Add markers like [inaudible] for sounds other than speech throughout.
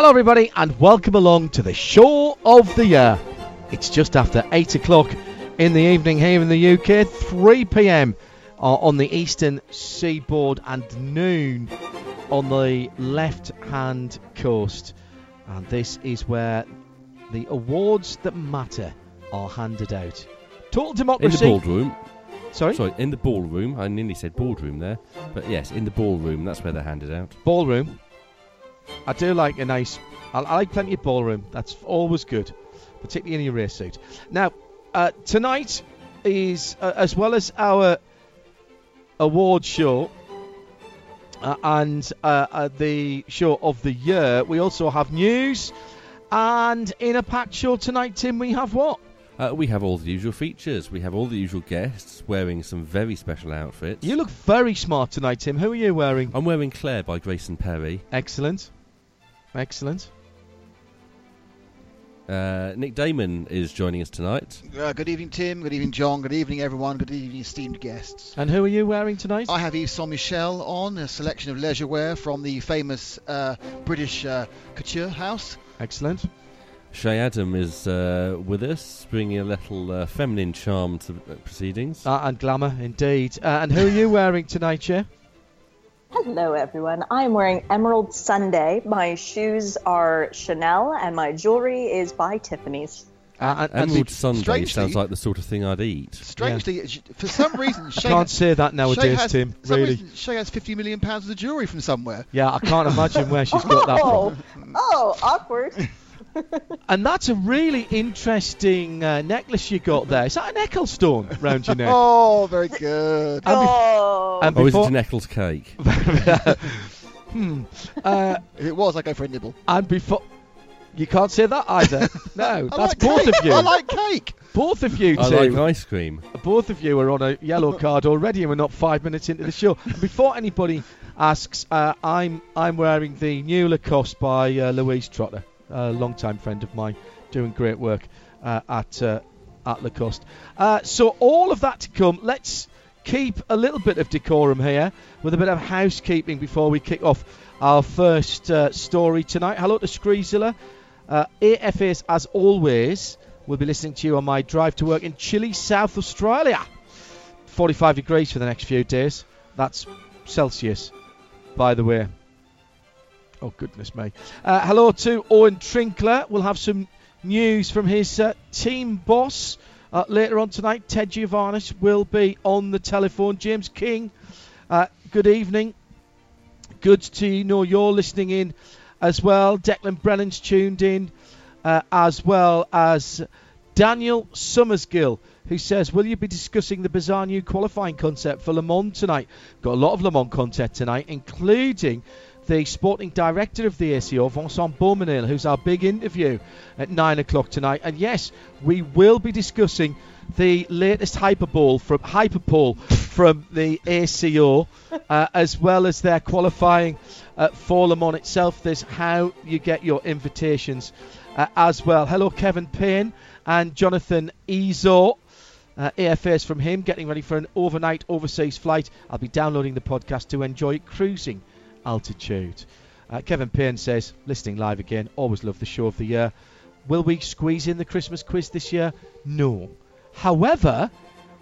Hello, everybody, and welcome along to the show of the year. It's just after 8 o'clock in the evening here in the UK, 3 pm uh, on the eastern seaboard, and noon on the left hand coast. And this is where the awards that matter are handed out. Total democracy. In the ballroom. Sorry? Sorry, in the ballroom. I nearly said boardroom there. But yes, in the ballroom. That's where they're handed out. Ballroom. I do like a nice. I, I like plenty of ballroom. That's always good, particularly in your race suit. Now, uh, tonight is uh, as well as our award show uh, and uh, uh, the show of the year. We also have news, and in a packed show tonight, Tim, we have what? Uh, we have all the usual features. We have all the usual guests wearing some very special outfits. You look very smart tonight, Tim. Who are you wearing? I'm wearing Claire by Grayson Perry. Excellent, excellent. Uh, Nick Daman is joining us tonight. Uh, good evening, Tim. Good evening, John. Good evening, everyone. Good evening, esteemed guests. And who are you wearing tonight? I have Yves Saint Michel on, a selection of leisure wear from the famous uh, British uh, couture house. Excellent. Shea Adam is uh, with us, bringing a little uh, feminine charm to the proceedings. Uh, and glamour, indeed. Uh, and who are you wearing tonight, yeah? Hello, everyone. I'm wearing Emerald Sunday. My shoes are Chanel, and my jewelry is by Tiffany's. Uh, and, and Emerald the- Sunday strangely- sounds like the sort of thing I'd eat. Strangely, sh- for some reason, [laughs] I can't say that Shea nowadays, has, Tim. some Really. reason, Shea has 50 million pounds of jewellery from somewhere. Yeah, I can't imagine where she's got that [laughs] oh, from. oh, awkward. And that's a really interesting uh, necklace you got there. Is that an Ecclestone round your neck? Oh, very good. And, be- Oh, and Oh, is it an Eccles cake? [laughs] hmm, uh, If it was, I'd go for a nibble. and before, you can't say that either. [laughs] No, that's like both cake. of you. I like cake. both of you I like ice cream. both of you are on a yellow [laughs] card already, and we're not five minutes into the show. Before anybody asks, uh, I'm I'm wearing the new Lacoste by uh, Louise Trotter, a long-time friend of mine, doing great work uh, at uh, at Lacoste. Uh, so all of that to come. Let's keep a little bit of decorum here with a bit of housekeeping before we kick off our first uh, story tonight. Hello to Screezilla. Uh, AFAs, as always, will be listening to you on my drive to work in Chile, South Australia. 45 degrees for the next few days. That's Celsius, by the way. Oh, goodness me. Uh, hello to Owen Trinkler. We'll have some news from his uh, team boss uh, later on tonight. Ted Giovanis will be on the telephone. James King, uh, good evening. Good to know you're listening in as well. Declan Brennan's tuned in, uh, as well as Daniel Summersgill, who says, Will you be discussing the bizarre new qualifying concept for Le Mans tonight? Got a lot of Le Mans content tonight, including the sporting director of the ACO, Vincent Beaumesnil, who's our big interview at 9 o'clock tonight. And yes, we will be discussing the latest hyperball from hyperpole from the ACO, uh, as well as their qualifying uh, for Le Mans itself. There's how you get your invitations uh, as well. Hello, Kevin Payne and Jonathan Ezo. Uh, AFAs from him, getting ready for an overnight overseas flight. I'll be downloading the podcast to enjoy cruising altitude. Uh, Kevin Payne says, listening live again, always love the show of the year. Will we squeeze in the Christmas quiz this year? No. However,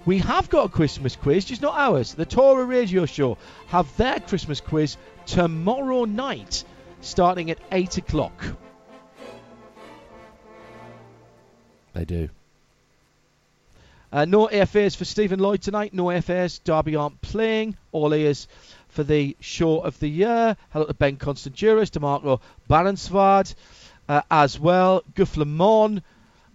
we have got a Christmas quiz, just not ours. The Torah Radio Show have their Christmas quiz tomorrow night, starting at 8 o'clock. They do. Uh, no AFAs for Stephen Lloyd tonight. No AFAs. Derby aren't playing. All ears for the show of the year. Hello to Ben Constanduros, to Marco Baransvard uh, as well. Guff Lemon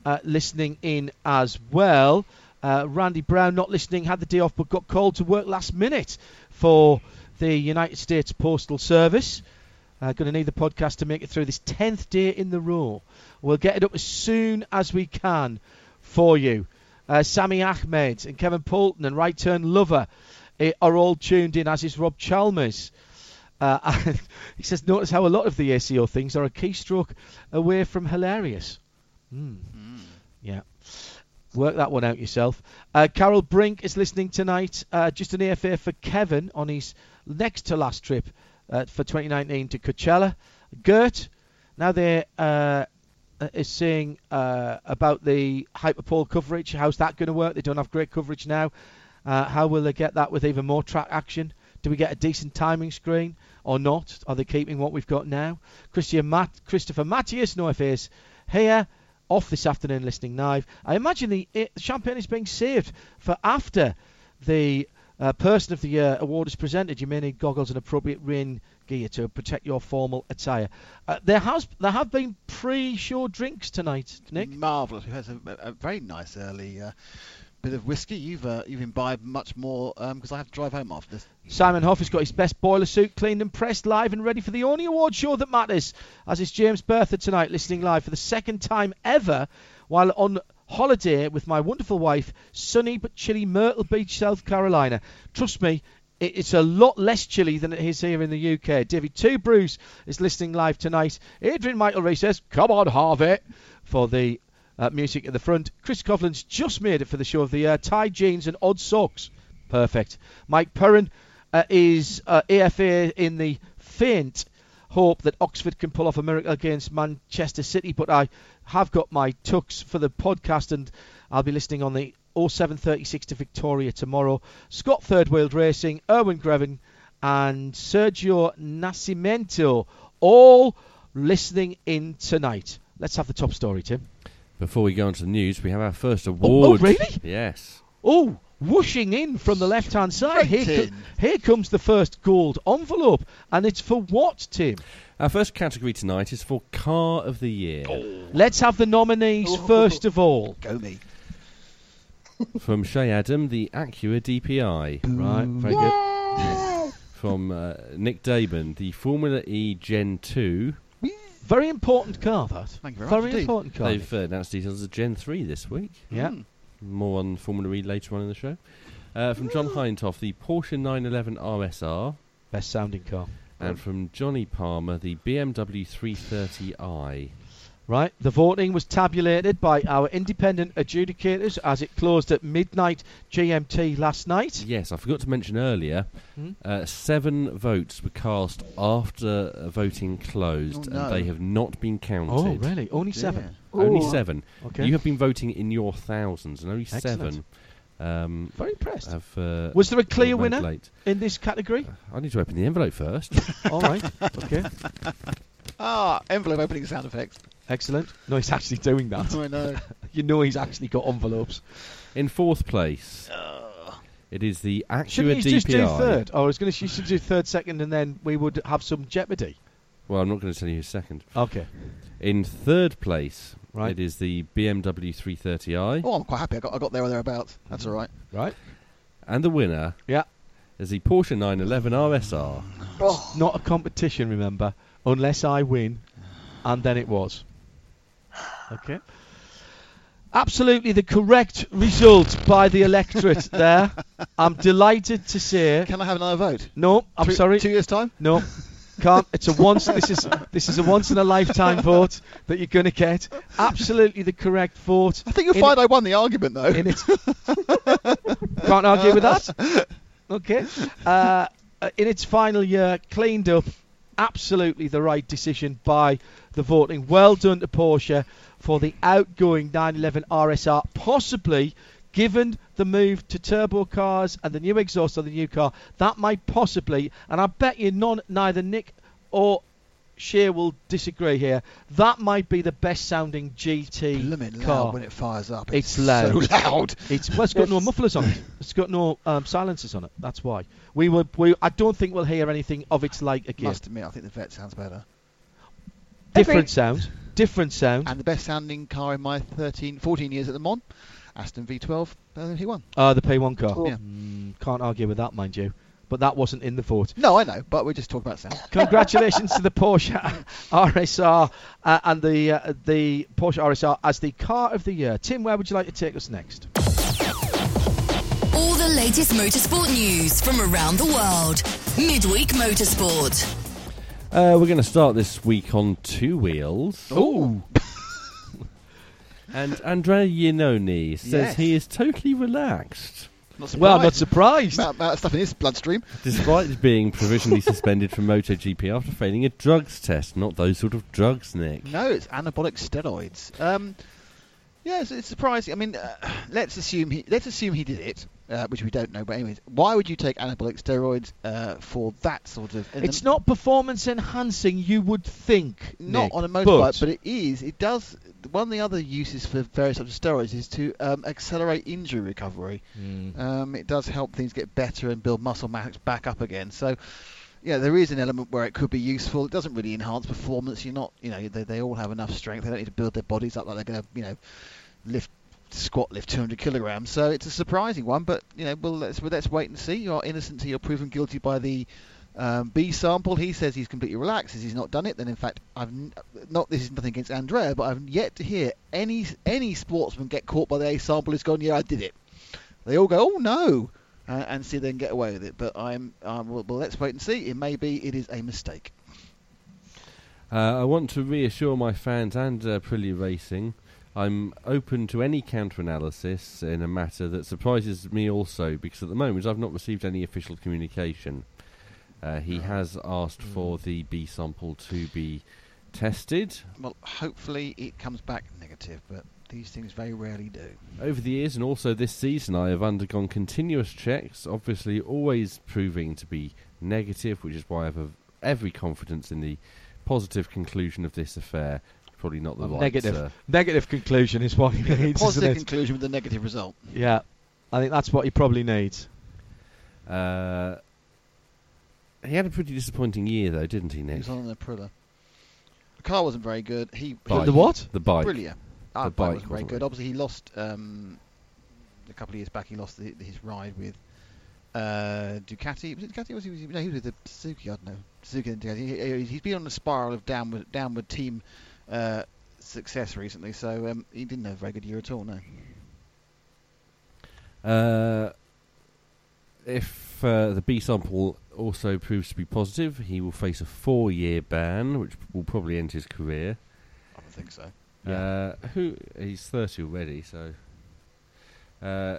uh, listening in as well. Uh, Randy Brown not listening, had the day off but got called to work last minute for the United States Postal Service. Uh, going to need the podcast to make it through this 10th day in the row. We'll get it up as soon as we can for you. Uh, Sammy Ahmed and Kevin Poulton and Right Turn Lover are all tuned in, as is Rob Chalmers. Uh, [laughs] he says, notice how a lot of the ACO things are a keystroke away from hilarious. Mm. Yeah. Work that one out yourself. Uh, Carol Brink is listening tonight. Uh, just an AFA for Kevin on his next to last trip uh, for 2019 to Coachella. Gert, now they're uh, uh, is saying uh, about the hyperpole coverage. How's that going to work? They don't have great coverage now. Uh, how will they get that with even more track action? Do we get a decent timing screen or not? Are they keeping what we've got now? Christian Matt- Christopher Matthias, FAs here, off this afternoon listening live. I imagine the, the champagne is being saved for after the uh, Person of the Year award is presented. You may need goggles and appropriate rain gear to protect your formal attire. Uh, there has there have been pre-show drinks tonight, Nick. Marvellous. Who has a, a very nice early uh, bit of whiskey. You've uh, you've imbibed much more because I have to drive home after this. Simon Hoff has got his best boiler suit cleaned and pressed live and ready for the only award show that matters, as is James Bertha tonight, listening live for the second time ever while on holiday with my wonderful wife, sunny but chilly Myrtle Beach, South Carolina. Trust me, it's a lot less chilly than it is here in the UK. David Two Bruce is listening live tonight. Adrian Michael Ray says, "Come on, Harvey," for the uh, music at the front. Chris Coughlin's just made it for the show of the year. Tie jeans and odd socks, perfect. Mike Perrin uh, is uh, AFA in the faint hope that Oxford can pull off a miracle against Manchester City, but I have got my tux for the podcast and I'll be listening on the 0736 to Victoria tomorrow. Scott Third World Racing, Erwin Greven, and Sergio Nascimento all listening in tonight. Let's have the top story, Tim. Before we go on to the news, we have our first award. oh, really? Yes. Oh, whooshing in from the left hand side. Here, co- here comes the first gold envelope. And it's for what, Tim? Our first category tonight is for Car of the Year. Let's have the nominees Oh. first of all. Go me. [laughs] From Shea Adam, the Acura DPI. Right, very good. From uh, Nick Daman, the Formula E Gen 2. Very important car, that. Thank you very Very much indeed. important car. They've uh, announced details of Gen 3 this week. yeah. Mm. More on Formula E later on in the show. Uh, from John Hindhaugh, the Porsche 911 RSR. Best sounding car. And from Jonny Palmer, the BMW 330i. Right. The voting was tabulated by our independent adjudicators as it closed at midnight GMT last night. Yes, I forgot to mention earlier, Hmm? uh, seven votes were cast after uh, voting closed, Oh, no. and they have not been counted. Oh, really? Only Dear. seven. Only seven. Okay. You have been voting in your thousands, and only Excellent. seven um, Very impressed. have. Uh, Was there a clear winner Late. in this category? I need to open the envelope first. [laughs] All right. Okay. Ah, envelope opening sound effects. Excellent. No, he's actually doing that. [laughs] I know. [laughs] You know he's actually got envelopes. in fourth place, it is the Acura Shouldn't he just do third? Oh, I was going to. You should do third, second, and then we would have some jeopardy. Well, I'm not going to tell you who's second. Okay. In third place, Right. it is the BMW 330i, Oh, I'm quite happy. I got, I got there or thereabouts. That's all right. Right. and the winner Yeah. is the Porsche 911 RSR. Oh, Not a competition, remember, unless I win, and then it was. Okay. Absolutely the correct result by the electorate [laughs] there. I'm delighted to say. Can I have another vote? No, I'm two, sorry. Two years time. No, can't. It's a once. This is this is a once in a lifetime vote that you're going to get. Absolutely the correct vote. I think you'll In- find I won the argument though. in its can't argue with that. Okay, uh, uh, in its final year, cleaned up. Absolutely the right decision by the voting. Well done to Porsche for the outgoing 911 RSR. Possibly, given the move to turbo cars and the new exhaust on the new car, that might possibly, and I bet you none, neither Nick or Shea will disagree here. That might be the best sounding GT Blooming car. loud when it fires up. It's loud. So [laughs] loud. It's well, it's got no mufflers on it. It's got no um, silencers on it. That's why we will. We, I don't think we'll hear anything of its like again. Must admit, I think the vet sounds better. Different Agreed. sound. Different sound. And the best sounding car in my 13, 14 years at the Mon, Aston V12, uh, P1. Uh, the P1 car. Cool. Yeah. Mm, can't argue with that, mind you. But that wasn't in the vote. No, I know, but we're just talking about sound. [laughs] Congratulations to the Porsche [laughs] RSR uh, and the uh, the Porsche RSR as the car of the year. Tim, where would you like to take us next? All the latest motorsport news from around the world. Midweek Motorsport. Uh, we're going to start this week on two wheels. Oh, [laughs] And Andrea Iannone says Yes. he is totally relaxed. Not well, I'm not surprised. Amount, amount of stuff in his bloodstream. Despite being provisionally [laughs] suspended from MotoGP after failing a drugs test. Not those sort of drugs, Nick. No, it's anabolic steroids. Um, yes, it's surprising. I mean, uh, let's assume he let's assume he did it, uh, which we don't know. But anyways, why would you take anabolic steroids uh, for that sort of? It's then- not performance enhancing, you would think. not Nick, on a motorbike, but, but, it is. It does. One of the other uses for various types of steroids is to um, accelerate injury recovery. Mm. Um, it does help things get better and build muscle mass back up again. So, yeah, there is an element where it could be useful. It doesn't really enhance performance. You're not, you know, they, they all have enough strength. They don't need to build their bodies up like they're going to, you know, lift squat lift 200 kilograms. So it's a surprising one, but you know, well, let's well, let's wait and see. You're innocent until you're proven guilty by the um, B sample. He says he's completely relaxed, says he's not done it. Then, in fact, I've n- not. This is nothing against Andrea, but I've yet to hear any any sportsman get caught by the A sample who's gone, yeah, I did it. They all go, oh no, uh, and see then get away with it. But I'm, well, well, let's wait and see. It may be it is a mistake. Uh, I want to reassure my fans and uh, Aprilia Racing. I'm open to any counter-analysis in a matter that surprises me also, because at the moment I've not received any official communication. Uh, he has asked for the B sample to be tested. Well, hopefully it comes back negative, but these things very rarely do. Over the years and also this season, I have undergone continuous checks, obviously always proving to be negative, which is why I have every confidence in the positive conclusion of this affair. Probably not the Well, right negative. uh, Negative conclusion is what he needs, isn't Positive conclusion with a negative result. Yeah, I think that's what he probably needs. Uh, he had a pretty disappointing year, though, didn't he, He was on an Aprilia. The car wasn't very good. He Bike. The what? The bike. Aprilia. Ah, The the bike bike wasn't very wasn't good. very- Obviously, he lost um, a couple of years back. He lost the, his ride with uh, Ducati. Was it Ducati? Was he, was he, no, he was with the Suzuki. I don't know. Suzuki and Ducati. He, he- he's been on a spiral of downward downward team uh, success recently. So um, he didn't have a very good year at all. No. Uh, if uh, the B sample also proves to be positive, he will face a four-year ban, which will probably end his career. I don't think so. Uh, who he's thirty already, so uh,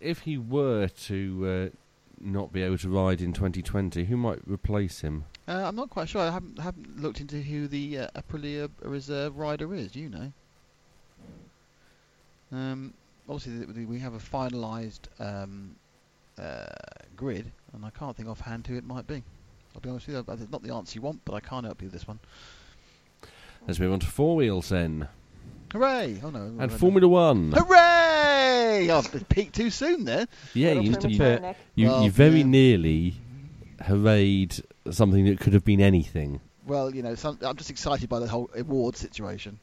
if he were to uh, not be able to ride in 2020, who might replace him? Uh, I'm not quite sure. I haven't haven't looked into who the uh, Aprilia reserve rider is. Do you know? Um, obviously, th- th- we have a finalised um, uh, grid, and I can't think offhand who it might be. I'll be honest with you, it's not the answer you want, but I can't help you with this one. Let's move on to four wheels then, Hooray! Oh no! and Formula One. Hooray! Oh, it peaked too soon there. Yeah, Little you, you, you, Well, you very yeah. nearly hurrayed something that could have been anything. Well, you know, some, I'm just excited by the whole award situation.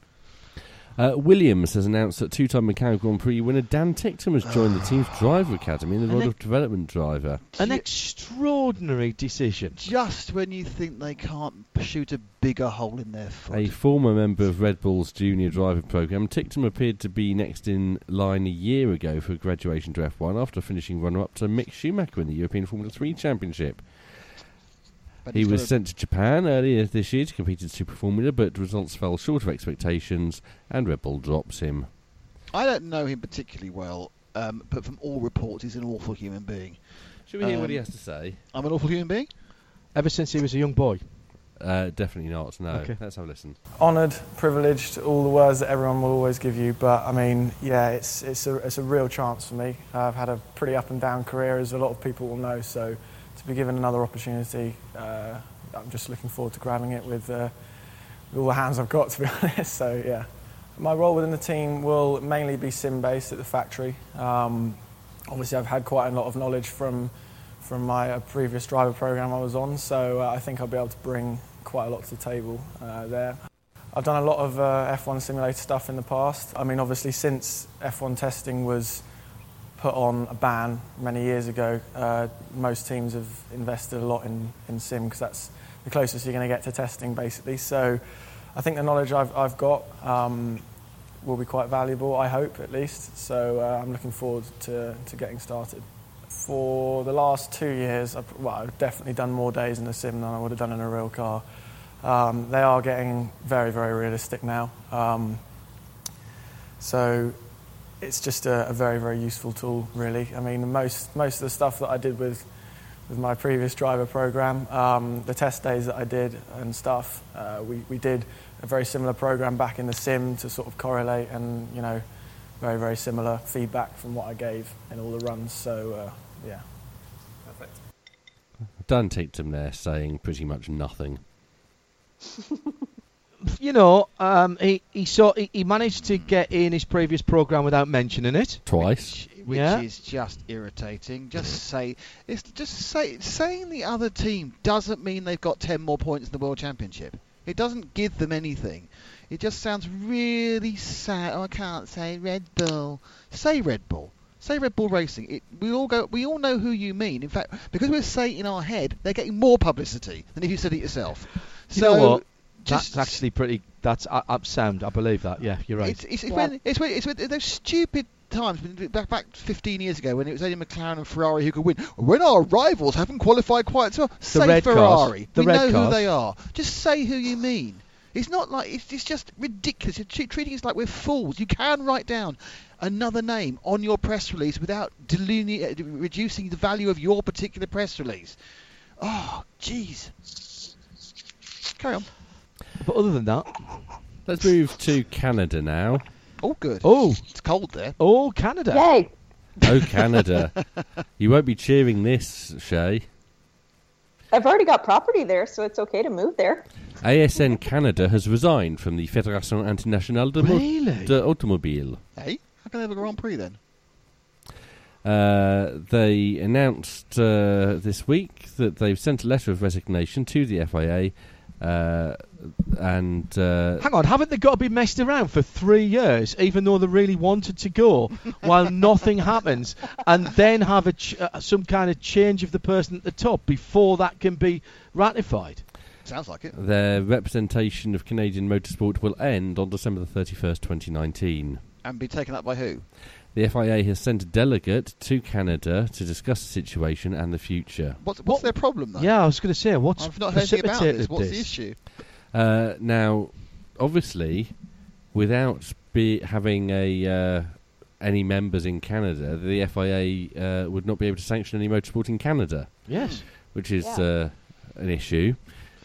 Uh, Williams has announced that two-time Macau Grand Prix winner Dan Ticktum has joined the [sighs] team's driver academy in the role of development driver. An Ju- extraordinary decision. Just when you think they can't shoot a bigger hole in their foot. A former member of Red Bull's junior driver program, Ticktum appeared to be next in line a year ago for graduation to F1 after finishing runner-up to Mick Schumacher in the European Formula 3 Championship. But He was sent to Japan earlier this year to compete in Super Formula, but results fell short of expectations, and Red Bull drops him. I don't know him particularly well, um, but from all reports, he's an awful human being. Should we hear what he Um, has to say? I'm an awful human being. Ever since he was a young boy. Uh, definitely not. No. Okay. Let's have a listen. honoured, privileged, all the words that everyone will always give you. But I mean, yeah, it's it's a it's a real chance for me. I've had a pretty up and down career, as a lot of people will know. So to be given another opportunity, uh, I'm just looking forward to grabbing it with, uh, with all the hands I've got, [laughs] to be honest. So yeah, my role within the team will mainly be sim based at the factory. Um, obviously, I've had quite a lot of knowledge from from my uh, previous driver program I was on, so uh, I think I'll be able to bring quite a lot to the table uh, there. I've done a lot of uh, F1 simulator stuff in the past. I mean, obviously, since F1 testing was put on a ban many years ago, uh, most teams have invested a lot in, in sim because that's the closest you're going to get to testing, basically. So I think the knowledge I've, I've got um, will be quite valuable, I hope at least. So uh, I'm looking forward to, to getting started. For the last two years, I've, well, I've definitely done more days in a sim than I would have done in a real car. Um, they are getting very, very realistic now. Um, so it's just a, a, very, very useful tool, really. I mean, most, most of the stuff that I did with, with my previous driver program, um, the test days that I did and stuff, uh, we, we did a very similar program back in the sim to sort of correlate and, you know, very, very similar feedback from what I gave in all the runs. So, uh, yeah. Perfect. Dan Ticktum there saying pretty much nothing. [laughs] you know, um, he he saw he, he, managed to get in his previous program without mentioning it twice, which, which yeah. is just irritating. Just say it's just say saying the other team doesn't mean they've got ten more points in the world championship. It doesn't give them anything. It just sounds really sad. Oh, I can't say Red Bull. Say Red Bull. Say Red Bull Racing. It, we all go. We all know who you mean. In fact, because we're saying it in our head, they're getting more publicity than if you said it yourself. You so know what? That's actually pretty. That's uh, up sound. I believe that. Yeah, you're right. It's, it's, it's yeah. when it's when it's when those stupid times back back 15 years ago when it was only McLaren and Ferrari who could win. When our rivals haven't qualified quite so well, say red Ferrari. Cars. The we red know cars. who they are. Just say who you mean. It's not like it's, it's just ridiculous. You're treating us like we're fools. You can write down another name on your press release without deline- reducing the value of your particular press release. Oh, jeez. Carry on. But other than that, let's move to Canada now. Oh, good. Oh, it's cold there. Oh, Canada. Yay. Oh, Canada. you won't be cheering this, Shea. I've already got property there, so it's okay to move there. ASN Canada has resigned from the Fédération Internationale de, really? de Automobile. Hey, how can they have a Grand Prix then? Uh, they announced uh, this week that they've sent a letter of resignation to the FIA uh, and uh, hang on, haven't they got to be messed around for three years, even though they really wanted to go, [laughs] while nothing happens, and then have a ch- uh, some kind of change of the person at the top before that can be ratified? Sounds like it. Their representation of Canadian motorsport will end on December the thirty first, twenty nineteen, and be taken up by who? The FIA has sent a delegate to Canada to discuss the situation and the future. What's, what's what? their problem, though? Yeah, I was going to say, what's I've not heard about this. What's this? the issue? Uh, now, obviously, without be having a uh, any members in Canada, the FIA uh, would not be able to sanction any motorsport in Canada. Yes, which is yeah. Uh, an issue.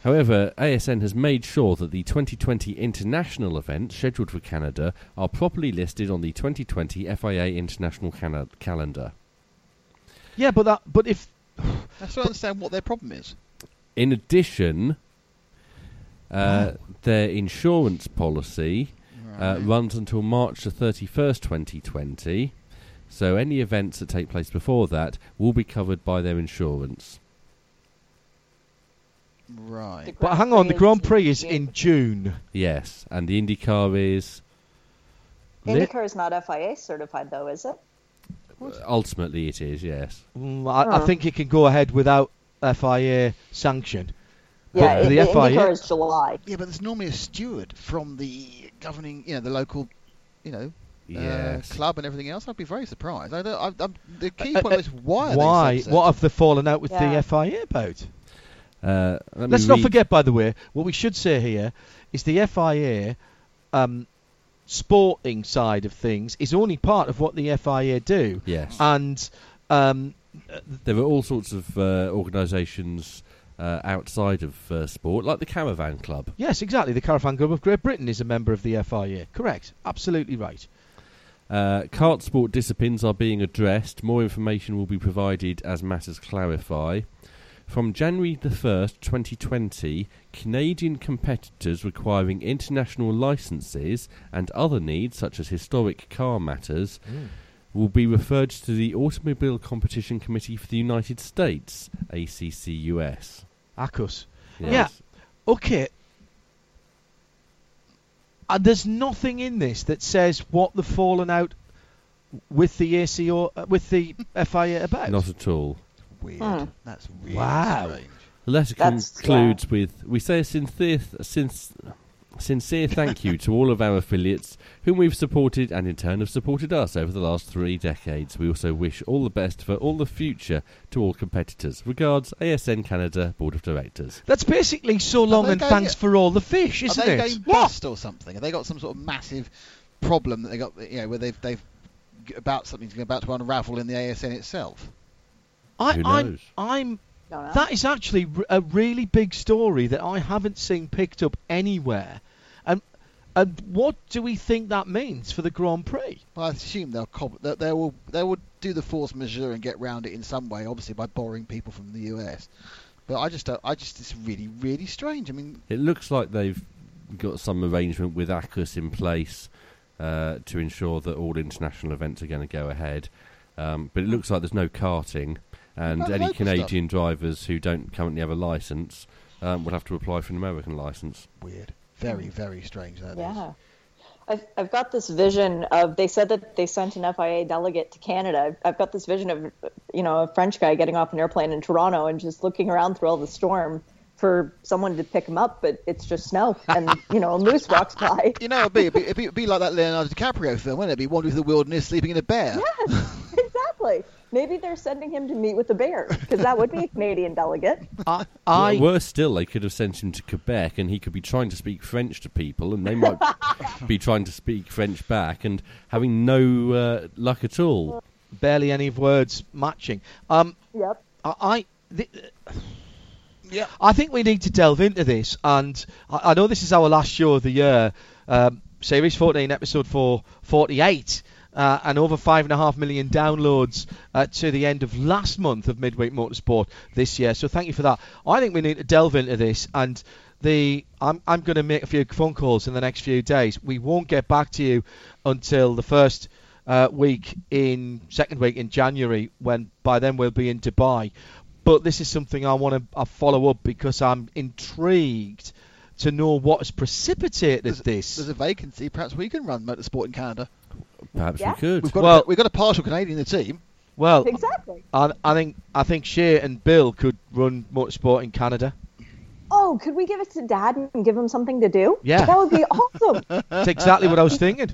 However, ASN has made sure that the 2020 international events scheduled for Canada are properly listed on the 2020 FIA international cana- calendar. Yeah, but that, but if [sighs] I still understand what their problem is. In addition, uh, oh. their insurance policy uh, runs until March the 31st, 2020. So any events that take place before that will be covered by their insurance. Right. But hang on, the Grand Prix is in June. Yes, and the IndyCar is. IndyCar is not FIA certified, though, is it? ultimately, it is. Yes. Mm, I, I, oh. think it can go ahead without FIA sanction. Yeah, it, the, the FIA IndyCar is July. Yeah, but there's normally a steward from the governing, you know, the local, you know, uh, yes. uh, club and everything else. I'd be very surprised. I, I, I, the key uh, point uh, is why. Why? What have they fallen out with yeah. the FIA about? Uh, let us not forget, by the way, what we should say here is the FIA um, sporting side of things is only part of what the FIA do. Yes. And um, there are all sorts of uh, organisations. Uh, outside of uh, sport, like the Caravan Club. Yes, exactly. The Caravan Club of Great Britain is a member of the FIA. Correct. Absolutely right. Uh, kart sport disciplines are being addressed. More information will be provided as matters clarify. From January the 1st, 2020, Canadian competitors requiring international licenses and other needs, such as historic car matters, will be referred to the Automobile Competition Committee for the United States, ACCUS. ACCUS. Yes. Yeah. Okay. And there's nothing in this that says what the fallen out with the ACO uh, with the [laughs] FIA about. Not at all. Weird. Hmm. That's really Wow. strange. The letter That's- concludes with We say a sincere, since, sincere thank you to all of our affiliates whom we've supported and in turn have supported us over the last three decades. We also wish all the best for all the future to all competitors. Regards, ASN Canada Board of Directors. That's basically so long and going- thanks for all the fish, isn't they it? going bust or something? Have they got some sort of massive problem that they got? You know, where they've they've about something about to unravel in the ASN itself. I, Who I'm, knows? I'm. That is actually a really big story that I haven't seen picked up anywhere. And and what do we think that means for the Grand Prix? Well, I assume they'll cob- they, they will they will do the force majeure and get round it in some way, obviously by borrowing people from the US. But I just don't, I just it's really really strange. I mean, It looks like they've got some arrangement with ACCUS in place uh, to ensure that all international events are going to go ahead. Um, but it looks like there's no karting, and What any local Canadian drivers who don't currently have a license um, will have to apply for an American license. weird, very very strange. That is. Yeah. I've, I've got this vision of they said that they sent an FIA delegate to Canada. I've, I've got this vision of you know a French guy getting off an airplane in Toronto and just looking around through all the storm for someone to pick him up, but it's just snow and [laughs] you know a moose walks by. You know, it'd be, it'd be, it'd be, like that Leonardo DiCaprio film, wouldn't it? Be wandering through the wilderness, sleeping in a bear. Yes, [laughs] exactly. Maybe they're sending him to meet with the Bears because that would be a Canadian delegate. [laughs] I, I Worse still, they could have sent him to Quebec, and he could be trying to speak French to people, and they might [laughs] be trying to speak French back and having no uh, luck at all. barely any words matching. Um, Yep. I, I th- Yeah. I think we need to delve into this, and I, I know this is our last show of the year, um, Series 14, Episode 4, 48, uh, and over five and a half million downloads uh, to the end of last month of Midweek Motorsport this year. So thank you for that. I think we need to delve into this, and the I'm I'm going to make a few phone calls in the next few days. We won't get back to you until the first uh, week in second week in January, when by then we'll be in Dubai. But this is something I want to follow up because I'm intrigued to know what has precipitated There's, this. there's a vacancy. Perhaps we can run motorsport in Canada. Perhaps Yeah. we could. We've got Well- a, we've got a partial Canadian in the team. well, Exactly. I, I think I think Shea and Bill could run motorsport in Canada. Oh, could we give it to Dad and give him something to do? Yeah. That would be awesome. [laughs] That's exactly what I was thinking.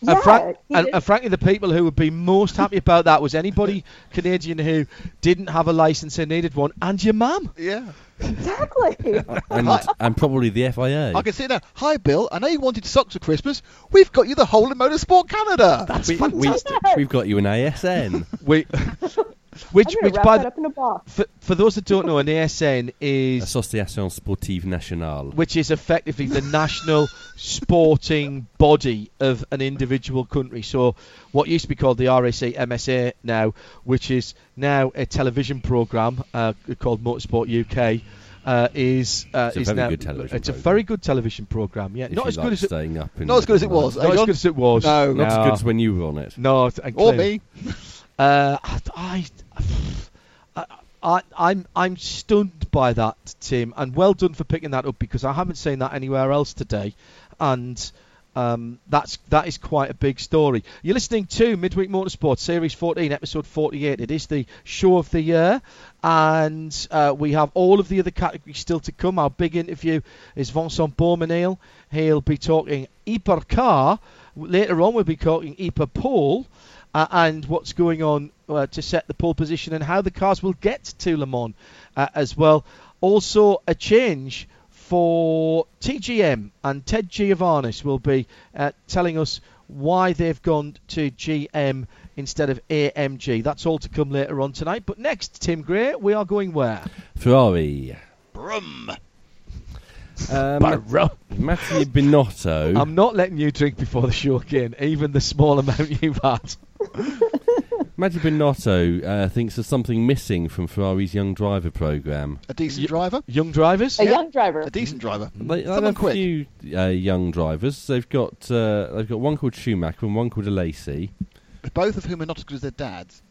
Yeah, and, frank, and, and frankly, the people who would be most happy about that was anybody [laughs] Canadian who didn't have a license and needed one, and your mum. Yeah. exactly. [laughs] and, and probably the FIA. I can see now. Hi, Bill. I know you wanted socks for Christmas. We've got you the whole of Motorsport Canada. That's we, we, fantastic. we've got you an ASN. We, which, I'm which wrap by that the, up in a box. for, for those that don't know, an ASN is Association Sportive Nationale. which is effectively the national sporting body of an individual country. So, what used to be called the RAC MSA now, which is now a television program uh, called Motorsport UK. Uh, is uh, It's a is very now good television it's a very good television program. Yeah, If not you as like good as it, staying up in Not as good as it was. not as good as it was. No. Not as good as when you were on it. No, Or me. Uh, I, [sighs] I, I'm, I'm stunned by that, Tim, and well done for picking that up because I haven't seen that anywhere else today, and um, that's that is quite a big story. You're listening to Midweek Motorsport Series 14, Episode 48. It is the show of the year, and uh, we have all of the other categories still to come. Our big interview is Vincent Beaumesnil. He'll be talking hypercar. Later on, we'll be talking hyper pole uh, and what's going on uh, to set the pole position and how the cars will get to Le Mans uh, as well. Also, a change for TGM and Ted Giovanis will be uh, telling us why they've gone to GM instead of AMG. That's all to come later on tonight. But next, Tim Gray, we are going where? Ferrari. Brum. Um, Barrow. Mattia Binotto. I'm not letting you drink before the show again, even the small amount you've had. [laughs] Mattia Binotto uh, thinks there's something missing from Ferrari's young driver program. A decent Ye- driver, Young drivers. A Yeah. young driver. a decent driver. They, they Someone have a quick. few uh, young drivers. They've got uh, they've got one called Schumacher and one called Alesi. Both of whom are not as good as their dads.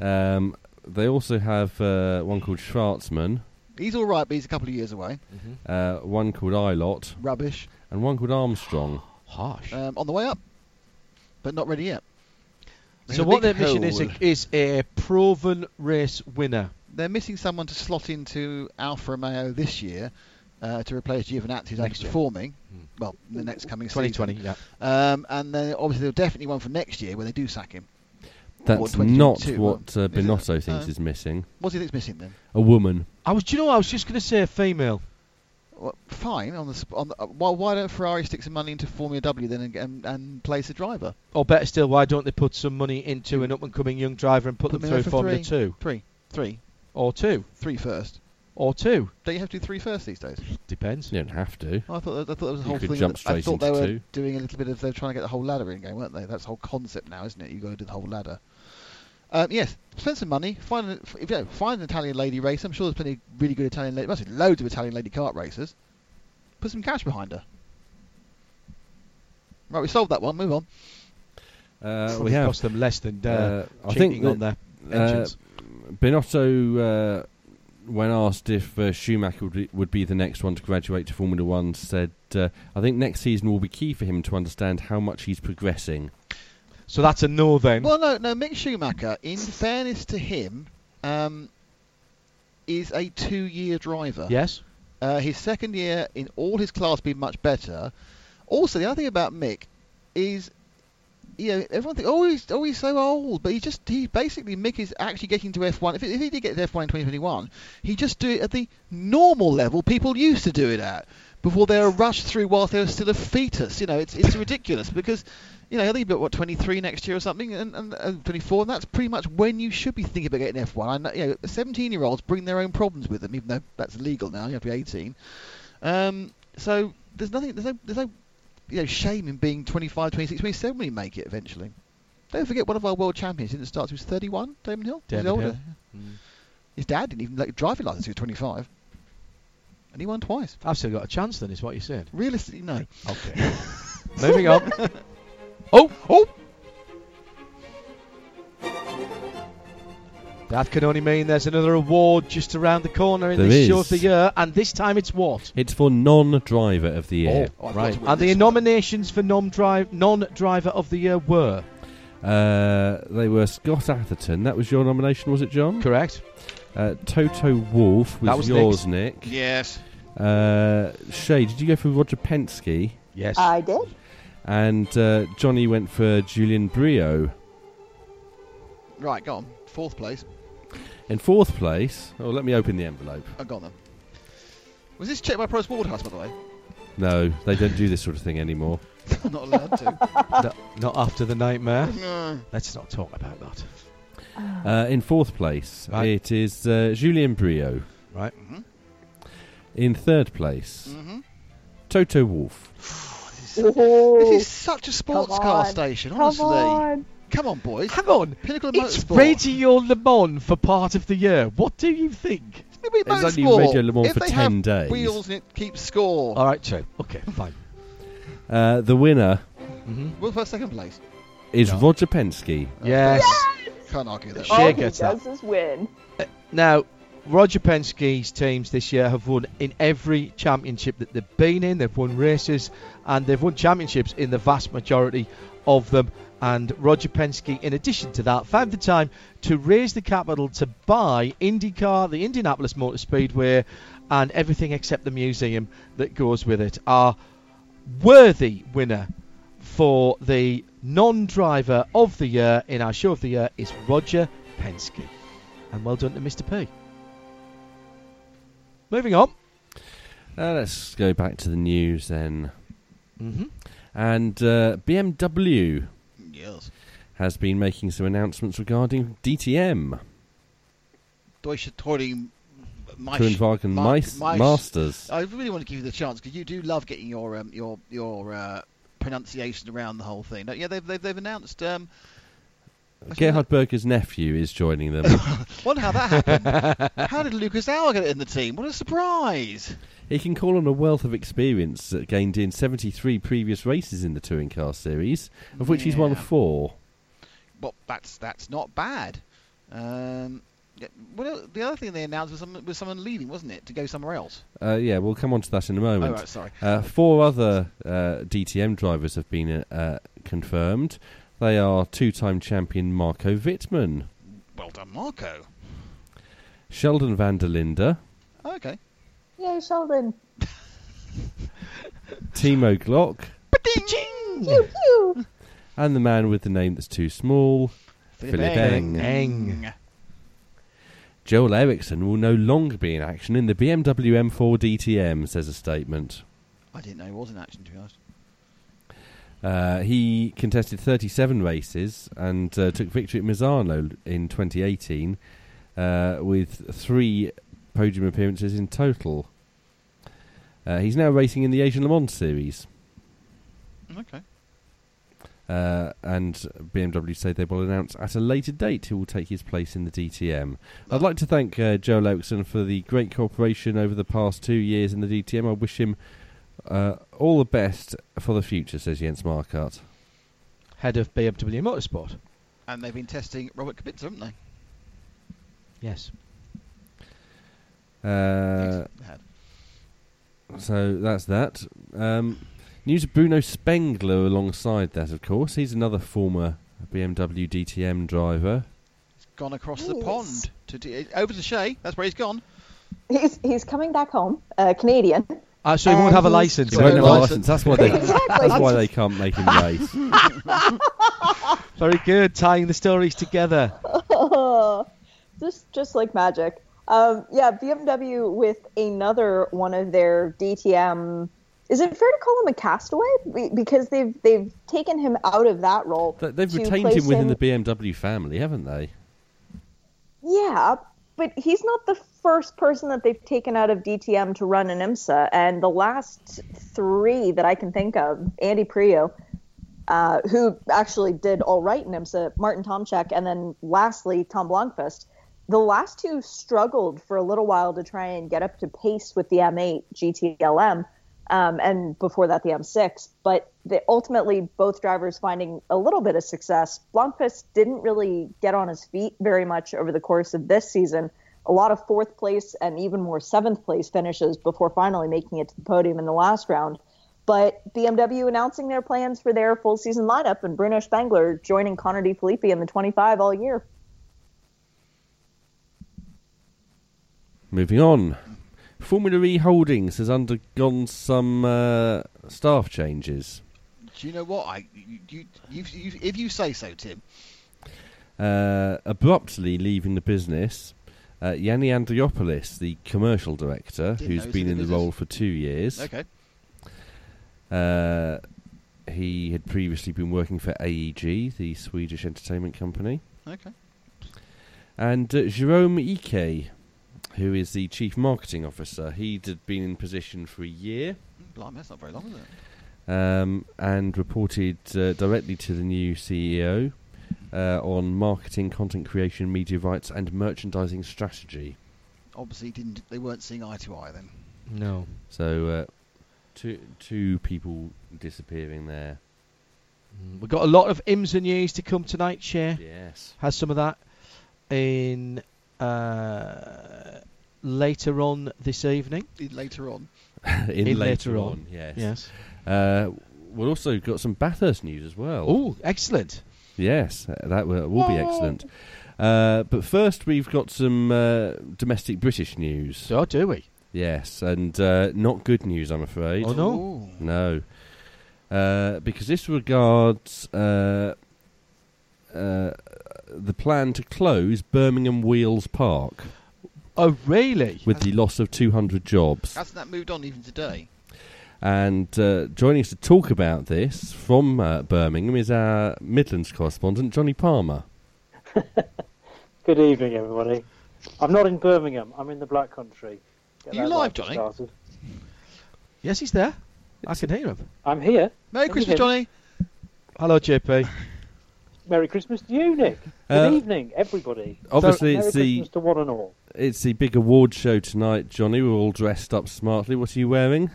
Um, they also have uh, one called Shwartzman, He's all right, but he's a couple of years away. uh, one called Ilott, Rubbish. and one called Armstrong. [gasps] Harsh. Um, on the way up, but not ready yet. There's so what their mission is a, is a proven race winner. They're missing someone to slot into Alfa Romeo this year uh, to replace Giovinazzi, who's Next year. underperforming. Hmm. Well, the next coming 2020. season. Yeah. Um, and then obviously there'll definitely one for next year when they do sack him. That's not what uh, is? Binotto thinks Uh, is missing. What do you think's missing then? A woman. I was. Do you know? I was just going to say a female. Well, fine on the on the, uh, why, why don't Ferrari stick some money into Formula W then and, and, and place a driver? Or better still, why don't they put some money into an up and coming young driver and put, Put them through for Formula three. Two Three, three, or two three first. or two? Don't you have to do three first these days? Depends. You don't have to. I thought I thought there was a whole thing. that- I thought they were two. doing a little bit of they're trying to get the whole ladder in going, weren't they? That's the whole concept now, isn't it? You got to do the whole ladder. Um, yes, spend some money. Find an, if you know, find an Italian lady racer. I'm sure there's plenty of really good Italian lady. Must be loads of Italian lady kart racers. Put some cash behind her. Right, we solved that one. Move on. Uh, we have. cost them less than uh, Uh, I cheating think on that their uh, engines. Binotto, uh, when asked if uh, Schumacher would be, would be the next one to graduate to Formula One, said, uh, "I think next season will be key for him to understand how much he's progressing." So that's a no then. Well, no, no. Mick Schumacher, in fairness to him, um, is a two-year driver. yes. Uh, his second year in all his class been much better. Also, the other thing about Mick is, you know, everyone thinks, oh, he's, oh, he's so old, but he just, he basically, Mick is actually getting to F1. If, if he did get to F1 in 2021, he just do it at the normal level people used to do it at before they were rushed through whilst they're still a fetus. You know, it's it's ridiculous because, you know, I think he'll be what 23 next year or something, and, and uh, 24, and that's pretty much when you should be thinking about getting F1. I know, you know, 17-year-olds bring their own problems with them, even though that's legal now. You have to be 18. Um, so there's nothing, there's no, there's no, you know, shame in being 25, 26, 27 when you make it eventually. Don't forget one of our world champions didn't start. He was 31. Damon Hill. Damon older? Hill. His dad didn't even like a driving license. He was 25, and he won twice. I've still got a chance then, is what you said. Realistically, no. Okay. [laughs] Moving on. [laughs] oh, oh. That can only mean there's another award just around the corner in There this is. show of the year, and this time it's what? It's for non-driver of the year. Oh, I've got right. to win And the this one. nominations for non-drive, non-driver of the year were Uh, they were Scott Atherton. That was your nomination, was it, John? correct. Uh, Toto Wolff was, That was yours, Nick. Yes. Uh, Shea, did you go for Roger Penske? Yes. I did. And uh, Jonny went for Julian Brio. Right, go on. Fourth place. In fourth place, oh, let me open the envelope. I've got them. Was this checked by Price Waterhouse, by the way? No, they don't do this sort of thing anymore. [laughs] Not allowed to. [laughs] No, not after the nightmare. no. Let's not talk about that. Uh, in fourth place, Right. it is uh, Julien Brio. Right. hmm In third place, hmm Toto Wolff. This is such a sports Come car on. station, Come honestly. on. Come on, boys. Hang on. Pinnacle of It's motorsport. Radio Le Mans for part of the year. What do you think? Maybe It's only. Radio Le Mans if for they 10 have days. Wheels and it keeps score. All right, true. Okay, fine. Uh, the winner Mm-hmm. We'll first, second place. is No. Roger Penske. Yes. Can't argue that. Shea All he gets does that. is win. Uh, now, Roger Penske's teams this year have won in every championship that they've been in. They've won races and they've won championships in the vast majority of them. And Roger Penske, in addition to that, found the time to raise the capital to buy IndyCar, the Indianapolis Motor Speedway, and everything except the museum that goes with it. Our worthy winner for the non-driver of the year in our show of the year is Roger Penske. And well done to Mr. P. Moving on. Uh, let's go back to the news then. Mm-hmm. And uh, BMW Yes. has been making some announcements regarding DTM, Deutsche Touring Tourenwagen Ma- Meis- Meis- Masters. I really want to give you the chance because you do love getting your um, your your uh, pronunciation around the whole thing. Yeah, they've, they've they've announced um, Gerhard Berger's nephew is joining them. [laughs] Wonder how that happened. how did Lucas Auer get in the team? What a surprise! he can call on a wealth of experience that gained in 73 previous races in the touring car series, of which he's won four. Well, that's that's not bad. Um, yeah, well, the other thing they announced was someone, was someone leaving, wasn't it, to go somewhere else? Uh, yeah, we'll come on to that in a moment. Oh, right, sorry. Uh, four other uh, DTM drivers have been uh, confirmed. They are two-time champion Marco Wittmann, Well done, Marco. Sheldon van der Linde, Okay. Yay, Sheldon. [laughs] Timo Glock, Pew pew. and the man with the name that's too small, Philipp Eng. Eng. Joel Eriksson will no longer be in action in the BMW M4 DTM, says a statement. I didn't know he was in action, to be honest. Uh, he contested 37 races and uh, took victory at Misano in 2018 uh, with three podium appearances in total. Uh, he's now racing in the Asian Le Mans series. Okay. Uh, and BMW say they will announce at a later date who will take his place in the DTM. I'd like to thank uh, Joel Eriksson for the great cooperation over the past two years in the DTM. I wish him uh, all the best for the future, says Jens Marquardt. Head of BMW Motorsport. And they've been testing Robert Kubica, haven't they? Yes. Uh, Yes, so that's that. Um, news of Bruno Spengler alongside that, of course. He's another former BMW DTM driver. He's gone across the Yes. pond to D- over to Shea. That's where he's gone. He's he's coming back home, uh, Canadian. Uh, so he won't have a license. He won't have a license. license. That's why they. [laughs] Exactly. That's why they can't make him race. [laughs] [laughs] Very good, tying the stories together. just just like magic. Um, yeah, BMW with another one of their DTM. Is it fair to call him a castaway? Because they've they've taken him out of that role. Th- They've retained him within the BMW family, haven't they? Yeah, but he's not the first person that they've taken out of DTM to run an IMSA. And the last three that I can think of, Andy Priaulx, uh, who actually did all right in IMSA, Martin Tomczyk, and then lastly, Tom Blomqvist. The last two struggled for a little while to try and get up to pace with the M8 GTLM, um, and before that the M6. But ultimately, both drivers finding a little bit of success. Blomqvist didn't really get on his feet very much over the course of this season. A lot of fourth place and even more seventh place finishes before finally making it to the podium in the last round. But BMW announcing their plans for their full season lineup, and Bruno Spengler joining Connor De Phillippi in the 25 all year. Moving on. Formula E Holdings has undergone some uh, staff changes. Do you know what? I you, you, you, if you say so, Tim. Uh, abruptly leaving the business, uh, Yanni Andriopoulos, the commercial director, Didn't who's know he was been in the the role for two years, Okay. uh, he had previously been working for AEG, the Swedish entertainment company, Okay. and uh, Jerome Ike, who is the chief marketing officer. He'd been in position for a year. Blimey, that's not very long, is it? um, and reported uh, directly to the new CEO uh, on marketing, content creation, media rights, and merchandising strategy. Obviously, didn't they weren't seeing eye to eye then. No. So, uh, two two people disappearing there. Mm, We've got a lot of IMSA news to come tonight, Shea. Yes. Has some of that in uh, later on this evening. Later on. [laughs] in, In later, later on, on. yes. Yes. Uh, we've also got some Bathurst news as well. Oh, excellent. Yes, uh, that will, will be excellent. Uh, but first, we've got some uh, domestic British news. So do we? Yes, and uh, not good news, I'm afraid. Oh, no. Ooh. No. Uh, because this regards the plan to close Birmingham Wheels Park Oh, really? with the loss of 200 jobs. Hasn't that moved on even today? And uh, joining us to talk about this from uh, Birmingham is our Midlands correspondent, Jonny Palmer. [laughs] Good evening, everybody. I'm not in Birmingham. I'm in the Black Country. Get Are you that live, right Jonny? started. Yes, he's there. I can hear him. I'm here. Merry Can you Christmas, hear Jonny. Hello, JP. Merry Christmas to you, Nick. Uh, Good evening, everybody. Obviously, Merry it's the Christmas to one and all. it's the big award show tonight, Jonny. We're all dressed up smartly. What are you wearing?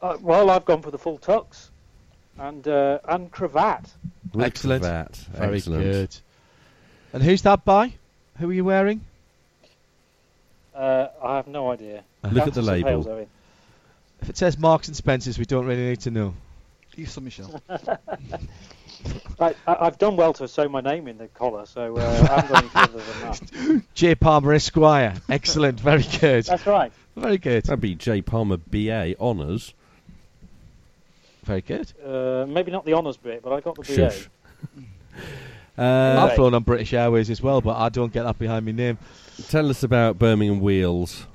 Uh, well, I've gone for the full tux and uh, and cravat. With Excellent. cravat. Very Excellent. good. And who's that by? Who are you wearing? Uh, I have no idea. Look at the Countess label. Halesowen. If it says Marks and Spencers, we don't really need to know. Yves Saint Michel. I, I, I've done well to sew my name in the collar, so uh, I haven't got any further than that. [laughs] J. Palmer Esquire. Excellent. Very good. That's right. Very good. That'd be J. Palmer BA Honours. Very good. Uh, maybe not the honours bit, but I got the BA. [laughs] Uh, I've flown on British Airways as well, but I don't get that behind my name. tell us about Birmingham Wheels.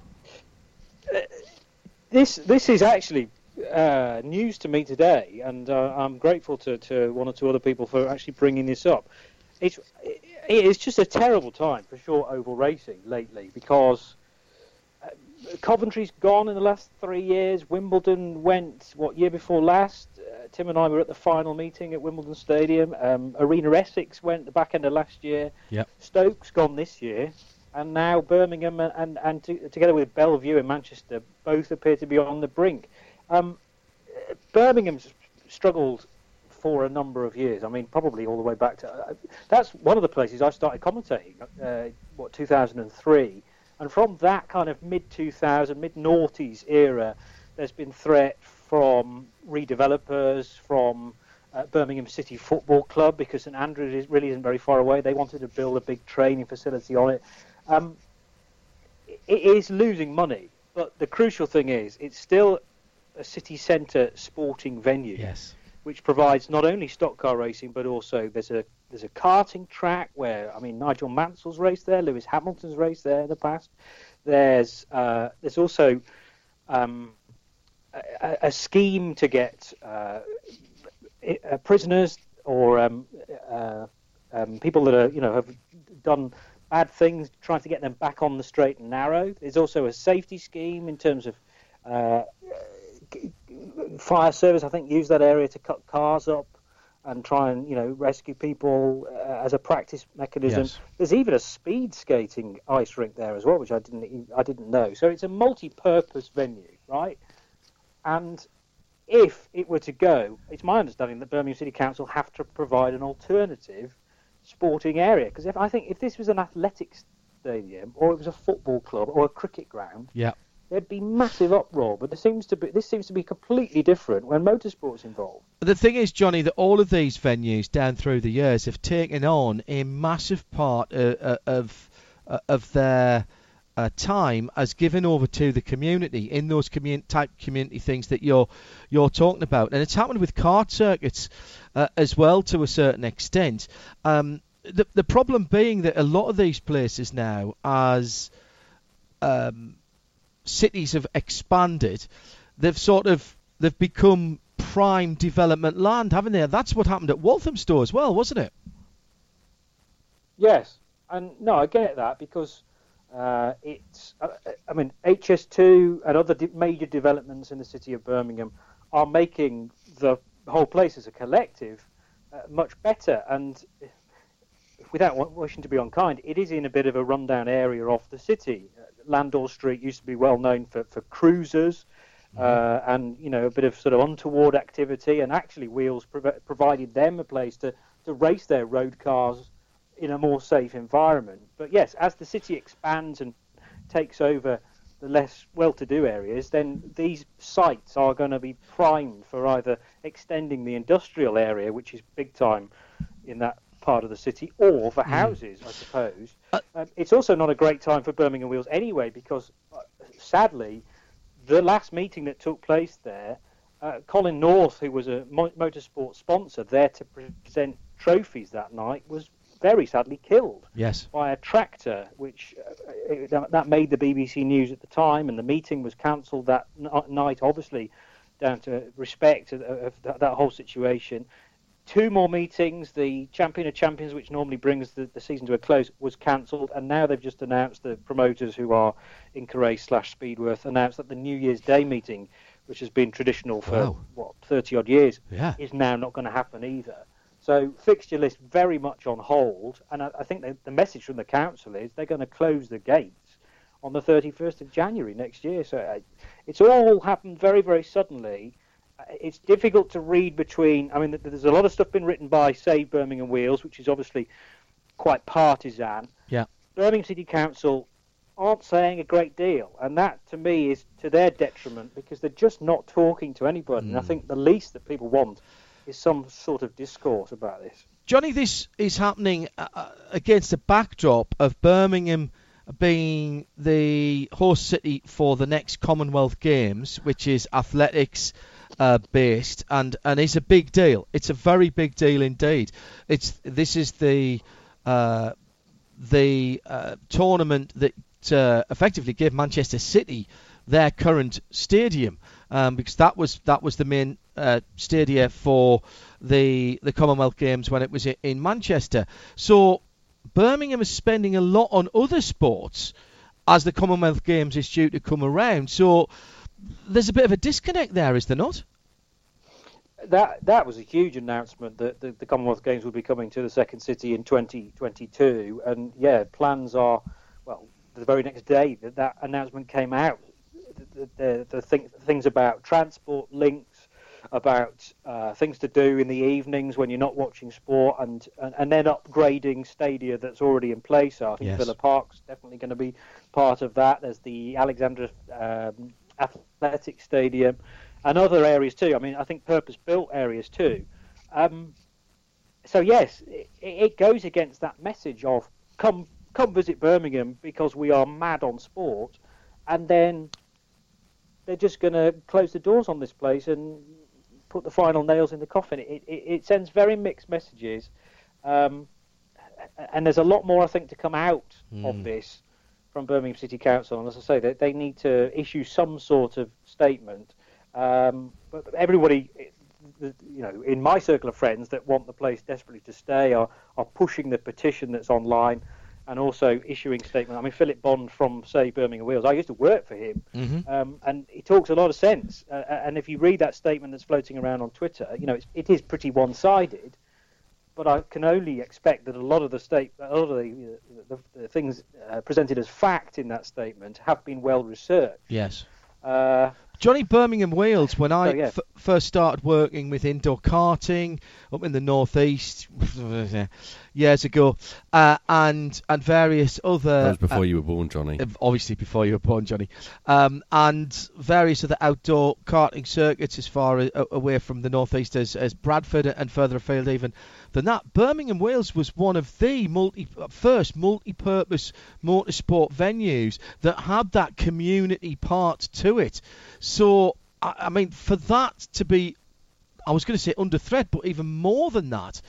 This this is actually uh, news to me today, and uh, I'm grateful to, to one or two other people for actually bringing this up. It's it's just a terrible time for short oval racing lately because uh, Coventry's gone in the last three years. Wimbledon went what year before last. Uh, Tim and I were at the final meeting at Wimbledon Stadium. Um, Arena Essex went the back end of last year. Yep. Stokes gone this year, and now Birmingham and and, and to, together with Belle Vue in Manchester both appear to be on the brink. Um, Birmingham's struggled for a number of years. I mean, probably all the way back to. Uh, that's one of the places I started commentating. Uh, what 2003, and from that kind of mid 2000, mid noughties era, there's been threat from redevelopers, from uh, Birmingham City Football Club, because St Andrews really isn't very far away. They wanted to build a big training facility on it. Um, it is losing money, but the crucial thing is it's still a city centre sporting venue Yes. which provides not only stock car racing but also there's a there's a karting track where I mean Nigel Mansell's raced there, Lewis Hamilton's raced there in the past. There's uh, there's also um, a, a scheme to get uh, uh, prisoners or um, uh, um, people that are you know have done bad things, trying to get them back on the straight and narrow. There's also a safety scheme in terms of uh, fire service. I think use that area to cut cars up and try and you know rescue people uh, as a practice mechanism. Yes. There's even a speed skating ice rink there as well, which I didn't I didn't know. So it's a multi-purpose venue, right? And if it were to go, it's my understanding that Birmingham City Council have to provide an alternative sporting area. Because if I think if this was an athletics stadium or it was a football club or a cricket ground, Yeah. There'd be massive uproar. But there seems to be this seems to be completely different when motorsport's involved. The thing is, Jonny, that all of these venues down through the years have taken on a massive part uh, uh, of uh, of their uh, time as given over to the community in those commun- type community things that you're you're talking about, and it's happened with kart circuits uh, as well to a certain extent. Um, the the problem being that a lot of these places now, as um, cities have expanded, they've sort of they've become prime development land, haven't they? That's what happened at Walthamstow as well, wasn't it? Yes, and no, I get that because uh, it's. Uh, I mean, HS2 and other de- major developments in the city of Birmingham are making the whole place as a collective uh, much better. And without wishing to be unkind, it is in a bit of a rundown area of the city. Landor Street used to be well known for, for cruisers. Uh, and you know a bit of sort of untoward activity, and actually Wheels prov- provided them a place to, to race their road cars in a more safe environment. But yes, as the city expands and takes over the less well-to-do areas, then these sites are going to be primed for either extending the industrial area, which is big time in that part of the city, or for houses, I suppose. um, it's also not a great time for Birmingham Wheels anyway, because uh, sadly, the last meeting that took place there, uh, Colin North, who was a mo- motorsport sponsor there to present trophies that night, was very sadly killed Yes. by a tractor, which uh, it, that made the BBC News at the time, and the meeting was cancelled that n- night, obviously down to respect of, of that, that whole situation. Two more meetings. The Champion of Champions, which normally brings the, the season to a close, was cancelled, and now they've just announced the promoters, who are in Inca slash Spedeworth, announced that the New Year's Day meeting, which has been traditional for Wow. what 30 odd years, Yeah. is now not going to happen either. So fixture list very much on hold, and I, I think the, the message from the council is they're going to close the gates on the 31st of January next year. So it's all happened very, very suddenly. Uh, It's difficult to read between. I mean, there's a lot of stuff been written by Save Birmingham Wheels, which is obviously quite partisan. Yeah. Birmingham City Council aren't saying a great deal, and that to me is to their detriment because they're just not talking to anybody. And I think the least that people want is some sort of discourse about this. Jonny, this is happening uh, uh, against the backdrop of Birmingham being the host city for the next Commonwealth Games, which is athletics uh, based, and and is a big deal. It's a very big deal indeed. It's this is the uh, the uh, tournament that uh, effectively gave Manchester City their current stadium um, because that was that was the main uh, stadia for the the Commonwealth Games when it was in Manchester. So Birmingham is spending a lot on other sports as the Commonwealth Games is due to come around. So there's a bit of a disconnect there, is there not? That that was a huge announcement that the, the Commonwealth Games would be coming to the second city in 2022, and yeah, plans are well the very next day that that announcement came out. The, the, the thing, things about transport links, about uh, things to do in the evenings when you're not watching sport, and, and, and then upgrading stadia that's already in place. I think Yes. Villa Park's definitely going to be part of that. There's the Alexandra um, Athletic Stadium and other areas too. I mean, I think purpose-built areas too. Um, so yes, it, it goes against that message of come come visit Birmingham because we are mad on sport, and then they're just going to close the doors on this place and put the final nails in the coffin. It, it, it sends very mixed messages, um, and there's a lot more I think to come out of this from Birmingham City Council. And as I say, they, they need to issue some sort of statement. Um, but everybody, you know, in my circle of friends that want the place desperately to stay are, are pushing the petition that's online and also issuing statement. I mean, Philip Bond from, say, Birmingham Wheels, I used to work for him, um, and he talks a lot of sense. Uh, and if you read that statement that's floating around on Twitter, you know, it's, it is pretty one-sided. But I can only expect that a lot of the state, a lot of the, the, the things uh, presented as fact in that statement have been well researched. Yes. Uh, Jonny Birmingham Wheels, when I So, yeah. f- first started working with indoor karting up in the northeast [laughs] years ago, uh, and and various other That was before uh, you were born, Jonny. uh, obviously before you were born, Jonny, um, and various other outdoor karting circuits as far a- away from the northeast as, as Bradford and further afield even than that. Birmingham, Wheels was one of the multi first multi-purpose motorsport venues that had that community part to it. So I, I mean, for that to be I was going to say under threat, but even more than that,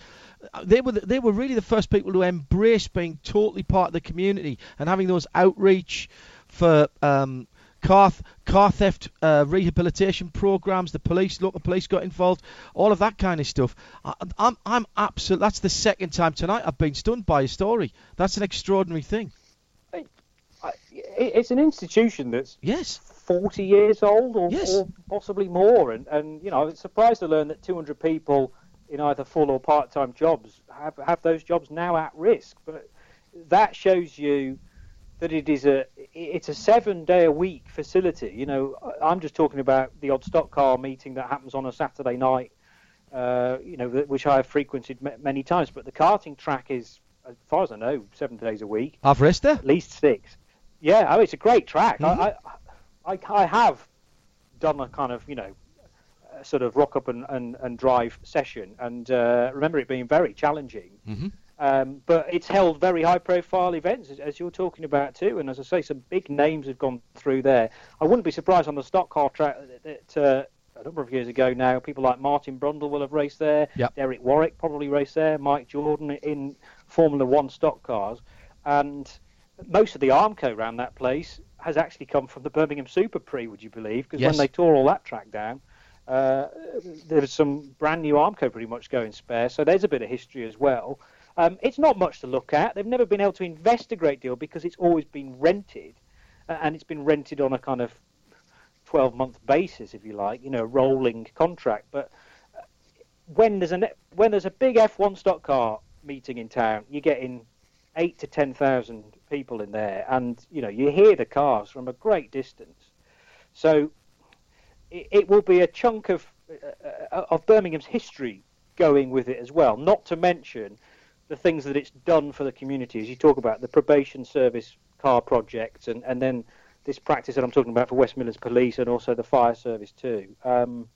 uh, they were the, they were really the first people to embrace being totally part of the community and having those outreach for um, car th- car theft uh, rehabilitation programs. The police, local police, got involved. All of that kind of stuff. I, I'm I'm absolute. That's the second time tonight I've been stunned by a story. That's an extraordinary thing. It, it's an institution that's Yes. 40 years old or, Yes. or possibly more. And, and, you know, I was surprised to learn that 200 people in either full or part time jobs have, have those jobs now at risk. But that shows you that it is a it's a seven day a week facility. You know, I'm just talking about the odd stock car meeting that happens on a Saturday night. Uh, you know, which I have frequented ma- many times. But the karting track is, as far as I know, seven days a week I've raced there. at least six. Yeah, oh, it's a great track. I, I, I, I have done a kind of, you know, sort of rock up and, and, and drive session, and uh, remember it being very challenging. Mhm. Um, but it's held very high profile events, as, as you're talking about too. And as I say, some big names have gone through there. I wouldn't be surprised on the stock car track that, that uh, a number of years ago now, people like Martin Brundle will have raced there. Yep. Derek Warwick probably raced there. Mike Jordan in Formula One stock cars. And most of the Armco around that place has actually come from the Birmingham Super Prix, would you believe? Because Yes. when they tore all that track down, uh, there was some brand new Armco pretty much going spare. So there's a bit of history as well. Um, it's not much to look at. They've never been able to invest a great deal because it's always been rented, uh, and it's been rented on a kind of 12 month basis, if you like, you know, rolling contract. But uh, when there's a when there's a big F1 stock car meeting in town, you're getting eight to ten thousand people in there, and you know you hear the cars from a great distance. So it, it will be a chunk of uh, of Birmingham's history going with it as well. Not to mention the things that it's done for the community. As you talk about the probation service car project, and and then this practice that I'm talking about for West Midlands Police and also the fire service too. Um,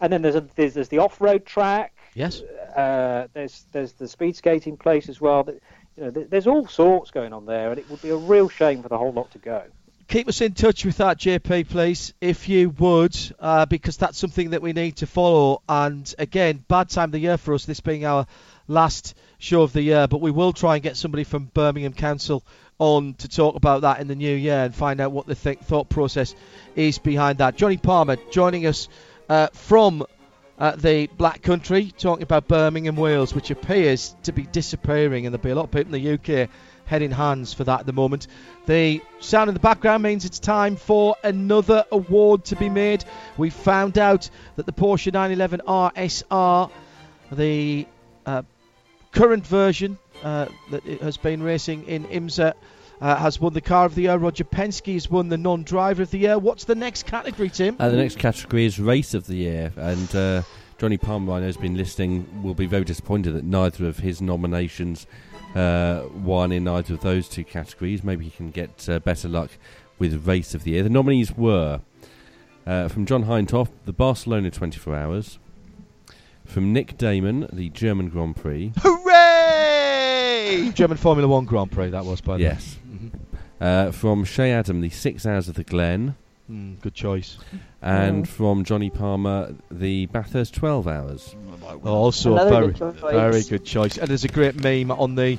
and then there's a, there's, there's the off-road track. Yes. Uh, there's there's the speed skating place as well. That, you know, there's all sorts going on there, and it would be a real shame for the whole lot to go. Keep us in touch with that, JP, please, if you would, uh, because that's something that we need to follow. And again, bad time of the year for us, this being our last show of the year, but we will try and get somebody from Birmingham Council on to talk about that in the new year and find out what the th- thought process is behind that. Jonny Palmer joining us uh, from uh, the Black Country, talking about Birmingham, Wheels, which appears to be disappearing, and there'll be a lot of people in the UK heading hands for that at the moment. The sound in the background means it's time for another award to be made. We found out that the Porsche 911 RSR, the current version uh, that it has been racing in IMSA, uh, has won the Car of the Year. Roger Penske has won the Non-Driver of the Year. What's the next category, Tim? Uh, the next category is Race of the Year, and uh, Jonny Palmer, I know, has been listening, will be very disappointed that neither of his nominations uh, won in either of those two categories. Maybe he can get uh, better luck with Race of the Year. The nominees were uh, from John Hindhaugh, the Barcelona 24 Hours, from Nick Daman, the German Grand Prix. Hooray! German Formula One Grand Prix, that was, by the Yes. way. Mhm. Uh, from Shea Adam, the Six Hours of the Glen, Mm, good choice. and from Jonny Palmer, the Bathurst 12 Hours. Also a Another very, good choice. very good choice. And there's a great meme on the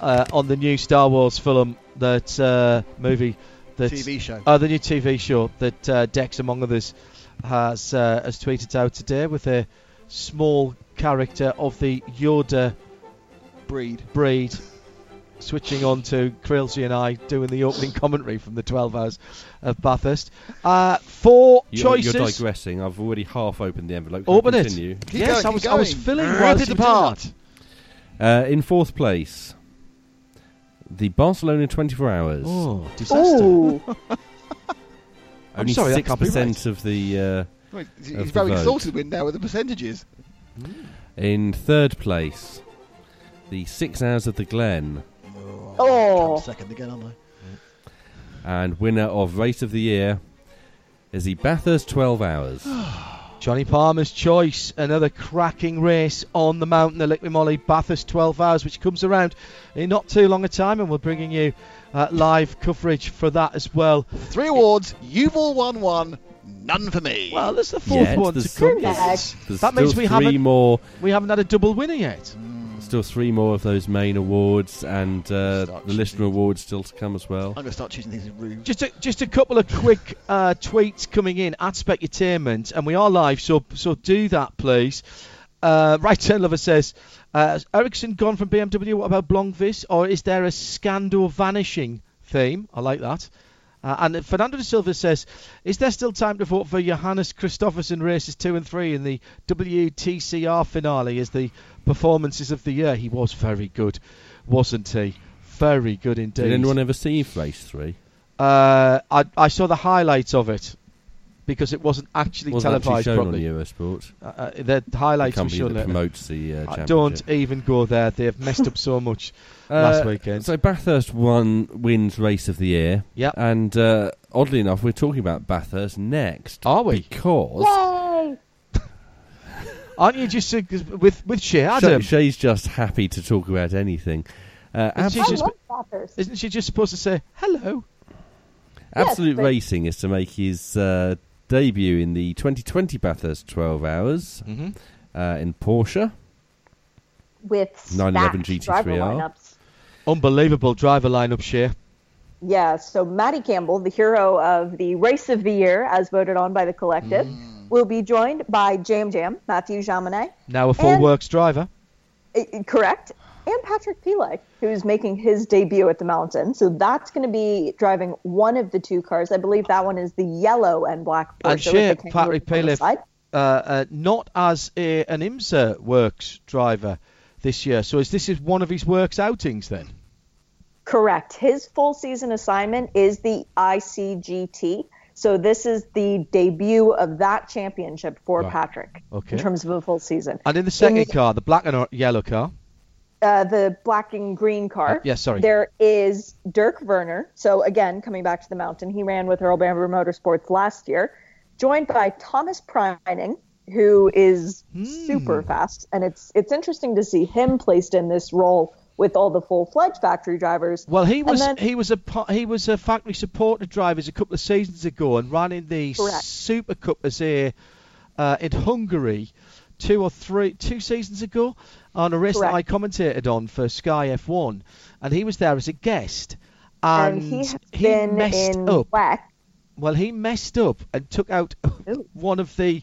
uh, on the new Star Wars film that uh, movie that TV show. uh, the new TV show that uh, Dex, among others, has uh, has tweeted out today with a small character of the Yoda breed. breed switching on to Krilsey and I doing the opening commentary from the 12 hours of Bathurst. Uh, four You're, choices. you're digressing. I've already half opened the envelope. Can I Open it. Keep yes, going, I was I was filling Rip it you were doing apart. Uh, in fourth place, the Barcelona 24 Hours. Oh, disaster. [laughs] Only sorry, that six can't be percent of the. Uh, Right, He's Of the very vote. exalted with now with the percentages. in third place, the Six Hours of the Glen, Oh. I'm second again, aren't I? and winner of Race of the Year is the Bathurst 12 Hours. [sighs] Jonny Palmer's choice, another cracking race on the mountain, the Liqui Moly Bathurst 12 hours, which comes around in not too long a time, and we're bringing you uh, live coverage for that as well. Three awards. You've all won one. None for me. Well, there's the fourth Yet, one to come. Yes. There's That still means we three haven't- more. We haven't had a double winner yet. Still three more of those main awards, and uh, the listener choosing. awards still to come as well. I'm going to start choosing these in room. Just a, just a couple of quick uh, tweets coming in at Specutainment, and we are live, so so do that, please. Uh, right Turn Lover says, uh, Eriksson gone from BMW? What about Blomqvist? Or is there a scandal vanishing theme? I like that. Uh, and Fernando de Silva says, is there still time to vote for Johannes Kristoffersson races 2 and 3 in the WTCR finale as the performances of the year? He was very good, wasn't he? Very good indeed. Did anyone ever see Race 3? Uh, I, I saw the highlights of it because it wasn't actually Wasn't actually televised shown properly. on Eurosport. Uh, uh, the The highlights were shown that promotes the uh, championship. don't even go there. They've messed up so much [laughs] last Uh, weekend. So Bathurst won wins race of the year. Yep. And uh, oddly enough, we're talking about Bathurst next. Are we? Because Yay! Aren't you just uh, with with Shea Shay- Adam? Shea's just happy to talk about anything. Uh, Isn't she just- love Isn't she just supposed to say hello? Absolute but- Racing is to make his uh, debut in the 2020 Bathurst 12 Hours Mm-hmm. uh, in Porsche. With 911 GT3R. Lineups. Unbelievable driver lineup, Shea. Yeah, so Matty Campbell, the hero of the race of the year, as voted on by the collective, Mm. will be joined by Jam Jam, Mathieu Jaminet, Now a full And- works driver. I- I- correct, and Patrick Pilet, who's making his debut at the mountain. So that's going to be driving one of the two cars. I believe that one is the yellow and black Porsche. And with Shea, Patrick on Pilet, uh, uh, not as a, an IMSA Works driver this year. So is this is one of his Works outings then? Correct. His full season assignment is the ICGT. So this is the debut of that championship for Right. Patrick Okay. in terms of a full season. And in the second the- car, the black and yellow car. uh, the black and green car. Uh, yes, sorry. There is Dirk Werner. So again, coming back to the mountain, he ran with Earl Bamber Motorsports last year, joined by Thomas Preining, who is Hmm. super fast, and it's it's interesting to see him placed in this role with all the full-fledged factory drivers. Well, he was then- he was a he was a factory supported driver a couple of seasons ago and ran in the Correct. Super Cup as a uh, in Hungary two or three two seasons ago on a race that I Correct. commentated on for Sky F1, and he was there as a guest. And, and he has he been messed in up. Well, he messed up and took out Ooh. [laughs] one of the.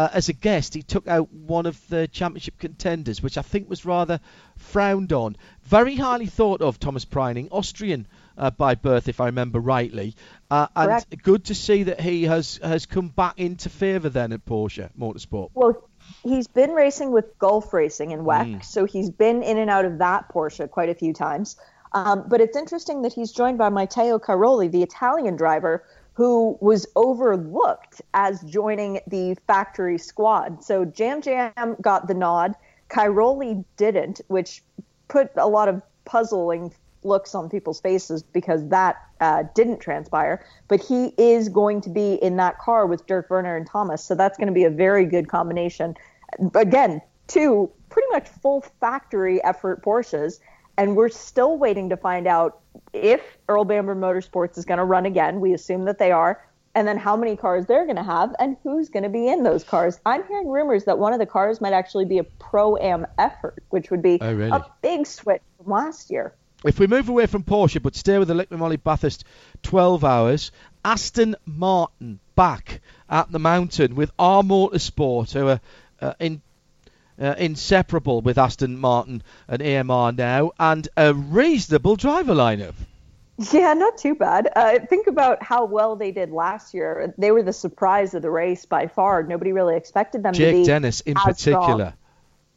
Uh, as a guest, he took out one of the championship contenders, which I think was rather frowned on. Very highly thought of, Thomas Preining, Austrian uh, by birth, if I remember rightly. Uh, and Correct. good to see that he has, has come back into favour then at Porsche Motorsport. Well, he's been racing with Gulf Racing in WEC, Mm. so he's been in and out of that Porsche quite a few times. Um, but it's interesting that he's joined by Matteo Cairoli, the Italian driver, who was overlooked as joining the factory squad. So Jam Jam got the nod, Cairoli didn't, which put a lot of puzzling looks on people's faces because that uh, didn't transpire. But he is going to be in that car with Dirk Werner and Thomas, so that's going to be a very good combination. Again, two pretty much full factory effort Porsches, and we're still waiting to find out if Earl Bamber Motorsports is going to run again. We assume that they are. And then how many cars they're going to have and who's going to be in those cars. I'm hearing rumors that one of the cars might actually be a pro am effort, which would be Oh, really? a big switch from last year. If we move away from Porsche but stay with the Liqui Moly Bathurst 12 hours, Aston Martin back at the mountain with R Motorsport, who are uh, in, uh, inseparable with Aston Martin and AMR now, and a reasonable driver lineup. Yeah, not too bad. Uh, think about how well they did last year. They were the surprise of the race by far. Nobody really expected them to be. Jake Dennis in as strong. particular.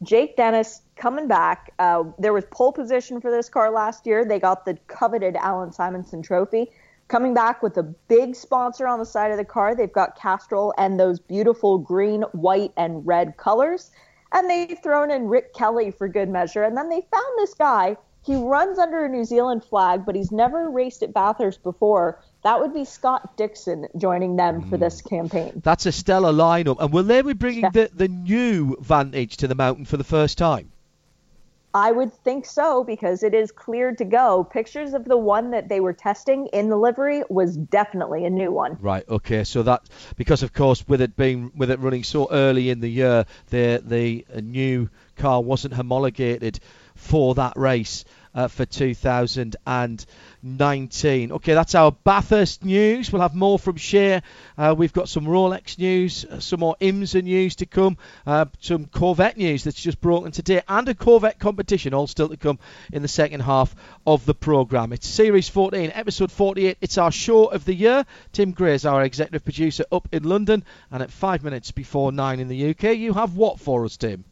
Jake Dennis coming back. Uh, there was pole position for this car last year. They got the coveted Allan Simonsen Trophy. Coming back with a big sponsor on the side of the car. They've got Castrol and those beautiful green, white, and red colors. And they've thrown in Rick Kelly for good measure. And then they found this guy. He runs under a New Zealand flag, but he's never raced at Bathurst before. That would be Scott Dixon joining them for hmm. this campaign. That's a stellar lineup. And will they be bringing Yeah. the, the new Vantage to the mountain for the first time? I would think so because it is cleared to go. Pictures of the one that they were testing in the livery was definitely a new one. Right. Okay. So that because of course with it being with it running so early in the year, the the uh, new car wasn't homologated for that race uh, for 2019. Okay, that's our Bathurst news. We'll have more from Shea. Uh, we've got some Rolex news, uh, some more IMSA news to come, uh, some Corvette news that's just broken today, and a Corvette competition, all still to come in the second half of the programme. It's Series 14, Episode 48. It's our show of the year. Tim Gray is our executive producer up in London, and at five minutes before nine in the UK, you have what for us, Tim?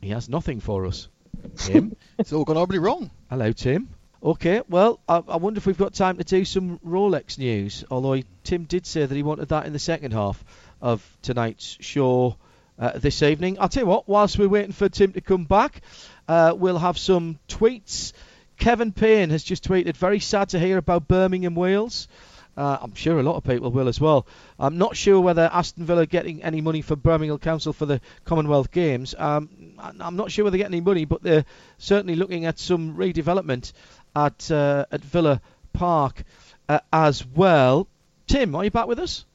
He has nothing for us. [laughs] Tim? It's all gone horribly wrong. Hello, Tim. Okay, well, I, I wonder if we've got time to do some Rolex news. Although he, Tim did say that he wanted that in the second half of tonight's show uh, this evening. I'll tell you what, whilst we're waiting for Tim to come back, uh, we'll have some tweets. Kevin Payne has just tweeted, very sad to hear about Birmingham, Wheels. Uh, I'm sure a lot of people will as well. I'm not sure whether Aston Villa are getting any money from Birmingham Council for the Commonwealth Games. Um, I- I'm not sure whether they get any money, but they're certainly looking at some redevelopment at uh, at Villa Park uh, as well. Tim, are you back with us?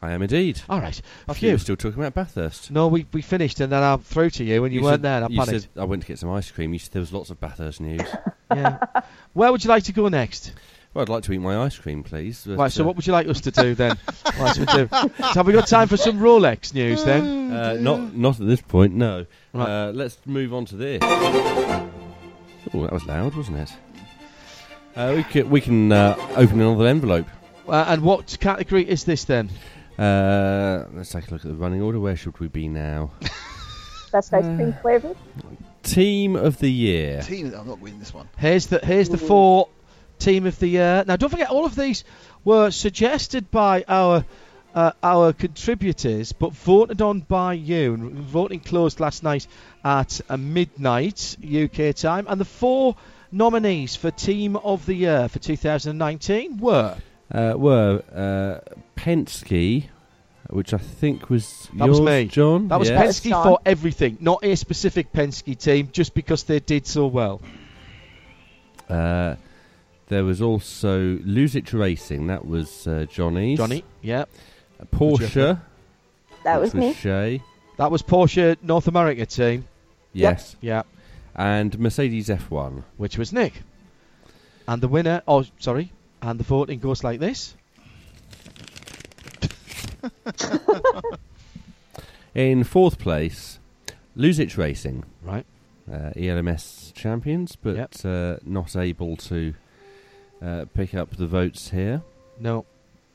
I am indeed. All right. I thought you were still talking about Bathurst. No, we, we finished and then I'm through to you and you, weren't said, there. And I you panicked. said I went to get some ice cream. You said there was lots of Bathurst news. [laughs] yeah. Where would you like to go next? Well, I'd like to eat my ice cream, please. Right. So uh, what would you like us to do then? [laughs] right, so, do. so have we got time for some Rolex news then? Uh, not not at this point, no. Right. Uh, let's move on to this. Oh, that was loud, wasn't it? Uh, we can, we can uh, open another envelope. Uh, and what category is this then? Uh, let's take a look at the running order. Where should we be now? [laughs] Best ice cream flavor. Team of the year. Team, I'm not winning this one. Here's the here's the four team of the year. Now, don't forget, all of these were suggested by our uh, our contributors, but voted on by you. And voting closed last night at uh, midnight UK time, and the four nominees for team of the year for 2019 were Uh, were uh, Penske, which I think was That yours, was me. John. that was yeah. Penske Sean. for everything, not a specific Penske team, just because they did so well. Uh, there was also Luzich Racing. That was uh, Jonny's. Jonny, yeah, Porsche. That which was me. Shea. that was Porsche North America team, Yes. yeah, And Mercedes F1. which was Nick. And the winner, oh, sorry, and the voting goes like this. [laughs] In fourth place, Luzich Racing. Right. uh, ELMS champions, but Yep. uh, not able to uh, pick up the votes here. No,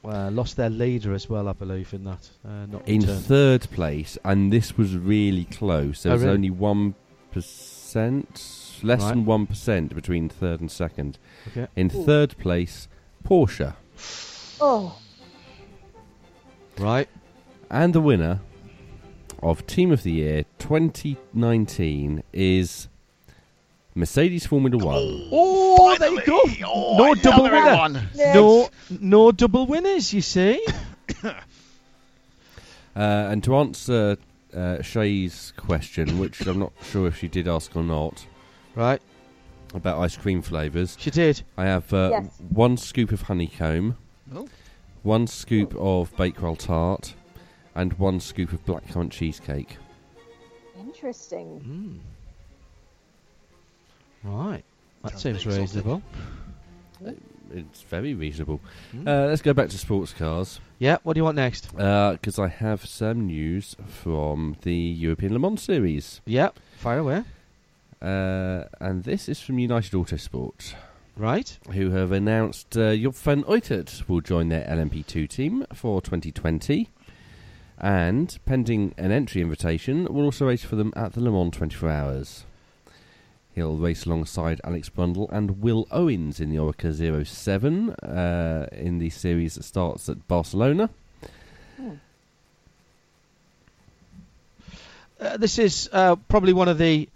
uh, lost their leader as well, I believe, in that. Uh, not In returned. third place, and this was really close. There Oh, was really? only one percent, less Right. than one percent between third and second. Okay. In third place, Porsche, Oh, Right. and the winner of Team of the Year 2019 is Mercedes Formula One. Oh, there you go. Oh, no double winner. everyone. No, no double winners. You see. [coughs] Uh, and to answer uh, Shea's question, which I'm not sure if she did ask or not, right. about ice cream flavours, She did. I have uh, Yes. one scoop of honeycomb, Oh. one scoop of bakewell tart, and one scoop of blackcurrant cheesecake. interesting. Mm. Right. That Sounds seems a bit exotic. reasonable. It's very reasonable. Mm. Uh, let's go back to sports cars Yeah. What do you want next? because I have some news from the European Le Mans series, Yeah. Fire away. uh, and this is from United Autosport. Right. who have announced uh, Job van Uitert will join their LMP2 team for 2020. And, pending an entry invitation, will also race for them at the Le Mans 24 Hours. He'll race alongside Alex Brundle and Will Owens in the Oreca 07 uh, in the series that starts at Barcelona. Uh, this is uh, probably one of the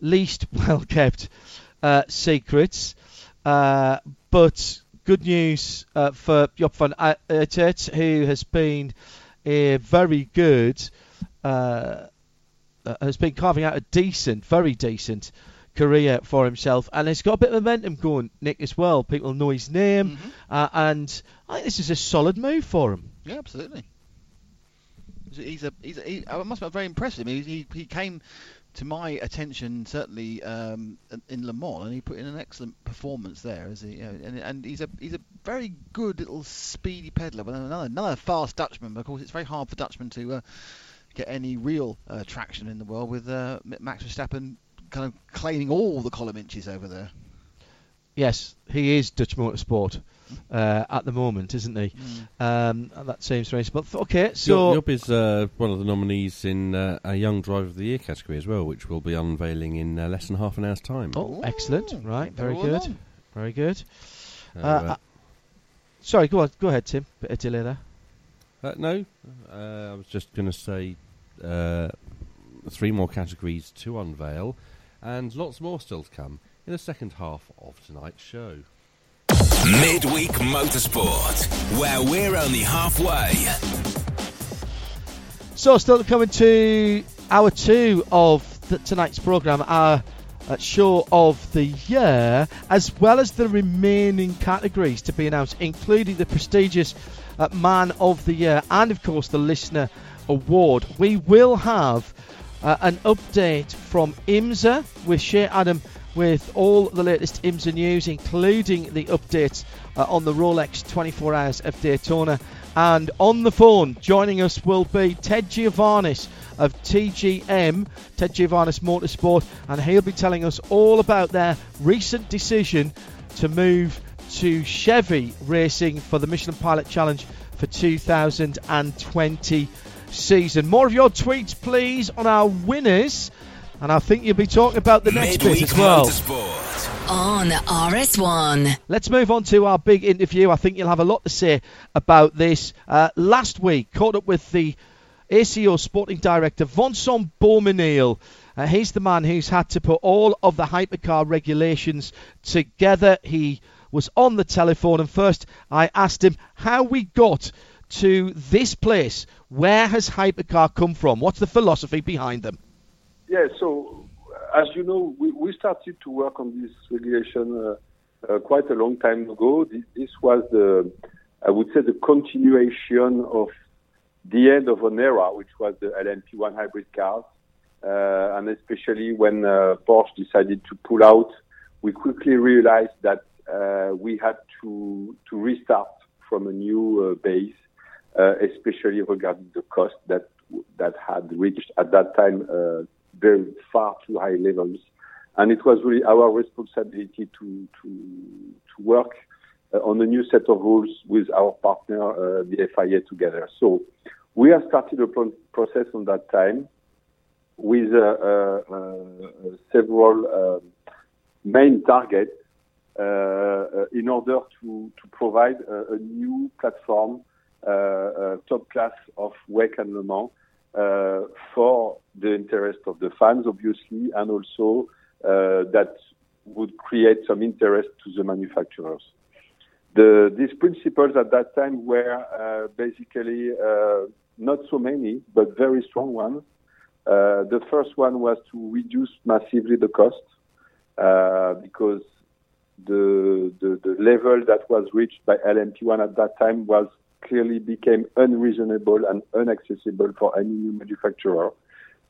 least [laughs] well kept uh, secrets, uh, but good news uh, for Job van who has been a very good, uh, uh, has been carving out a decent, very decent career for himself, and has got a bit of momentum going. Nick as well. People know his name, Mhm. uh, and I think this is a solid move for him. Yeah, absolutely. He's a, he's a, he, I must be very impressed with him. He, he, came to my attention certainly um, in Le Mans, and he put in an excellent performance there. As he, you know, and, and he's a he's a very good little speedy peddler. But another another fast Dutchman. But of course, it's very hard for Dutchmen to uh, get any real uh, traction in the world with uh, Max Verstappen kind of claiming all the column inches over there. Yes, he is Dutch Motorsport uh, at the moment, isn't he? Um, that seems reasonable. Th- Okay, so Job is uh, one of the nominees in uh, a Young Driver of the Year category as well, which we'll be unveiling in uh, less than half an hour's time. oh, excellent, right, very good, along. very good. So, Uh, uh, sorry, go on, go ahead, Tim. Bit of delay there. Uh, no, uh, I was just going to say uh, three more categories to unveil, and lots more still to come in the second half of tonight's show. Midweek Motorsport, where we're only halfway. So, still coming to hour two of the, tonight's programme, our uh, show of the year, as well as the remaining categories to be announced, including the prestigious uh, Man of the Year and, of course, the Listener Award. We will have uh, an update from IMSA with Shea Adam with all the latest IMSA news, including the updates uh, on the Rolex 24 Hours of Daytona. And on the phone, joining us will be Ted Giovanis of TGM, Ted Giovanis Motorsport, and he'll be telling us all about their recent decision to move to Chevy Racing for the Michelin Pilot Challenge for 2020 season. More of your tweets, please, on our winners. And I think you'll be talking about the next Midweek bit as well. Motorsport. On RS1. Let's move on to our big interview. I think you'll have a lot to say about this. Uh, last week, caught up with the ACO sporting director, Vincent Beaumesnil. Uh, he's the man who's had to put all of the hypercar regulations together. He was on the telephone, and first I asked him how we got to this place. Where has hypercar come from? What's the philosophy behind them? Yeah, so as you know, we, we started to work on this regulation uh, uh, quite a long time ago. This, this was the, I would say, the continuation of the end of an era, which was the LMP1 hybrid cars, uh, and especially when uh, Porsche decided to pull out, we quickly realized that uh, we had to to restart from a new uh, base, especially regarding the cost that that had reached at that time uh, very far too high levels, and it was really our responsibility to to to work uh, on a new set of rules with our partner, uh, the FIA, together. So we have started a pro- process on that time with uh, uh, uh, several um, main targets uh, uh, in order to, to provide a, new platform, uh, uh, top class of WEC and Le Mans uh, for the interest of the fans, obviously, and also uh, that would create some interest to the manufacturers. The, these principles at that time were uh, basically uh, not so many, but very strong ones. Uh, the first one was to reduce massively the cost uh, because the, the the level that was reached by LMP1 at that time was clearly became unreasonable and inaccessible for any new manufacturer.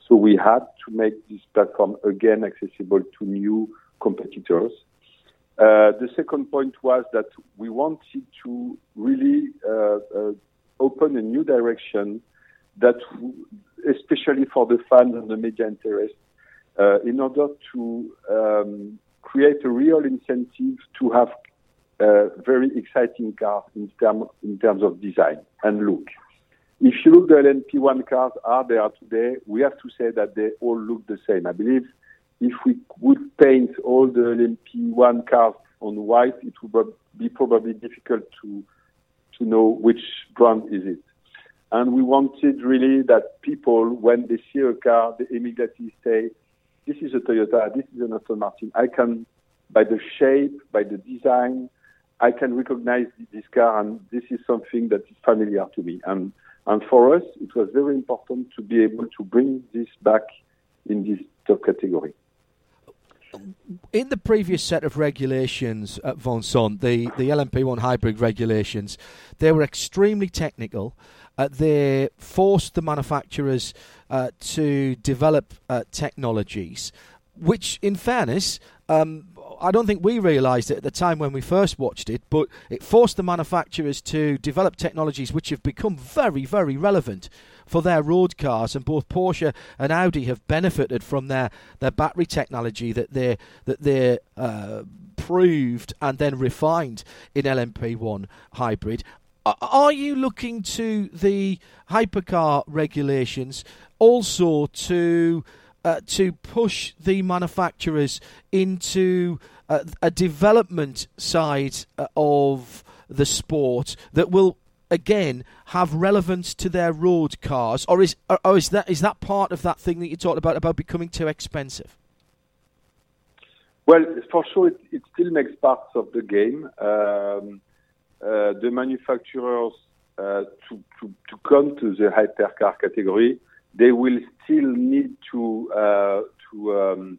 So we had to make this platform again accessible to new competitors. Uh, the second point was that we wanted to really uh, uh, open a new direction that, especially for the fans and the media interest, uh, in order to um, create a real incentive to have very exciting cars in, term, in terms of design and look. If you look the LMP1 cars are there today, we have to say that they all look the same. I believe if we would paint all the LMP1 cars on white, it would be probably difficult to to know which brand is it. And we wanted really that people, when they see a car, they immediately say, "This is a Toyota. This is an Aston Martin." I can, by the shape, by the design, I can recognize this car, and this is something that is familiar to me. And and for us, it was very important to be able to bring this back in this top category. in the previous set of regulations at Vincent, the, the LMP1 hybrid regulations, they were extremely technical. Uh, they forced the manufacturers uh, to develop uh, technologies, which, in fairness, um, I don't think we realised it at the time when we first watched it, but it forced the manufacturers to develop technologies which have become very, very relevant for their road cars, and both Porsche and Audi have benefited from their, their battery technology that they that they uh, proved and then refined in LMP1 hybrid. Are you looking to the hypercar regulations also to uh, to push the manufacturers into uh, a development side uh, of the sport that will again have relevance to their road cars, or is or, is that is that part of that thing that you talked about about becoming too expensive? Well, for sure, it, it still makes part of the game. Um, uh, the manufacturers uh, to, to, to come to the hypercar category, they will still need to uh, to um,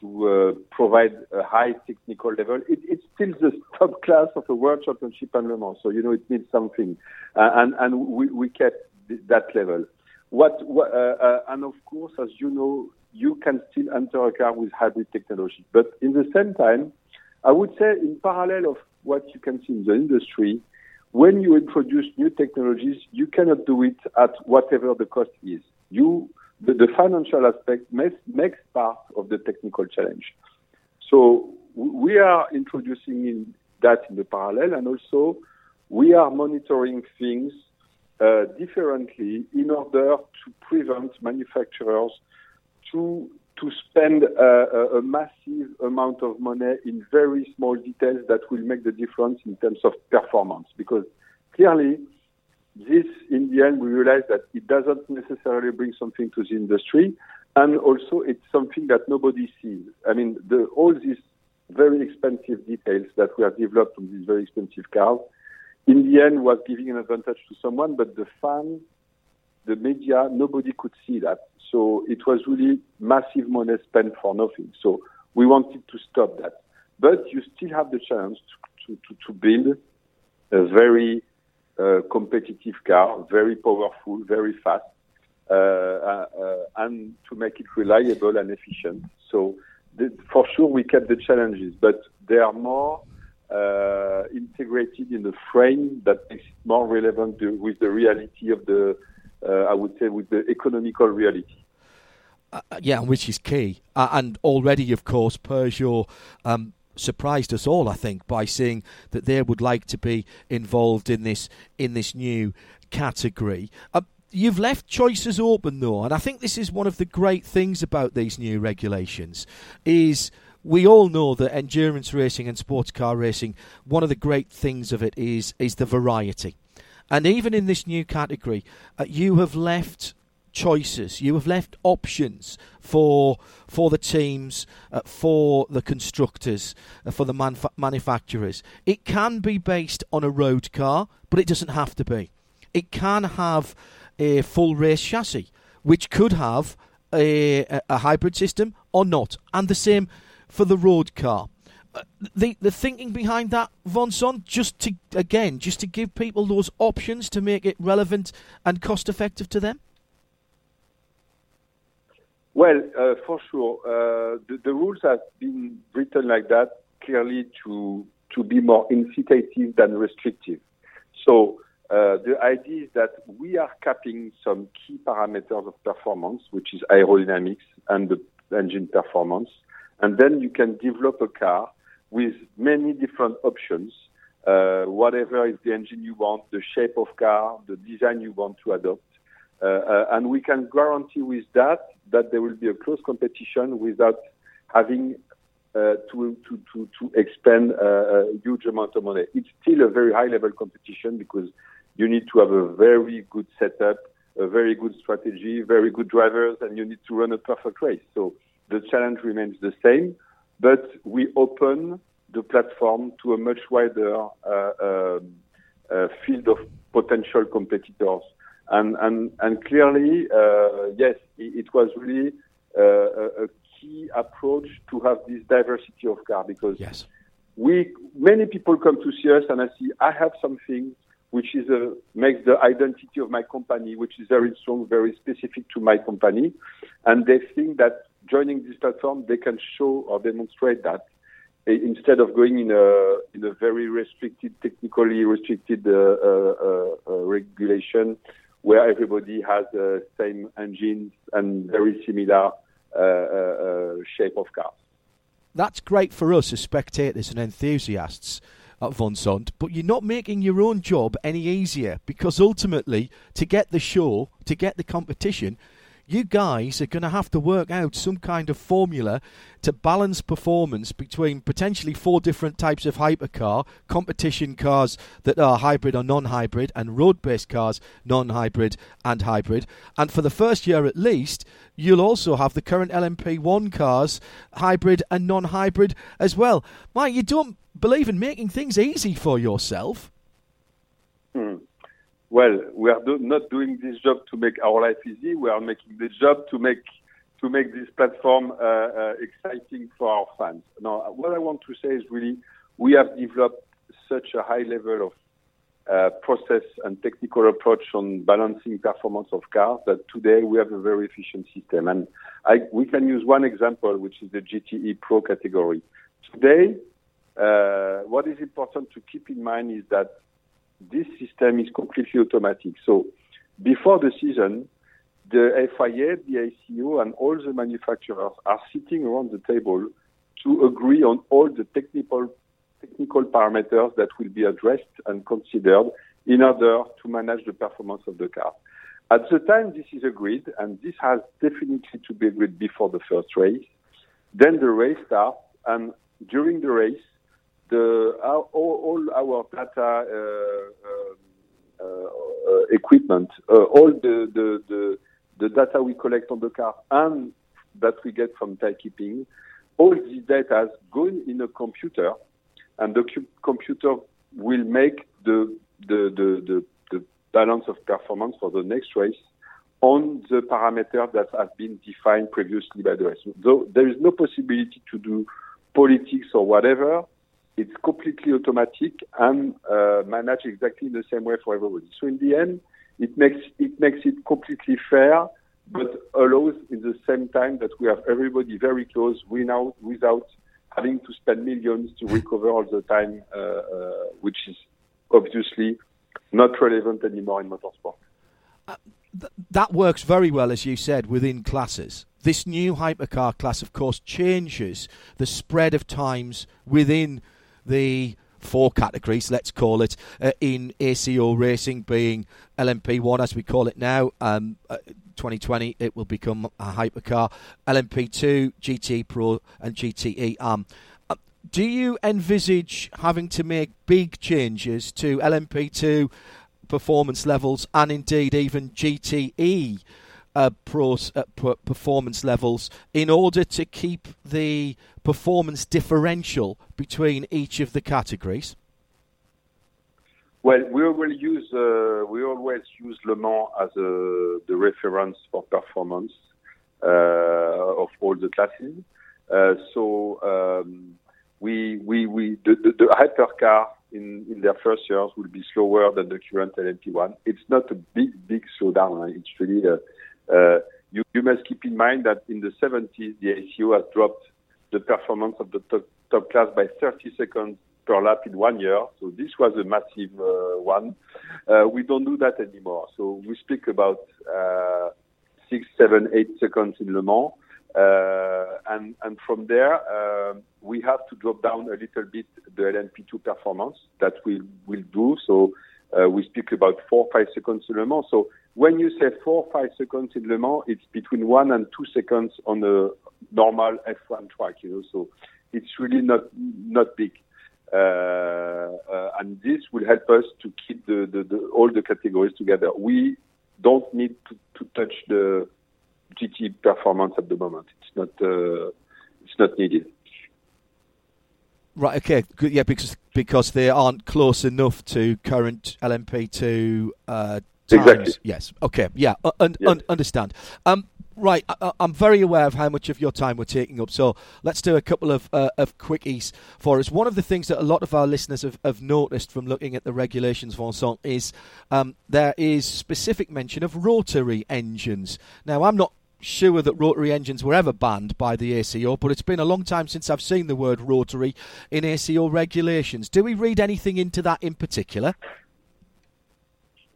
to uh, provide a high technical level. It, it's still the top [laughs] class of a world championship and Le Mans, so you know it means something, uh, and and we, we kept th- that level. What, what uh, uh, and of course, as you know, you can still enter a car with hybrid technology, but in the same time, I would say in parallel of what you can see in the industry, when you introduce new technologies, you cannot do it at whatever the cost is. You, the, the financial aspect makes, makes part of the technical challenge. So we are introducing in that in the parallel, and also we are monitoring things uh, differently in order to prevent manufacturers to to spend a, a, massive amount of money in very small details that will make the difference in terms of performance. Because clearly, this in the end we realize that it doesn't necessarily bring something to the industry, and also it's something that nobody sees. I mean, the, all these very expensive details that we have developed on these very expensive cars, in the end was giving an advantage to someone, but the fan, the media, nobody could see that. So it was really massive money spent for nothing. So we wanted to stop that. But you still have the chance to, to, to build a very competitive car, very powerful, very fast, uh, uh, and to make it reliable and efficient. So for sure we kept the challenges, but they are more uh, integrated in the frame that makes it more relevant to, with the reality of the, I would say, with the economical reality. Uh, yeah, which is key. Uh, and already, of course, Peugeot um, surprised us all, I think, by seeing that they would like to be involved in this in this new category. Uh, you've left choices open, though, and I think this is one of the great things about these new regulations. Is we all know that endurance racing and sports car racing, one of the great things of it is is the variety. And even in this new category, uh, you have left choices. You have left options for for the teams, uh, for the constructors, uh, for the manufacturers. It can be based on a road car, but it doesn't have to be. It can have a full race chassis, which could have a, a, hybrid system or not, and the same for the road car. Uh, the the thinking behind that, Vincent, just to again, just to give people those options to make it relevant and cost effective to them. Well, uh, for sure, uh, the, the, rules have been written like that clearly to to be more incitative than restrictive. So uh, the idea is that we are capping some key parameters of performance, which is aerodynamics and the engine performance, and then you can develop a car with many different options. Uh, whatever is the engine you want, the shape of car, the design you want to adopt. Uh, uh, and we can guarantee with that that there will be a close competition without having uh, to, to, to, to expend a huge amount of money. It's still a very high level competition because you need to have a very good setup, a very good strategy, very good drivers, and you need to run a perfect race. So the challenge remains the same, but we open the platform to a much wider uh, uh, uh, field of potential competitors. And, and, and clearly, uh, yes, it, it, was really uh, a, a, key approach to have this diversity of car because yes. we many people come to see us and I see I have something which is a, makes the identity of my company, which is very strong, very specific to my company, and they think that joining this platform they can show or demonstrate that instead of going in a in a very restricted, technically restricted uh, uh, uh, regulation where everybody has the same engines and very similar uh, uh, uh, shape of cars. That's great for us as spectators and enthusiasts at Vincent, but you're not making your own job any easier because ultimately, to get the show, to get the competition, you guys are going to have to work out some kind of formula to balance performance between potentially four different types of hypercar, competition cars that are hybrid or non hybrid, and road based cars, non hybrid and hybrid. And for the first year at least, you'll also have the current LMP1 cars, hybrid and non hybrid as well. Mike, you don't believe in making things easy for yourself. Hmm well, we are do- not doing this job to make our life easy. We are making the job to make to make this platform uh, uh, exciting for our fans. Now, what I want to say is really we have developed such a high level of uh, process and technical approach on balancing performance of cars that today we have a very efficient system. And I, we can use one example, which is the GTE Pro category. Today, uh, what is important to keep in mind is that this system is completely automatic. So before the season, the FIA, the ACO, and all the manufacturers are sitting around the table to agree on all the technical technical parameters that will be addressed and considered in order to manage the performance of the car. At the time this is agreed, and this has definitely to be agreed before the first race, then the race starts, and during the race, the all, all our data uh, uh, uh, equipment, all the, the, the, the data we collect on the car and that we get from tie keeping, all these data go in a computer, and the cu- computer will make the, the, the, the balance of performance for the next race on the parameters that have been defined previously by the race. So there is no possibility to do politics or whatever. It's completely automatic and uh, managed exactly the same way for everybody. So in the end, it makes it makes it completely fair, but allows in the same time that we have everybody very close without without having to spend millions to recover all the time, uh, uh, which is obviously not relevant anymore in motorsport. Uh, th- that works very well, as you said, within classes. This new hypercar class, of course, changes the spread of times within the four categories, let's call it, uh, in ACO racing, being LMP1 as we call it now. Um, uh, 2020, it will become a hypercar. LMP2, GT Pro, and GTE AM. Uh, do you envisage having to make big changes to LMP2 performance levels and indeed even GTE uh, uh, performance levels in order to keep the performance differential between each of the categories? Well, we always use uh, we always use Le Mans as a, the reference for performance uh, of all the classes. Uh, so um, we we we the, the, the hypercar in, in their first years will be slower than the current LMP1. It's not a big big slowdown. It's really uh, uh, you, you must keep in mind that in the 70s the ACO has dropped the performance of the top, top class by 30 seconds per lap in one year. So this was a massive uh, one. Uh, we don't do that anymore. So we speak about uh, six, seven, eight seconds in Le Mans. Uh, and, and from there, uh, we have to drop down a little bit the LMP2 performance that we will do. So uh, we speak about four, five seconds in Le Mans. So when you say four, five seconds in Le Mans, it's between one and two seconds on a normal F1 track, you know. So it's really not not big. Uh, uh, and this will help us to keep the, the, the, all the categories together. We don't need to, to touch the GT performance at the moment. It's not uh, it's not needed. Right. Okay. Good. Yeah. Because because they aren't close enough to current LMP2 uh, times. Exactly. Yes. Okay. Yeah. Un- yes. Un- understand. Um, Right, I, am very aware of how much of your time we're taking up, so let's do a couple of uh, of quickies for us. One of the things that a lot of our listeners have, have noticed from looking at the regulations, Vincent, is um, there is specific mention of rotary engines. Now, I'm not sure that rotary engines were ever banned by the ACO, but it's been a long time since I've seen the word rotary in ACO regulations. Do we read anything into that in particular?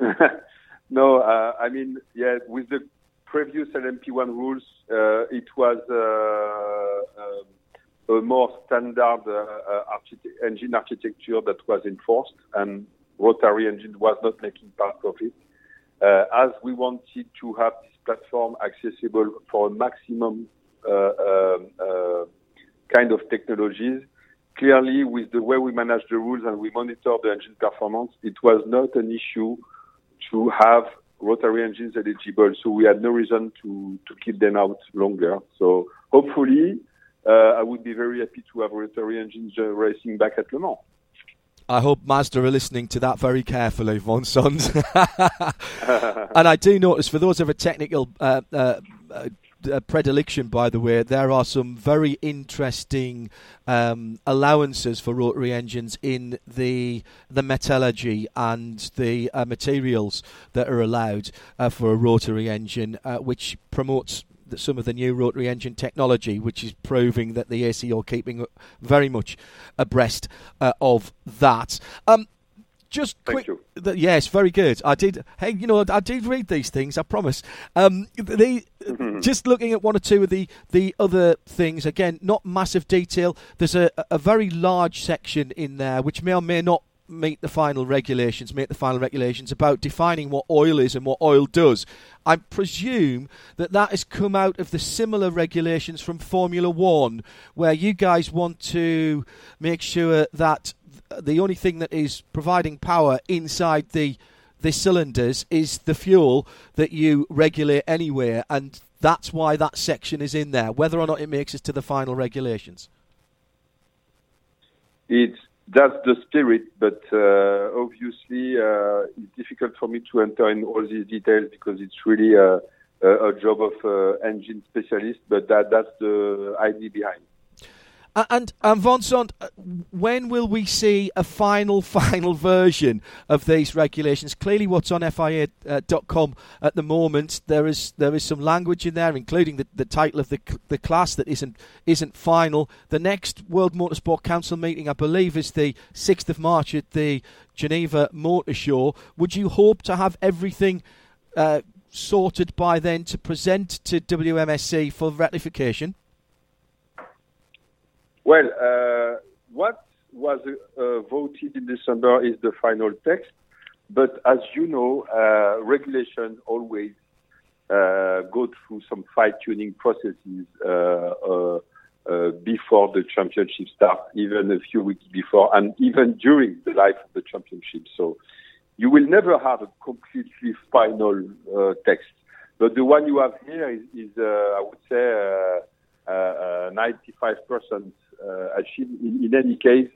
[laughs] no, uh, I mean, yeah, with the previous LMP1 rules, uh, it was uh, um, a more standard uh, architect- engine architecture that was enforced, and rotary engine was not making part of it. as we wanted to have this platform accessible for a maximum um, kind of technologies, clearly with the way we manage the rules and we monitor the engine performance, it was not an issue to have rotary engines eligible, so we had no reason to, to keep them out longer. So hopefully, uh, I would be very happy to have rotary engines racing back at Le Mans. I hope Mazda are listening to that very carefully, Vincent. [laughs] and I do notice for those of a technical uh, uh, predilection, by the way, there are some very interesting um, allowances for rotary engines in the the metallurgy and the uh, materials that are allowed uh, for a rotary engine, uh, which promotes some of the new rotary engine technology, which is proving that the ACO are keeping very much abreast uh, of that. Um, just Thank quick. th- yes, very good. I did. Hey, you know, I did read these things. I promise. Um, the Mm-hmm. just looking at one or two of the the other things. Again, not massive detail. There's a a very large section in there which may or may not meet the final regulations, meet the final regulations about defining what oil is and what oil does. I presume that that has come out of the similar regulations from Formula One, where you guys want to make sure that the only thing that is providing power inside the the cylinders is the fuel that you regulate anywhere, and that's why that section is in there, whether or not it makes it to the final regulations. It's that's the spirit, but uh, obviously uh, it's difficult for me to enter in all these details because it's really a, a, a job of uh, engine specialist. But that that's the idea behind. Uh, And and Vincent, uh, when will we see a final [laughs] final version of these regulations? Clearly, what's on FIA.com at the moment, there is there is some language in there, including the, the title of the the class that isn't isn't final. The next World Motorsport Council meeting, I believe, is the sixth of March at the Geneva Motor Show. Would you hope to have everything? Uh, sorted by then to present to WMSC for rectification? Well, uh, what was uh, voted in December is the final text, but as you know, uh, regulations always uh, go through some fine-tuning processes uh, uh, before the championship starts, even a few weeks before, and even during the life of the championship. So you will never have a completely final text. But the one you have here is, is I would say, 95% uh, achieved. In, any case,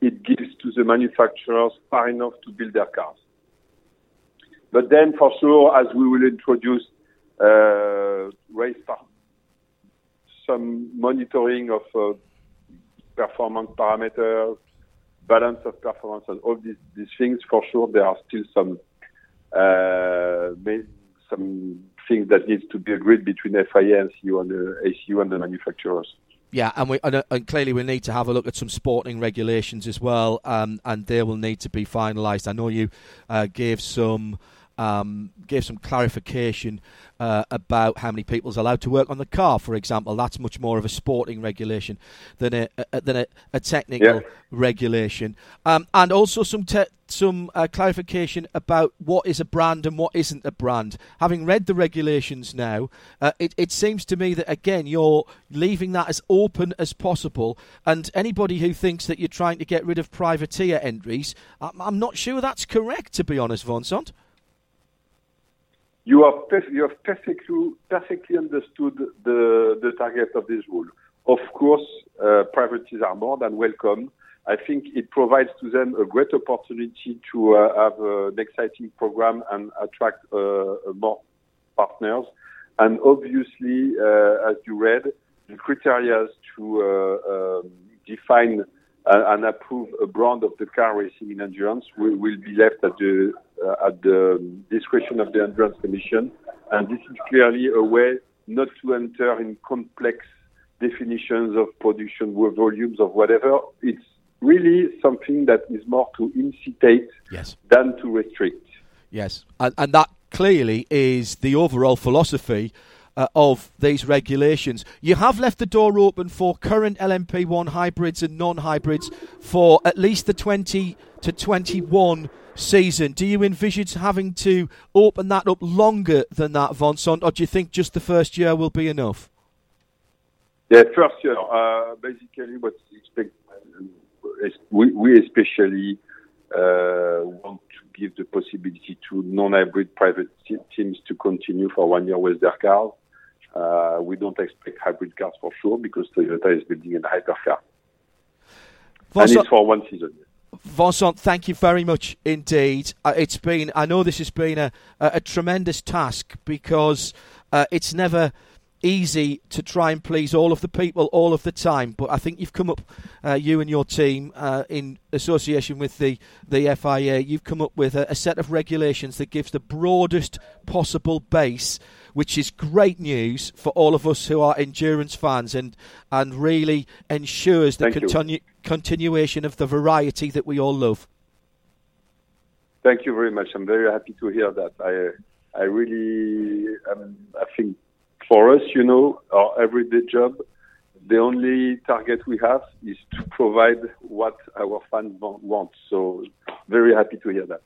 it gives to the manufacturers far enough to build their cars. But then, for sure, as we will introduce uh, race some monitoring of uh, performance parameters, balance of performance, and all these, these things, for sure, there are still some uh, some things that needs to be agreed between FIA and CU and the ACU and the manufacturers. Yeah, and we and, uh, and clearly we need to have a look at some sporting regulations as well, um, and they will need to be finalised. I know you uh, gave some um, gave some clarification uh, about how many people's allowed to work on the car, for example. That's much more of a sporting regulation than a, a than a, a technical Yeah. regulation, um, and also some te- some uh, clarification about what is a brand and what isn't a brand. Having read the regulations now, uh, it, it seems to me that again you're leaving that as open as possible, and anybody who thinks that you're trying to get rid of privateer entries, I'm, I'm not sure that's correct, to be honest, Vincent. You, perf- you have perfectly, perfectly understood the, the target of this rule. Of course, uh, privateers are more than welcome. I think it provides to them a great opportunity to uh, have uh, an exciting program and attract uh, more partners. And obviously, uh, as you read, the criteria to uh, um, define uh, and approve a brand of the car racing in endurance will, will be left at the uh, at the discretion of the endurance commission. And this is clearly a way not to enter in complex definitions of production volumes of whatever. It's really something that is more to incitate Yes. than to restrict. Yes, and, and that clearly is the overall philosophy uh, of these regulations. You have left the door open for current LMP1 hybrids and non-hybrids for at least the 20 to 21 season. Do you envisage having to open that up longer than that, Vincent, or do you think just the first year will be enough? Yeah, first year. Uh, basically, what expect, uh, we, we especially uh, want to give the possibility to non-hybrid private teams to continue for one year with their cars. Uh, we don't expect hybrid cars for sure because Toyota is building a hypercar, and Vincent, it's for one season. Vincent, thank you very much indeed. Uh, it's been, I know this has been a, a, a tremendous task because uh, it's never easy to try and please all of the people all of the time. But I think you've come up, uh, you and your team, uh, in association with the, the FIA, you've come up with a, a set of regulations that gives the broadest possible base which is great news for all of us who are endurance fans and and really ensures the continu- continuation of the variety that we all love. Thank you very much. I'm very happy to hear that. I I really um, I think for us, you know, our everyday job, the only target we have is to provide what our fans want. So very happy to hear that.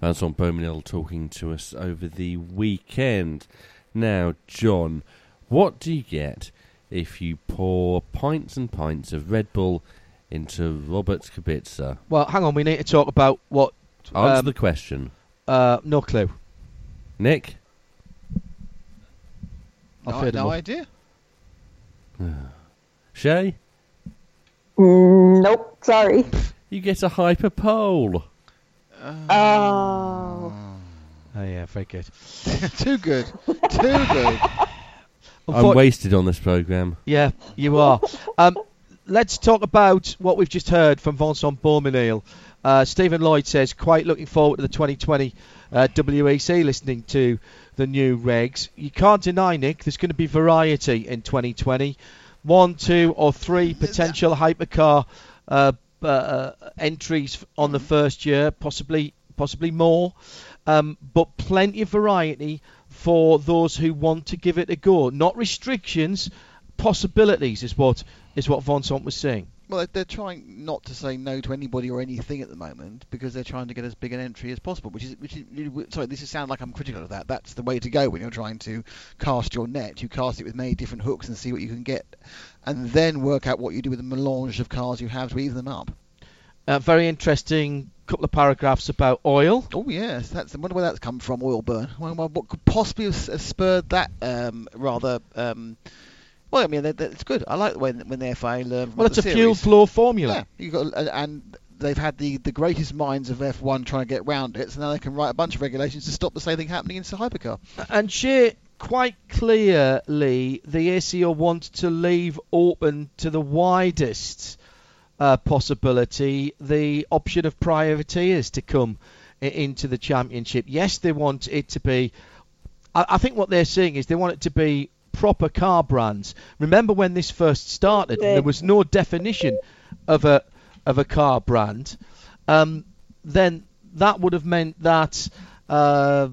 Vincent Beaumesnil talking to us over the weekend. Now, John, what do you get if you pour pints and pints of Red Bull into Robert Kubica? Well, hang on. We need to talk about what. Answer um, the question. Uh, no clue. Nick? I've No, heard no idea. [sighs] Shea? Mm, nope, sorry. You get a hyperpole. Oh. Oh yeah, very good. [laughs] Too good. Too good. I'm Unfor- wasted on this programme. Yeah, you are. um, let's talk about what we've just heard from Vincent Beaumesnil. Uh, Stephen Lloyd says, quite looking forward to the 2020 uh, WEC listening to the new regs. You can't deny, Nick, there's going to be variety in 2020. One, two, or three potential hypercar uh, uh, entries on the first year, possibly possibly more, um, but plenty of variety for those who want to give it a go. Not restrictions, possibilities is what is what Vincent was saying. Well, they're trying not to say no to anybody or anything at the moment because they're trying to get as big an entry as possible. Which is, which is, sorry, this is sound like I'm critical of that. That's the way to go when you're trying to cast your net. You cast it with many different hooks and see what you can get, and then work out what you do with the melange of cars you have to even them up. Uh, very interesting couple of paragraphs about oil. Oh yes, that's. I wonder where that's come from. Oil burn. Well, what could possibly have, have spurred that? Um, rather. Um, well, I mean, that- that's good. I like when when the FIA learn. Well, it's a fuel flow formula. Yeah, you got and- and they've had the, the greatest minds of F1 trying to get round it, so now they can write a bunch of regulations to stop the same thing happening in the hypercar. And Shea, quite clearly, the ACO wants to leave open to the widest uh, possibility the option of privateers to come into the championship. Yes, they want it to be. I, I think what they're saying is they want it to be proper car brands. Remember when this first started, there was no definition of a of a car brand. Um, then that would have meant that uh,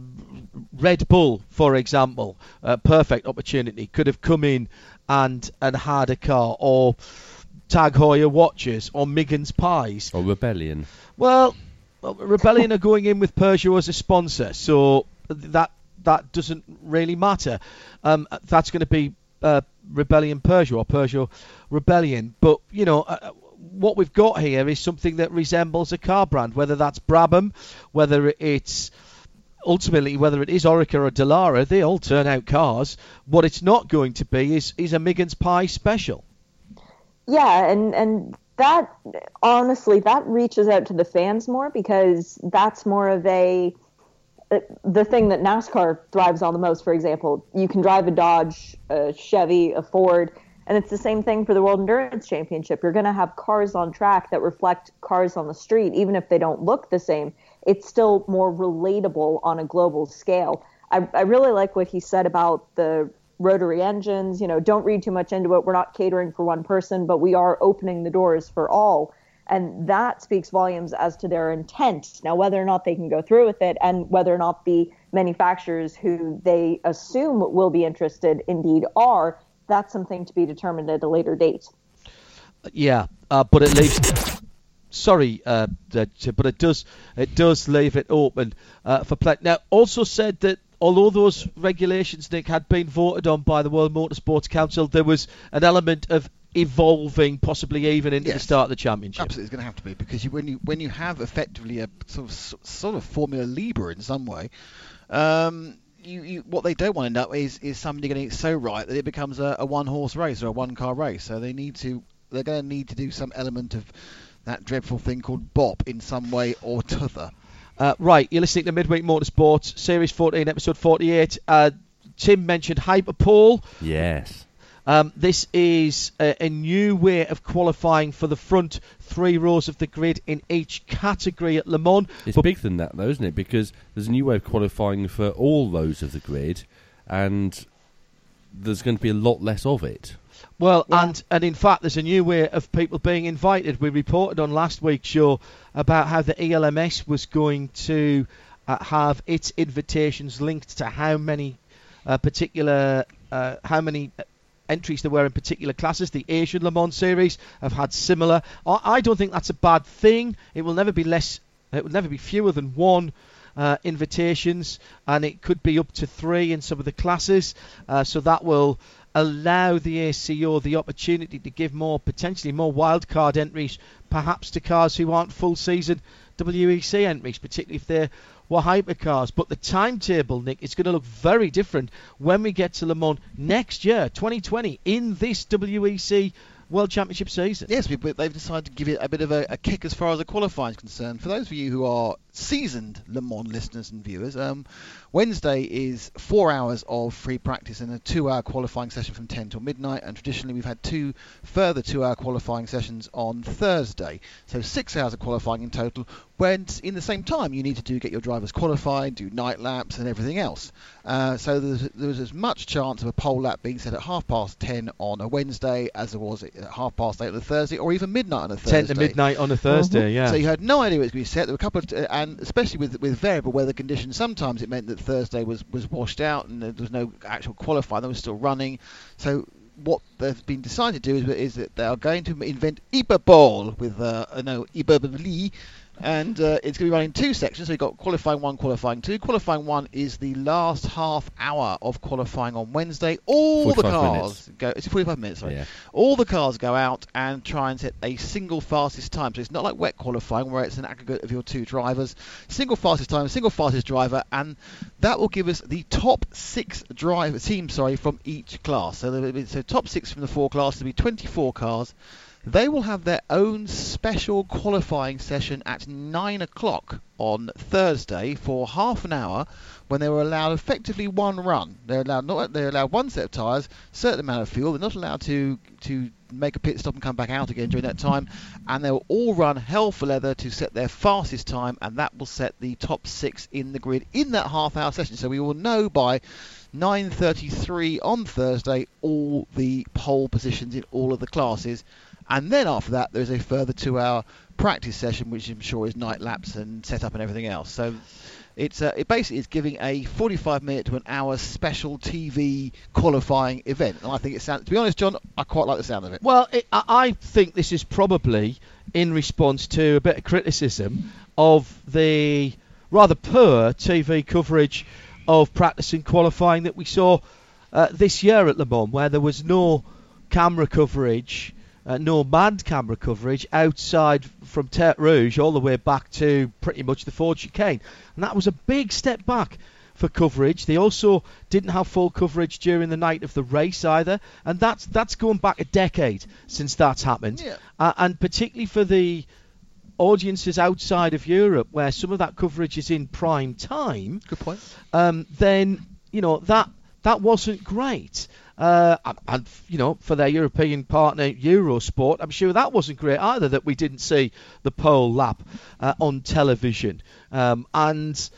Red Bull, for example, a perfect opportunity, could have come in and and had a car, or Tag Heuer watches, or Miggins pies. Or Rebellion. Well, well, Rebellion are going in with Peugeot as a sponsor, so that that doesn't really matter. Um, that's going to be uh, Rebellion Peugeot or Peugeot Rebellion. But you know, uh, what we've got here is something that resembles a car brand, whether that's Brabham, whether it's ultimately whether it is Oreca or Dallara, they all turn out cars. What it's not going to be is is a Miggins Pie special. Yeah, and and that honestly that reaches out to the fans more because that's more of a uh, the thing that NASCAR thrives on the most. For example, you can drive a Dodge, a Chevy, a Ford, and it's the same thing for the World Endurance Championship. You're going to have cars on track that reflect cars on the street, even if they don't look the same. It's still more relatable on a global scale. I, I really like what he said about the rotary engines. You know, don't read too much into it. We're not catering for one person, but we are opening the doors for all. And that speaks volumes as to their intent. Now, whether or not they can go through with it and whether or not the manufacturers who they assume will be interested indeed are, that's something to be determined at a later date. Yeah, uh, but it leaves. Sorry, uh, but it does it does leave it open uh, for play. Now, also said that although those regulations, Nick, had been voted on by the World Motorsports Council, there was an element of evolving, possibly even into the start of the championship. Absolutely, it's going to have to be because you, when you when you have effectively a sort of sort of Formula Libre in some way, um, you, you what they don't want to end up is is somebody getting it so right that it becomes a, a one horse race or a one car race. So they need to they're going to need to do some element of that dreadful thing called bop in some way or t'other. Uh, right, you're listening to Midweek Motorsports, Series 14, Episode 48. Uh, Tim mentioned Hyperpole. Yes. Um, this is a, a new way of qualifying for the front three rows of the grid in each category at Le Mans. It's But- bigger than that, though, isn't it? Because there's a new way of qualifying for all rows of the grid, and there's going to be a lot less of it. Well, and and in fact, there's a new way of people being invited. We reported on last week's show about how the ELMS was going to uh, have its invitations linked to how many uh, particular uh, how many entries there were in particular classes. The Asian Le Mans series have had similar. I, don't think that's a bad thing. It will never be less. It will never be fewer than one. Uh, invitations, and it could be up to three in some of the classes. Uh, so that will allow the ACO the opportunity to give more potentially more wildcard entries, perhaps to cars who aren't full season WEC entries, particularly if they're were hypercars. But the timetable, Nick, is going to look very different when we get to Le Mans next year, 2020, in this WEC World Championship season. Yes, they've decided to give it a bit of a, a kick as far as the qualifying is concerned. For those of you who are seasoned Le Mans listeners and viewers, um, Wednesday is four hours of free practice and a two-hour qualifying session from 10 till midnight. And traditionally, we've had two further two-hour qualifying sessions on Thursday, so six hours of qualifying in total. When in the same time, you need to do get your drivers qualified, do night laps, and everything else. Uh, so there's, there was as much chance of a pole lap being set at half past 10 on a Wednesday as there was at half past 8 on a Thursday, or even midnight on a Thursday. 10 to midnight on a Thursday, yeah. So you had no idea it was going to be set. There were a couple of, uh, and especially with with variable weather conditions, sometimes it meant that Thursday was was washed out and there was no actual qualifying. They were still running. So what they've been decided to do is, is that they are going to invent Iberball with uh, no Iberbali and uh, it's going to be running two sections. So you've got qualifying one, qualifying two. Qualifying one is the last half hour of qualifying on Wednesday. All the cars minutes. go. It's 45 minutes. Sorry. Yeah. All the cars go out and try and set a single fastest time. So it's not like wet qualifying where it's an aggregate of your two drivers. Single fastest time, single fastest driver, and that will give us the top six driver teams. Sorry, from each class. So, will be, so top six from the four classes. There'll be 24 cars. They will have their own special qualifying session at 9 o'clock on Thursday for half an hour when they were allowed effectively one run. They're allowed not they're allowed one set of tyres, certain amount of fuel. They're not allowed to to make a pit stop and come back out again during that time. And they'll all run hell for leather to set their fastest time, and that will set the top six in the grid in that half hour session. So we will know by 9:33 on Thursday all the pole positions in all of the classes and then after that there's a further two hour practice session which I'm sure is night laps and setup and everything else. So it's uh, it basically is giving a 45 minute to an hour special TV qualifying event. And I think it sounds to be honest John I quite like the sound of it. Well, it, I think this is probably in response to a bit of criticism of the rather poor TV coverage of practice and qualifying that we saw uh, this year at Le Mans, where there was no camera coverage, uh, no manned camera coverage outside from Tertre Rouge all the way back to pretty much the Ford chicane. And that was a big step back for coverage. They also didn't have full coverage during the night of the race either, and that's that's going back a decade since that's happened. Yeah. Uh, and particularly for the audiences outside of Europe, where some of that coverage is in prime time, good point um, then you know that that wasn't great. Uh, and, you know, for their European partner Eurosport, I'm sure that wasn't great either. That we didn't see the pole lap uh, on television. Um, and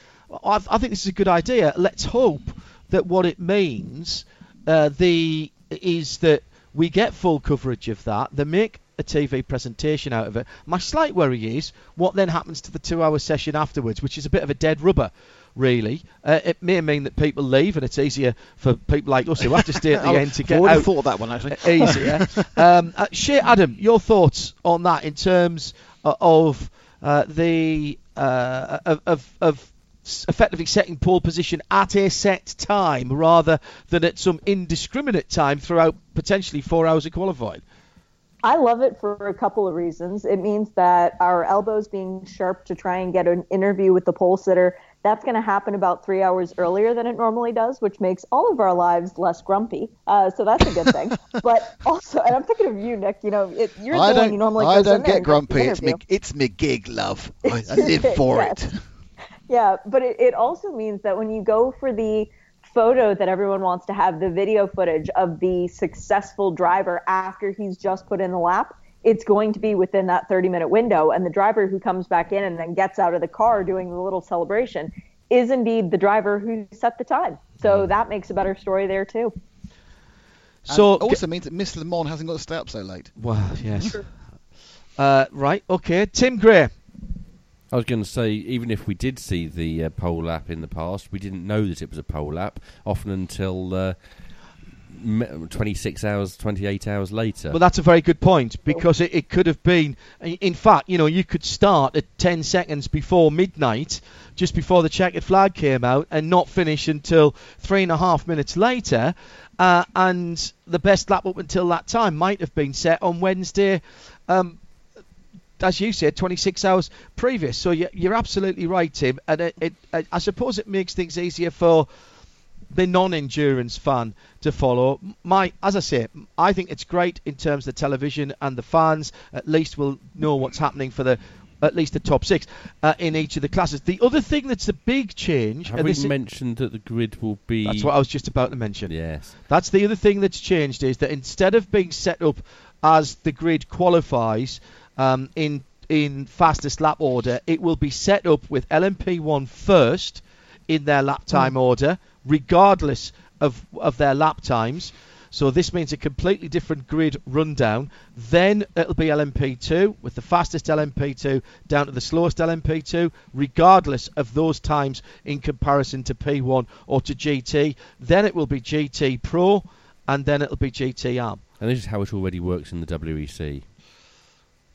I, I think this is a good idea. Let's hope that what it means uh, the is that we get full coverage of that. They make a TV presentation out of it. My slight worry is what then happens to the two-hour session afterwards, which is a bit of a dead rubber. Really, uh, it may mean that people leave, and it's easier for people like us who have to stay at the [laughs] end to get I out thought of that one actually easier. [laughs] um, uh, Shea Adam, your thoughts on that in terms uh, of uh, the uh, of, of, of effectively setting pole position at a set time rather than at some indiscriminate time throughout potentially four hours of qualifying. I love it for a couple of reasons. It means that our elbows being sharp to try and get an interview with the pole sitter, that's going to happen about three hours earlier than it normally does, which makes all of our lives less grumpy. Uh, so that's a good thing. [laughs] but also, and I'm thinking of you, Nick. You know, it, you're I the one who normally I don't get and gets the grumpy it's me it's me gig love [laughs] I, I live for yes. it [laughs] Yeah, but it, it also means that when you go for the photo that everyone wants to have, the video footage of the successful driver after he's just put in the lap, it's going to be within that 30 minute window. And the driver who comes back in and then gets out of the car doing the little celebration is indeed the driver who set the time. So that makes a better story there, too. So and also means that Miss Le Mans hasn't got to stay up so late. Well, yes. uh, right. Okay. Tim Gray. I was going to say, even if we did see the uh, pole lap in the past, we didn't know that it was a pole lap often until uh, m- 26 hours, 28 hours later. Well, that's a very good point because it, it could have been. In fact, you know, you could start at 10 seconds before midnight, just before the checkered flag came out, and not finish until three and a half minutes later. Uh, and the best lap up until that time might have been set on Wednesday. Um, as you said, 26 hours previous. So you're, you're absolutely right, Tim. And it, it, I I suppose it makes things easier for the non-endurance fan to follow. My, as I say, I think it's great in terms of the television and the fans. At least will know what's happening for the at least the top six uh, in each of the classes. The other thing that's a big change, Have we mentioned that the grid will be? that's what I was just about to mention. Yes. That's the other thing that's changed is that instead of being set up as the grid qualifies um, in in fastest lap order, it will be set up with LMP1 first in their lap time order, regardless of of their lap times. So this means a completely different grid rundown. Then it'll be LMP2 with the fastest LMP2 down to the slowest LMP2, regardless of those times in comparison to P1 or to GT. Then it will be GT Pro, and then it'll be GT Am. And this is how it already works in the WEC.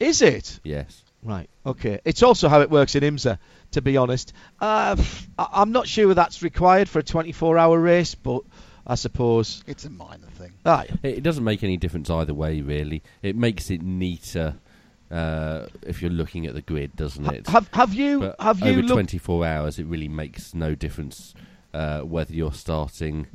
Is it? Yes. Right. Okay. It's also how it works in IMSA, to be honest. Uh, I- I'm not sure that's required for a 24-hour race, but I suppose. It's a minor thing. Aye. It, it doesn't make any difference either way, really. It makes it neater uh, if you're looking at the grid, doesn't it? Have have you But have you over looked? 24 hours, it really makes no difference uh, whether you're starting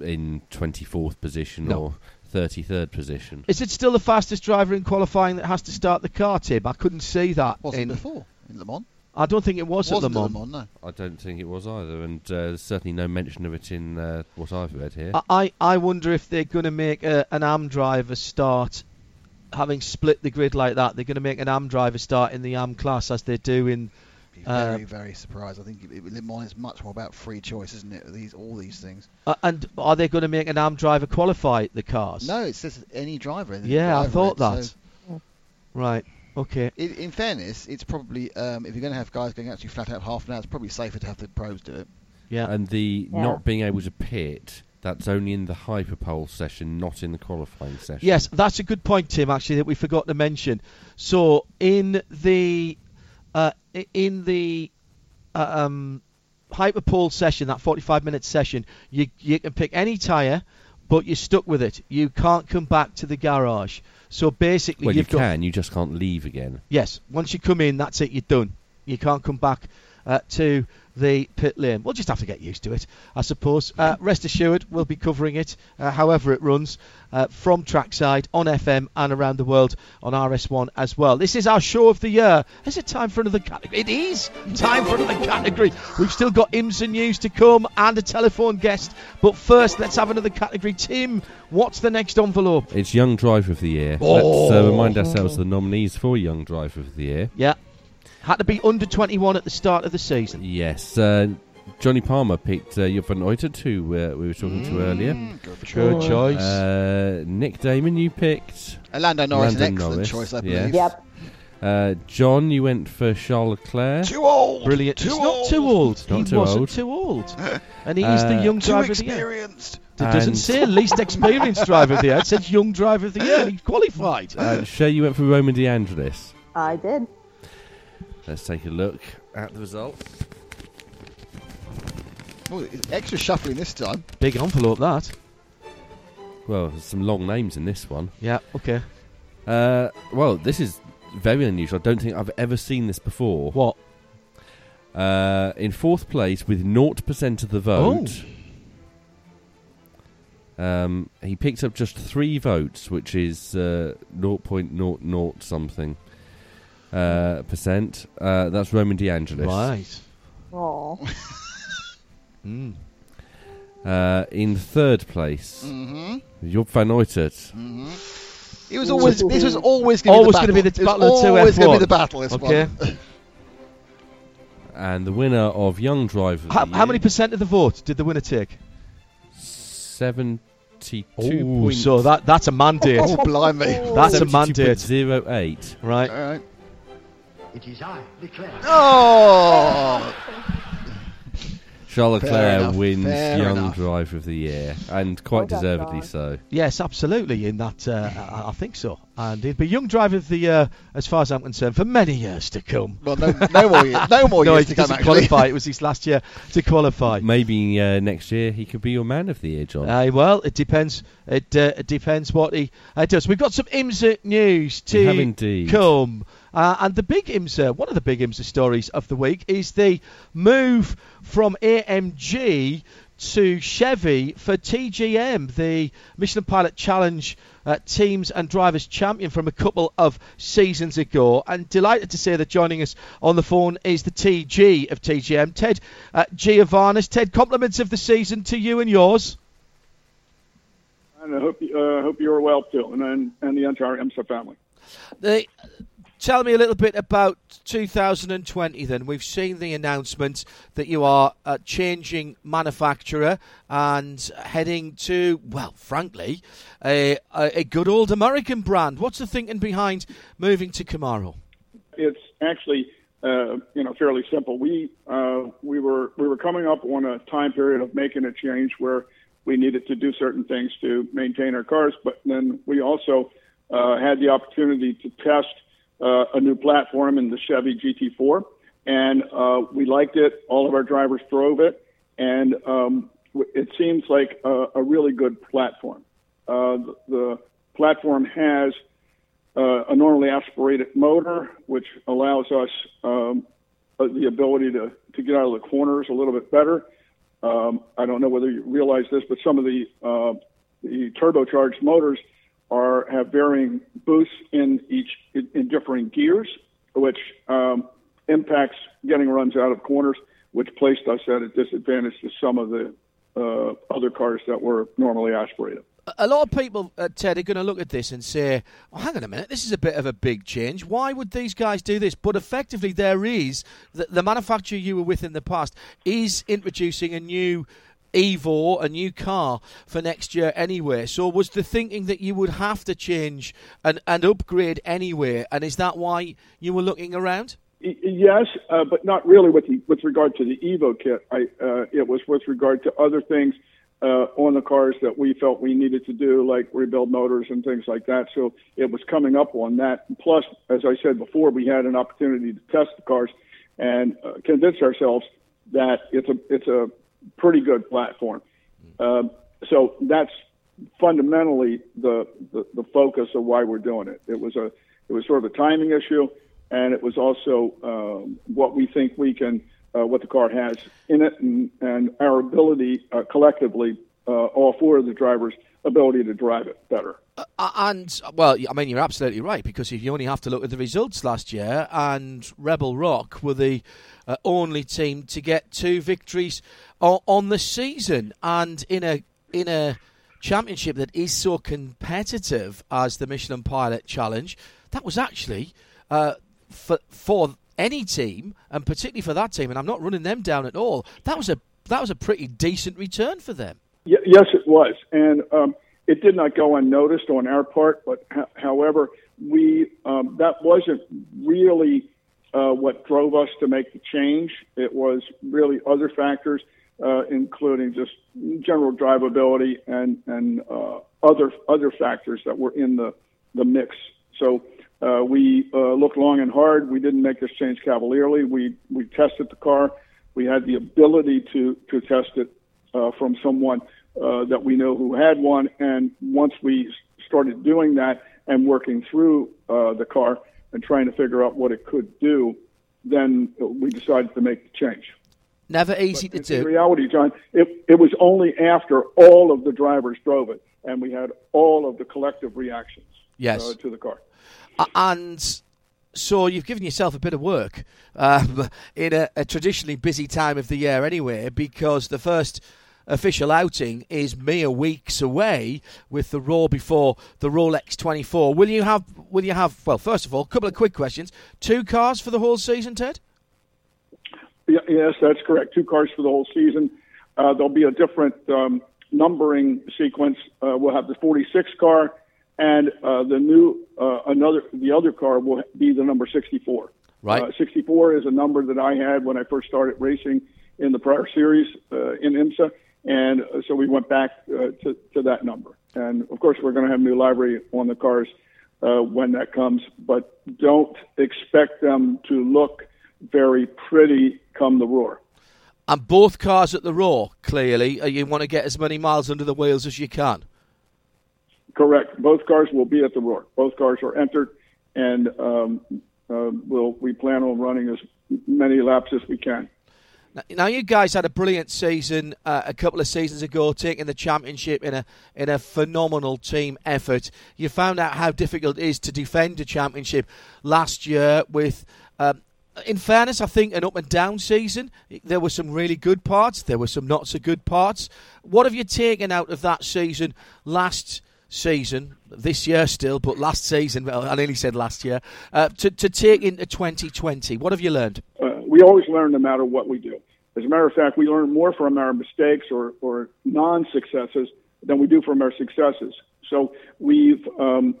in 24th position No. or 33rd position. Is it still the fastest driver in qualifying that has to start the car, Tim? I couldn't see that. Wasn't in, before in Le Mans. I don't think it was Wasn't at Le at Mans. Le Mans, no. I don't think it was either, and uh, there's certainly no mention of it in uh, what I've read here. I, I I wonder if they're going to make a, an AM driver start, having split the grid like that. They're going to make an AM driver start in the AM class as they do in. Be Uh, very, very surprised. I think it, it, Le Mans is much more about free choice, isn't it? These all these things. Uh, and are they going to make an AM driver qualify the cars? No, it says any driver. in the Yeah, I thought it, that. so- Right. Okay. In, in fairness, it's probably um, if you're going to have guys going actually flat out half an hour, it's probably safer to have the pros do it. Yeah. And the Yeah. not being able to pit, that's only in the hyperpole session, not in the qualifying session. Yes, that's a good point, Tim. Actually, that we forgot to mention. So in the uh, i- in the uh, um, hyperpole session, that 45 minute session, you you can pick any tyre, but you're stuck with it. You can't come back to the garage. So basically, Well, you can, you just can't leave again. yes. Once you come in, that's it. You're done. You can't come back uh, to the pit lane. We'll just have to get used to it, I suppose. Uh, rest assured, we'll be covering it, uh, however it runs, uh, from trackside on FM and around the world on RS1 as well. This is our show of the year. Is it time for another category? It is time for another category. We've still got IMSA news to come and a telephone guest. But first, let's have another category. Tim, what's the next envelope? It's Young Driver of the Year. Oh. Let's uh, remind ourselves of the nominees for Young Driver of the Year. Yeah. Had to be under 21 at the start of the season. Yes, uh, Jonny Palmer picked uh, Job van Uitert, who uh, we were talking to earlier. Mm, good Good choice. Uh, Nick Daman, you picked. Orlando Norris, an Lando excellent Norris, choice, I yeah. believe. Yep. Uh, John, you went for Charles Leclerc. Too old. Brilliant. Too He's old. not too old. Not he too wasn't old. too old. [laughs] and he is the Uh, young Too driver of the year. experienced. It doesn't And- say least experienced driver of the year. It says young driver of the year. and He qualified. Uh, Shea, you went for Roman DeAngelis. I did. Let's take a look at the results. Oh, it's extra shuffling this time. Big envelope that. Well, there's some long names in this one. Yeah. Okay. Uh, well, this is very unusual. I don't think I've ever seen this before. What? Uh, in fourth place with 0% of the vote. Um, he picked up just three votes, which is uh, 0.00 something uh, percent. Uh, that's Roman DeAngelis. Right. Oh. [laughs] Mm. Uh, in third place, Mm-hmm. Job van Uitert. Mm-hmm. It was always. This was always going Always to gonna be be the the battle. battle of It two was always going to be the battle. This Okay. one. And the winner of Young Driver. How, how many percent of the vote did the winner take? Seven. 72. Point- so that that's a mandate. Oh, blimey. That's a mandate. 72.08. Right. All right. It is I, Leclerc. Oh! [laughs] Charles Fair Leclerc enough, wins Young enough. Driver of the Year, and quite Well done, deservedly John. so. Yes, absolutely. In that, uh, I, I think so. And he'll be young driver of the year, as far as I'm concerned, for many years to come. Well, no, no more years. No more [laughs] no, years he to come, doesn't actually. qualify. It was his last year to qualify. Maybe uh, next year he could be your man of the year, John. Aye, well, it depends. It, uh, it depends what he uh, does. We've got some IMSA news We have to indeed. come. Uh, and the big IMSA, one of the big IMSA stories of the week is the move from AMG to Chevy for TGM, the Michelin Pilot Challenge uh, Teams and Drivers Champion from a couple of seasons ago. And delighted to say that joining us on the phone is the TG of TGM, Ted uh, Giovanis. Ted, compliments of the season to you and yours. And I hope you, uh, hope you're well too, and and, and the entire IMSA family. The, tell me a little bit about 2020 then. We've seen the announcement that you are changing manufacturer and heading to, well, frankly, a, a, a good old American brand. What's the thinking behind moving to Camaro? It's actually uh, you know fairly simple. We uh, we were we were coming up on a time period of making a change where we needed to do certain things to maintain our cars, but then we also uh, had the opportunity to test uh, a new platform in the Chevy GT4, and uh, we liked it. All of our drivers drove it, and um, it seems like a, a really good platform. Uh, the, the platform has uh, a normally aspirated motor, which allows us um, uh, the ability to, to get out of the corners a little bit better. Um, I don't know whether you realize this, but some of the uh, the turbocharged motors are have varying boosts in each in, in differing gears, which um, impacts getting runs out of corners, which placed us at a disadvantage to some of the uh, other cars that were normally aspirated. A lot of people, uh, Ted, are going to look at this and say, oh, hang on a minute, this is a bit of a big change. Why would these guys do this? But effectively, there is, the, the manufacturer you were with in the past is introducing a new Evo, a new car for next year anyway. So was the thinking that you would have to change and, and upgrade anyway? And is that why you were looking around? Yes, uh, but not really with the, with regard to the Evo kit. I, uh, it was with regard to other things uh, on the cars that we felt we needed to do, like rebuild motors and things like that. So it was coming up on that. Plus, as I said before, we had an opportunity to test the cars and uh, convince ourselves that it's a it's a pretty good platform. Um, so that's fundamentally the, the the focus of why we're doing it. It was a it was sort of a timing issue, and it was also um, what we think we can uh, what the car has in it, and, and our ability uh, collectively, uh, all four of the drivers' ability to drive it better. Uh, and well, I mean, you're absolutely right because if you only have to look at the results last year, and Rebel Rock were the uh, only team to get two victories o- on the season, and in a in a championship that is so competitive as the Michelin Pilot Challenge, that was actually uh, for for any team, and particularly for that team, and I'm not running them down at all. That was a that was a pretty decent return for them. Y- yes, it was, and um, it did not go unnoticed on our part. But h- however, we um, that wasn't really uh, what drove us to make the change. It was really other factors, uh, including just general drivability and and uh, other other factors that were in the the mix. So. Uh, we uh, looked long and hard. We didn't make this change cavalierly. We we tested the car. We had the ability to to test it uh, from someone uh, that we know who had one. And once we started doing that and working through uh, the car and trying to figure out what it could do, then we decided to make the change. Never easy But to in do. reality, John, it, it was only after all of the drivers drove it and we had all of the collective reactions Yes. uh, to the car. And so you've given yourself a bit of work um, in a, a traditionally busy time of the year anyway, because the first official outing is mere weeks away with the Roar before the Rolex 24. Will you have? Will you have? Well, first of all, a couple of quick questions. Two cars for the whole season, Ted? Yes, that's correct. Two cars for the whole season. Uh, there'll be a different um, numbering sequence, uh, we'll have the 46 car, and uh, the new uh, another the other car will be the number 64. Right. Uh, 64 is a number that I had when I first started racing in the prior series uh, in IMSA, and uh, so we went back uh, to, to that number. And of course, we're going to have new livery on the cars uh, when that comes, but don't expect them to look very pretty come the roar. And both cars at the Roar, clearly, you want to get as many miles under the wheels as you can. Correct. Both cars will be at the Roar. Both cars are entered, and um, uh, we'll, we plan on running as many laps as we can. Now, you guys had a brilliant season uh, a couple of seasons ago, taking the championship in a in a phenomenal team effort. You found out how difficult it is to defend a championship last year with. Um, in fairness, I think an up and down season. There were some really good parts. There were some not so good parts. What have you taken out of that season last season, this year still, but last season, well, I nearly said last year, uh, to, to take into 2020? What have you learned? Uh, we always learn no matter what we do. As a matter of fact, we learn more from our mistakes or, or non successes than we do from our successes. So we've um,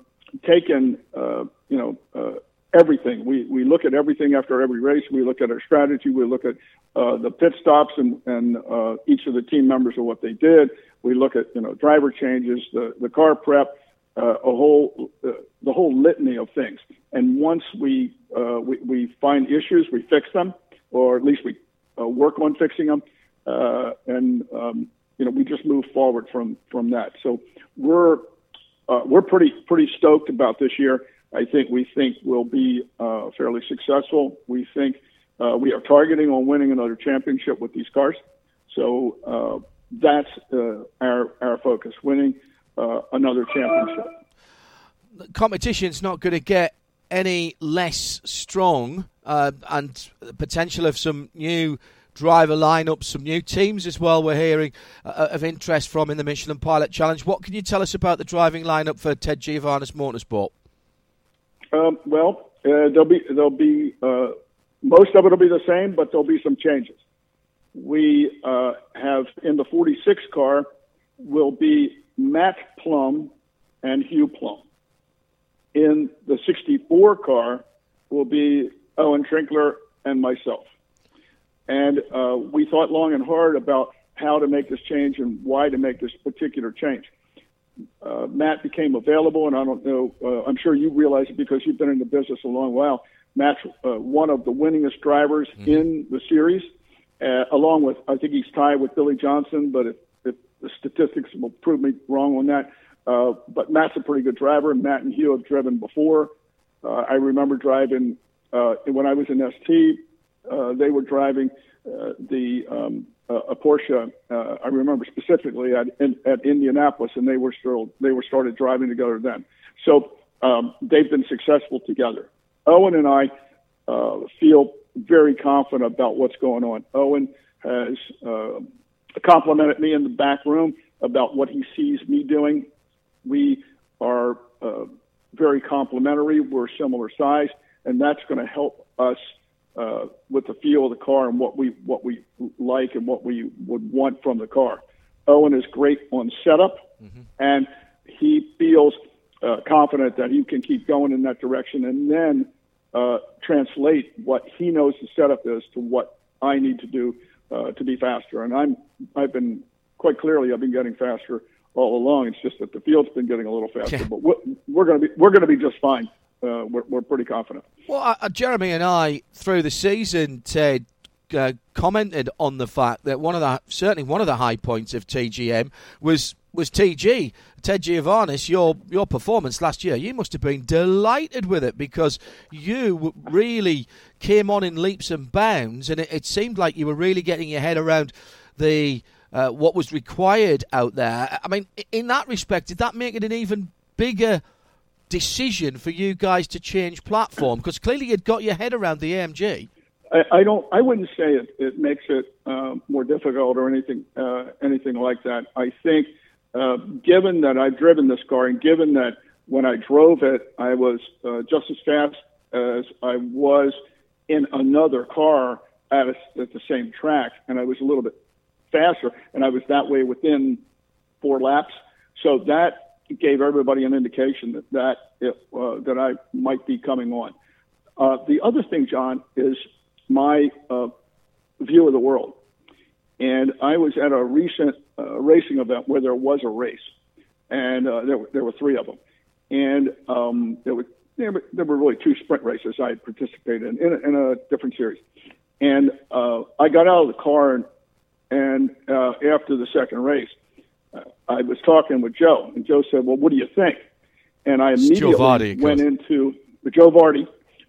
taken, uh, you know, uh, everything. We, we look at everything after every race. We look at our strategy. We look at uh, the pit stops and, and uh, each of the team members and what they did. We look at you know driver changes, the the car prep, uh, a whole uh, the whole litany of things. And once we, uh, we we find issues, we fix them, or at least we uh, work on fixing them, uh, and um, you know we just move forward from from that. So we're uh, we're pretty pretty stoked about this year. I think we think we'll be uh, fairly successful. We think uh, we are targeting on winning another championship with these cars. So uh, that's uh, our our focus: winning uh, another championship. The competition's not going to get any less strong, and the potential of some new driver lineups, some new teams as well. We're hearing uh, of interest from in the Michelin Pilot Challenge. What can you tell us about the driving lineup for Ted Giovanis Motorsport? Um, well, uh, there'll be there'll be uh, most of it will be the same, but there'll be some changes we uh, have in the 46 car will be Matt Plumb and Hugh Plumb. In the 64 car will be Owen Trinkler and myself. And uh, we thought long and hard about how to make this change and why to make this particular change. Uh, Matt became available, and I don't know, uh, I'm sure you realize it because you've been in the business a long while. Matt's uh, one of the winningest drivers mm-hmm. in the series uh, along with I think he's tied with Billy Johnson, but if, if the statistics will prove me wrong on that. Uh, but Matt's a pretty good driver. And Matt and Hugh have driven before. Uh, I remember driving uh, when I was in ST. Uh, they were driving uh, the um, a Porsche. Uh, I remember specifically at in, at Indianapolis, and they were still they were started driving together then. So um, they've been successful together. Owen and I uh, feel very confident about what's going on. Owen has uh, complimented me in the back room about what he sees me doing. We are uh, very complementary. We're similar size, and that's going to help us uh, with the feel of the car and what we what we like and what we would want from the car. Owen is great on setup, mm-hmm. and he feels uh, confident that he can keep going in that direction, and then uh, translate what he knows the setup is to what I need to do uh, to be faster. And I'm I've been quite clearly I've been getting faster all along. It's just that the field's been getting a little faster, yeah. but we're, we're going to be we're going to be just fine. Uh, we're, we're pretty confident. Well, uh, Jeremy and I through the season, Ted. Uh, commented on the fact that one of the certainly one of the high points of TGM was was TG Ted Giovanis, your your performance last year. You must have been delighted with it because you really came on in leaps and bounds, and it, it seemed like you were really getting your head around the uh, what was required out there. I mean, in that respect, did that make it an even bigger decision for you guys to change platform? Because clearly you'd got your head around the AMG. I, I don't. I wouldn't say it, it makes it uh, more difficult or anything uh, anything like that. I think uh, given that I've driven this car and given that when I drove it, I was uh, just as fast as I was in another car at, a, at the same track, and I was a little bit faster, and I was that way within four laps. So that gave everybody an indication that that it, uh, that I might be coming on. Uh, the other thing, John, is my uh, view of the world. And I was at a recent uh, racing event where there was a race, and uh, there, were, there were three of them. And um, there, were, there, were, there were really two sprint races I had participated in in a, in a different series. And uh, I got out of the car, and, and after the second race, I was talking with Joe, and Joe said, "Well, what do you think?" And I immediately Vardy, went into Joe Vardy,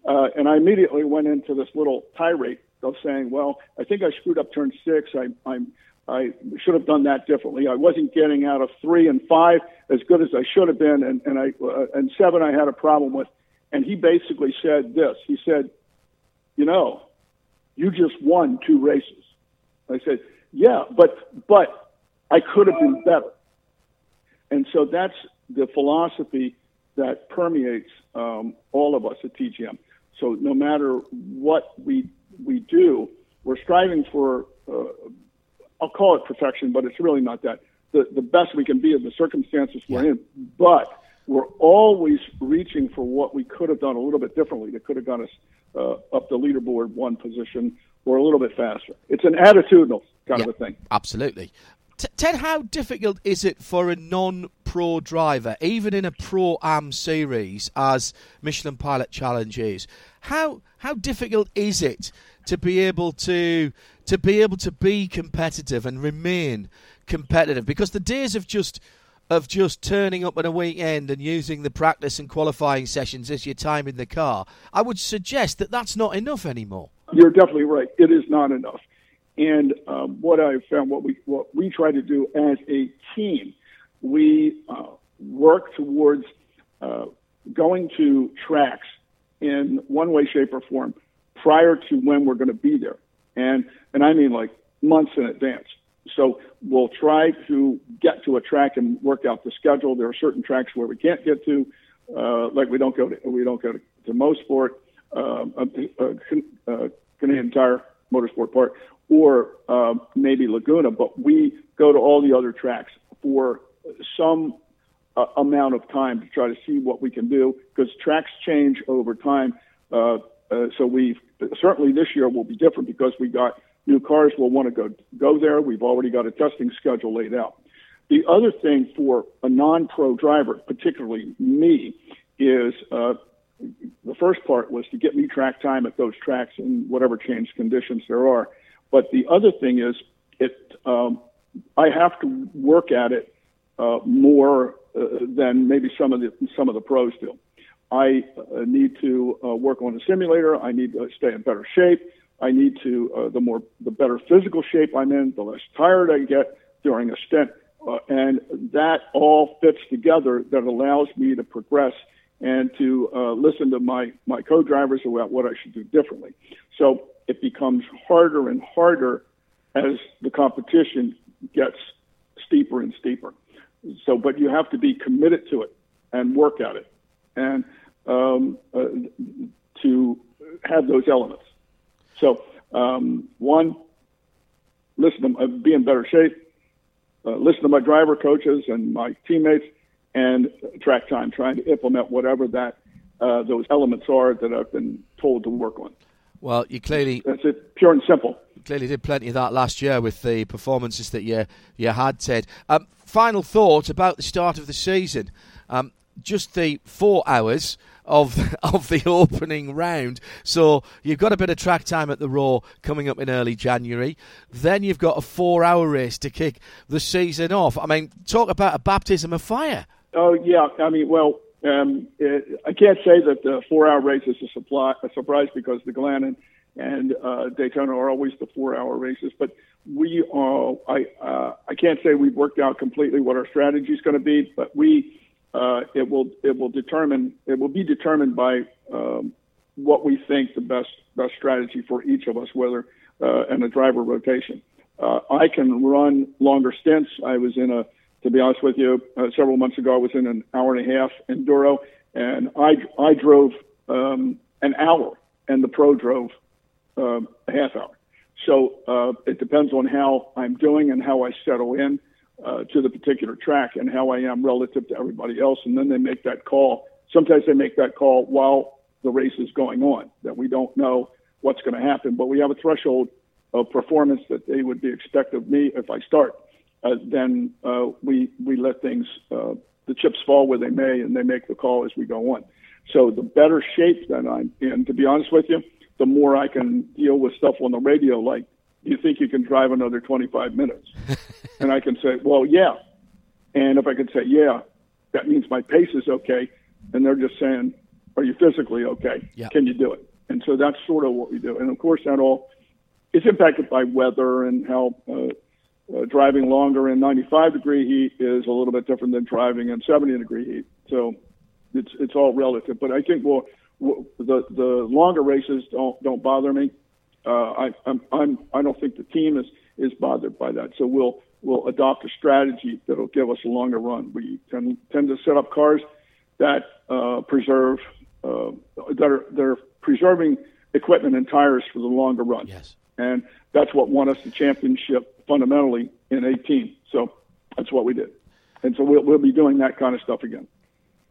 uh, and I immediately went into this little tirade of saying, "Well, I think I screwed up turn six. I, I'm I should have done that differently. I wasn't getting out of three and five as good as I should have been, and and I uh, and seven I had a problem with." And he basically said this. He said, "You know, you just won two races." I said, "Yeah, but but I could have been better." And so that's the philosophy that permeates um, all of us at TGM. So no matter what we we do, we're striving for uh, I'll call it perfection, but it's really not that. The the best we can be in the circumstances we're in, but we're always reaching for what we could have done a little bit differently that could have got us uh, up the leaderboard one position or a little bit faster. It's an attitudinal kind Yeah. of a thing. Absolutely. Ted, how difficult is it for a non-pro driver, even in a pro am series as Michelin Pilot Challenge is? How how difficult is it to be able to to be able to be competitive and remain competitive? Because the days of just of just turning up on a weekend and using the practice and qualifying sessions as your time in the car, I would suggest that that's not enough anymore. You're definitely right. It is not enough. And um, what I found, what we what we try to do as a team, we uh, work towards uh, going to tracks in one way, shape, or form prior to when we're going to be there, and and I mean like months in advance. So we'll try to get to a track and work out the schedule. There are certain tracks where we can't get to, uh, like we don't go to we don't go to, to Mosport, um, uh, uh, Canadian Tire Motorsport Park, or uh, maybe Laguna. But we go to all the other tracks for some uh, amount of time to try to see what we can do because tracks change over time. Uh, uh, so we certainly this year will be different because we got new cars. We'll want to go go there. We've already got a testing schedule laid out. The other thing for a non-pro driver, particularly me, is uh, the first part was to get me track time at those tracks in whatever changed conditions there are. But the other thing is, it um, I have to work at it uh, more uh, than maybe some of the some of the pros do. I uh, need to uh, work on the simulator. I need to stay in better shape. I need to uh, the more the better physical shape I'm in, the less tired I get during a stint, uh, and that all fits together. That allows me to progress and to listen to my my co-drivers about what I should do differently. So it becomes harder and harder as the competition gets steeper and steeper. So, but you have to be committed to it and work at it, and um, uh, to have those elements. So, um, one, listen to be in better shape. Uh, listen to my driver coaches and my teammates, and track time, trying to implement whatever that uh, those elements are that I've been told to work on. Well, you clearly That's it, pure and simple. clearly did plenty of that last year with the performances that you you had, Ted. Um, final thought about the start of the season. Um, just the four hours of [laughs] of the opening round. So you've got a bit of track time at the Roar coming up in early January. Then you've got a four-hour race to kick the season off. I mean, talk about a baptism of fire. Oh yeah, I mean, well, um, it, I can't say that the four-hour race is a, supply, a surprise because the Glen and, and uh, Daytona are always the four-hour races. But we, uh, I, uh, I can't say we've worked out completely what our strategy is going to be, but we, uh, it will, it will determine, it will be determined by um, what we think the best best strategy for each of us, whether uh, in a driver rotation. Uh, I can run longer stints. I was in a to be honest with you, uh, several months ago, I was in an hour and a half enduro, and I I drove um, an hour, and the pro drove um, a half hour. So uh, it depends on how I'm doing and how I settle in. uh, to the particular track and how I am relative to everybody else. And then they make that call. Sometimes they make that call while the race is going on, that we don't know what's going to happen. But we have a threshold of performance that they would be expect of me if I start. Uh, then uh, we we let things uh, the chips fall where they may, and they make the call as we go on. So the better shape that I'm in, to be honest with you, the more I can deal with stuff on the radio like you think you can drive another 25 minutes? [laughs] and I can say, well, yeah. And if I can say, yeah, that means my pace is okay. And they're just saying, are you physically okay? Yeah. Can you do it? And so that's sort of what we do. And of course, that all is impacted by weather and how uh, uh, driving longer in 95 degree heat is a little bit different than driving in 70 degree heat. So it's it's all relative. But I think well, the the longer races don't don't bother me uh, I, I'm, I'm, I don't think the team is, is bothered by that. So we'll, we'll adopt a strategy that'll give us a longer run. We tend, tend to set up cars that uh, preserve, uh, that are, they're preserving equipment and tires for the longer run. Yes. And that's what won us the championship fundamentally in 18. So that's what we did. And so we'll, we'll be doing that kind of stuff again.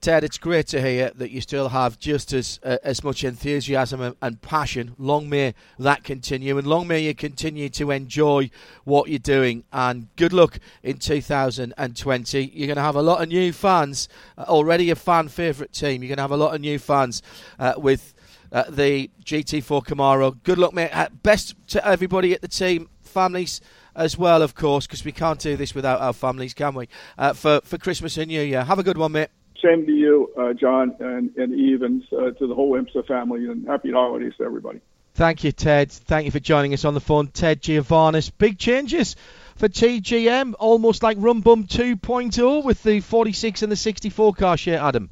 Ted, it's great to hear that you still have just as uh, as much enthusiasm and, and, passion. Long may that continue, and long may you continue to enjoy what you're doing. And good luck in 2020. You're going to have a lot of new fans. Uh, already a fan favourite team. You're going to have a lot of new fans uh, with uh, the GT4 Camaro. Good luck, mate. Best to everybody at the team, families as well, of course, because we can't do this without our families, can we? Uh, for for Christmas and New Year. Have a good one, mate. Same to you, uh, John, and, and Eve, and uh, to the whole IMSA family, and happy holidays to everybody. Thank you, Ted. Thank you for joining us on the phone. Ted Giovanis. Big changes for TGM, almost like Rum Bum 2.0 with the 46 and the 64 car Shea, Adam.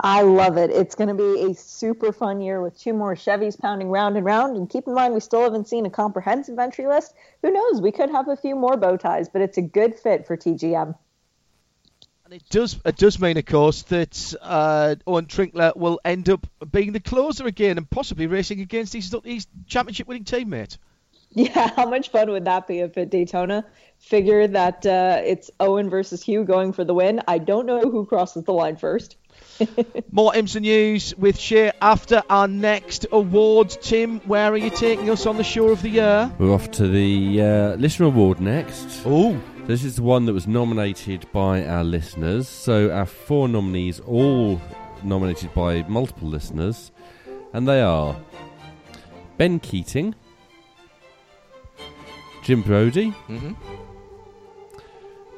I love it. It's going to be a super fun year with two more Chevys pounding round and round. And keep in mind, we still haven't seen a comprehensive entry list. Who knows? We could have a few more bow ties, but it's a good fit for TGM. And it does it does mean, of course, that uh, Owen Trinkler will end up being the closer again and possibly racing against his, his championship winning teammate. Yeah, [laughs] how much fun would that be if at Daytona? Figure that uh, it's Owen versus Hugh going for the win. I don't know who crosses the line first. More IMSA news with Shea after our next awards. Tim, where are you taking us on the show of the year? We're off to the uh, listener award next. Oh. This is the one that was nominated by our listeners. So our four nominees, all nominated by multiple listeners, and they are Ben Keating, Jim Brody, mm-hmm.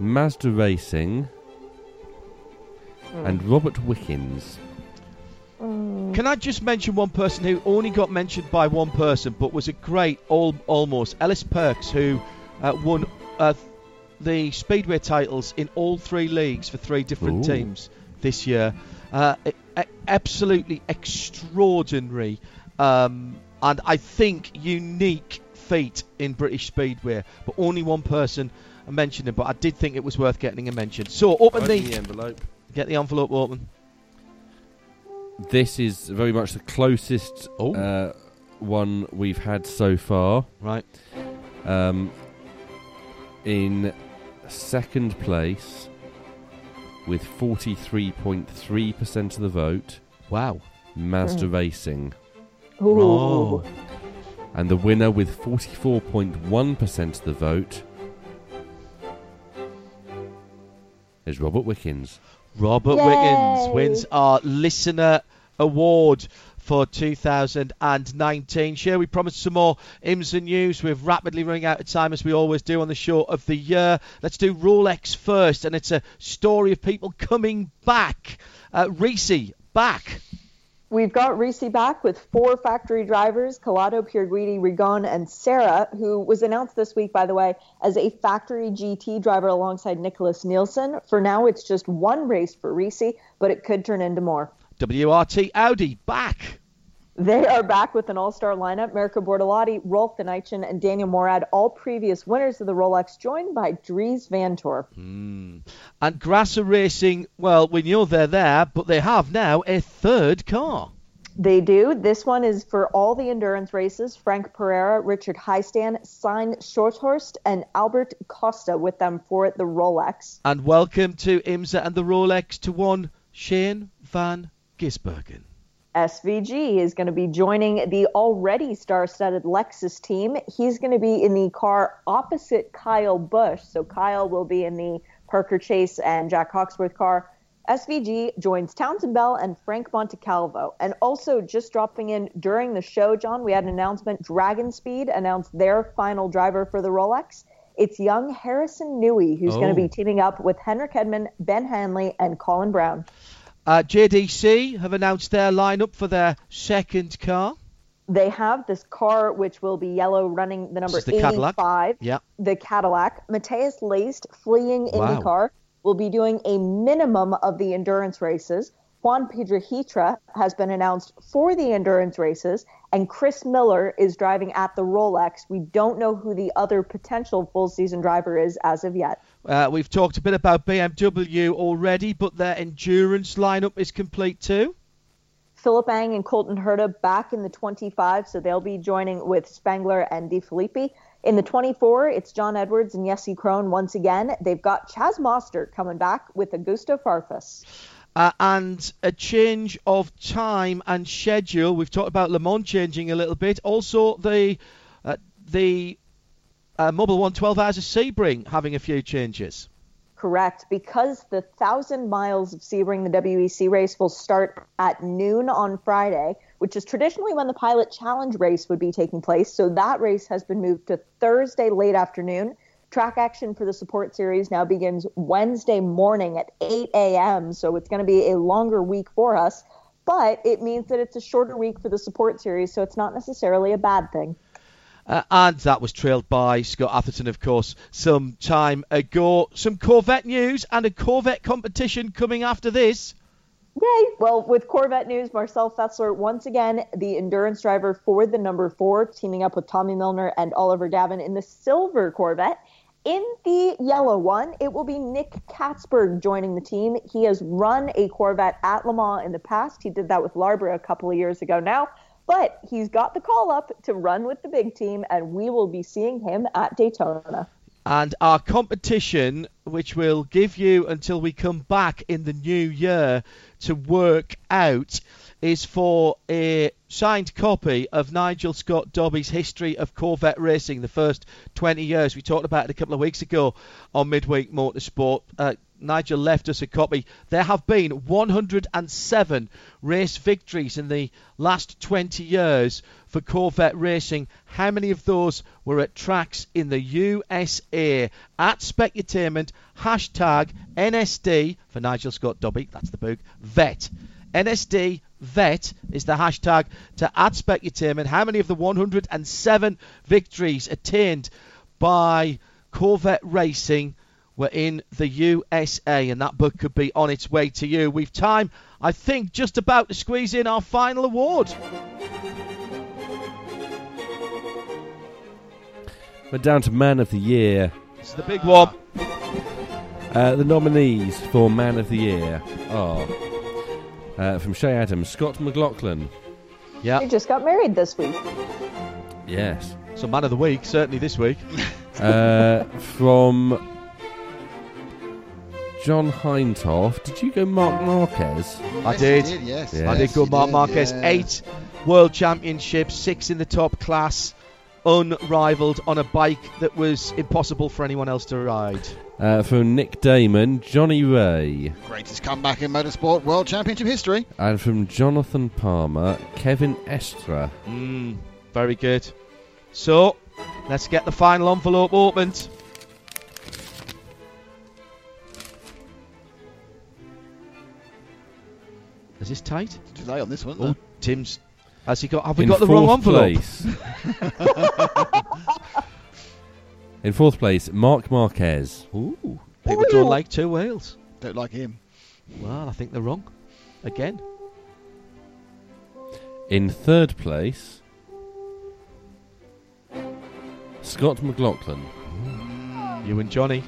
Mazda Racing, mm. and Robert Wickens. Can I just mention one person who only got mentioned by one person, but was a great all, almost Ellis Perks, who uh, won uh, the Speedway titles in all three leagues for three different Ooh. teams this year. Uh, absolutely extraordinary, um, and I think unique feat in British Speedway. But only one person mentioned him, But I did think it was worth getting a mention. So open Open the, the envelope. Get the envelope open. This is very much the closest Oh. uh, one we've had so far. Right. Um, in second place, with 43.3% of the vote, Wow. Mazda Mm. Racing. Ooh. Oh. And the winner with 44.1% of the vote is Robert Wickens. Robert Yay. Wickens wins our listener award for 2019. Shea we promised some more IMSA news. We're rapidly running out of time as we always do on the show of the year. Let's do Rolex first, and it's a story of people coming back. Uh, Risi back. We've got Risi back with four factory drivers, Calado, Pierguidi, Rigon, and Serra, who was announced this week, by the way, as a factory GT driver alongside Nicklas Nielsen. For now, it's just one race for Risi, but it could turn into more. WRT Audi back. They are back with an all-star lineup. Mirko Bortolotti, Rolf Ineichen, and Daniel Morad, all previous winners of the Rolex, joined by Dries Vanthoor. Hmm. And Grasser Racing, well, we know they're there, but they have now a third car. They do. This one is for all the endurance races. Franck Perera, Richard Heistand, Steijn Schothorst, and Albert Costa with them for the Rolex. And welcome to IMSA and the Rolex to one Shane van Gisbergen. SVG is going to be joining the already star-studded Lexus team. He's going to be in the car opposite Kyle Busch. So Kyle will be in the Parker Chase and Jack Hawksworth car. SVG joins Townsend Bell and Frank Montecalvo. And also, just dropping in during the show, John, we had an announcement. Dragon Speed announced their final driver for the Rolex. It's young Harrison Newey, who's Oh. going to be teaming up with Henrik Hedman, Ben Hanley, and Colin Braun. Uh, JDC have announced their lineup for their second car. They have this car, which will be yellow, running the number the Cadillac. 85. Yeah. The Cadillac. Matheus Leist, fleeing Wow. IndyCar, will be doing a minimum of the endurance races. Juan Piedrahita has been announced for the endurance races, and Chris Miller is driving at the Rolex. We don't know who the other potential full season driver is as of yet. Uh, we've talked a bit about BMW already, but their endurance lineup is complete too. Philipp Eng and Colton Herta back in the 25, so they'll be joining with Spengler and De Phillippi. In the 24, it's John Edwards and Jesse Krohn once again. They've got Chaz Mostert coming back with Augusto Farfus. Uh, and a change of time and schedule. We've talked about Le Mans changing a little bit. Also, the uh, the uh, Mobil One 12 Hours of Sebring having a few changes. Correct, because the 1,000 miles of Sebring, the WEC race, will start at noon on Friday, which is traditionally when the Pilot Challenge race would be taking place. So that race has been moved to Thursday late afternoon. Track action for the support series now begins Wednesday morning at 8 a.m. So it's going to be a longer week for us, but it means that it's a shorter week for the support series, so it's not necessarily a bad thing. Uh, and that was trailed by Scott Atherton, of course, some time ago. Some Corvette news and a Corvette competition coming after this. Yay! Well, with Corvette news, Marcel Fässler, once again, the endurance driver for the number four, teaming up with Tommy Milner and Oliver Gavin in the silver Corvette. In the yellow one, it will be Nick Catsburg joining the team. He has run a Corvette at Le Mans in the past. He did that with Larbre a couple of years ago now. But he's got the call up to run with the big team, and we will be seeing him at Daytona. And our competition, which we'll give you until we come back in the new year to work out, is for a signed copy of Nigel Scott Dobby's History of Corvette Racing, the first 20 years. We talked about it a couple of weeks ago on Midweek Motorsport. Uh, Nigel left us a copy. There have been 107 race victories in the last 20 years for Corvette racing. How many of those were at tracks in the USA? At Specutainment, hashtag NSD for Nigel Scott Dobby, that's the book, VET. NSD VET is the hashtag to add Specutainment. How many of the 107 victories attained by Corvette Racing were in the USA? And that book could be on its way to you. We've time, I think, just about to squeeze in our final award. We're down to Man of the Year. It's the big one. Uh, the nominees for Man of the Year are uh, from Shea Adams, Scott McLaughlin. Yeah. He just got married this week. Yes. So man of the week, certainly this week. [laughs] Uh, from John Hindhaugh. Did you go Marc Marquez? I did. did, yes. I did go Marc did, Marquez. yeah. Eight world championships, six in the top class, unrivaled on a bike that was impossible for anyone else to ride. Uh, from Nick Daman, Johnny Rea. Greatest comeback in motorsport world championship history. And from Jonathan Palmer, Kevin Estre. Mm, very good. So, let's get the final envelope opened. Is this tight? Too late on this one. Oh. Tim's. Has he got? Have we In got the wrong fourth envelope? place. [laughs] In fourth place, Marc Marquez. Ooh, people don't like two whales. Don't like him. Well, I think they're wrong. Again. In third place, Scott McLaughlin. You and Johnny.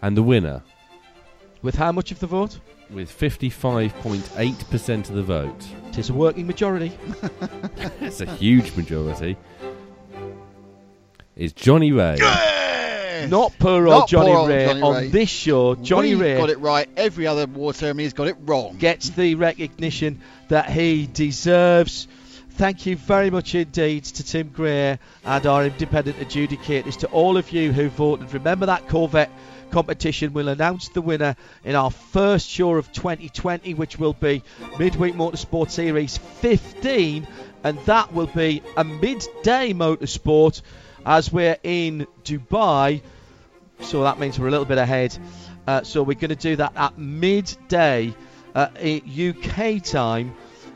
And the winner With how much of the vote? With 55.8% of the vote. It is a working majority. [laughs] It's a huge majority. Is Johnny Rea. Not poor old Not Johnny poor old Rea. Johnny On Rea. this show, Johnny we Rea got it right. Every other award ceremony's got it wrong. gets the recognition that he deserves. Thank you very much indeed to Tim Gray and our independent adjudicators, to all of you who voted. Remember that Corvette competition. We'll announce the winner in our first show of 2020, which will be Midweek Motorsport Series 15, and that will be a midday motorsport as we're in Dubai. So that means we're a little bit ahead. Uh, so we're going to do that at midday uh, UK time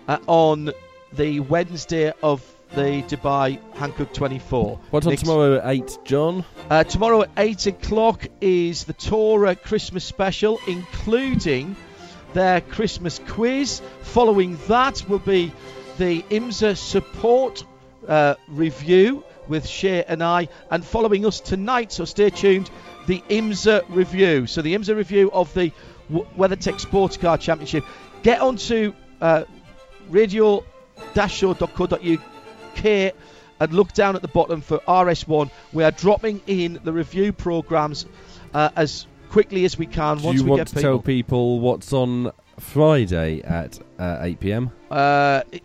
uh, on the Wednesday of the Dubai Hankook 24. What's on tomorrow at 8, John? uh, tomorrow at 8 o'clock is the Torah Christmas special, including their Christmas quiz. Following that will be the IMSA support uh, review with Shea and I. And following us tonight, so stay tuned, the IMSA review. So the IMSA review of the w- WeatherTech Sports Car Championship. Get onto uh, radio-show.co.uk and look down at the bottom for RS1. We are dropping in the review programs uh, as quickly as we can Do once you we want get to people. tell people what's on Friday at uh, 8 pm uh, it-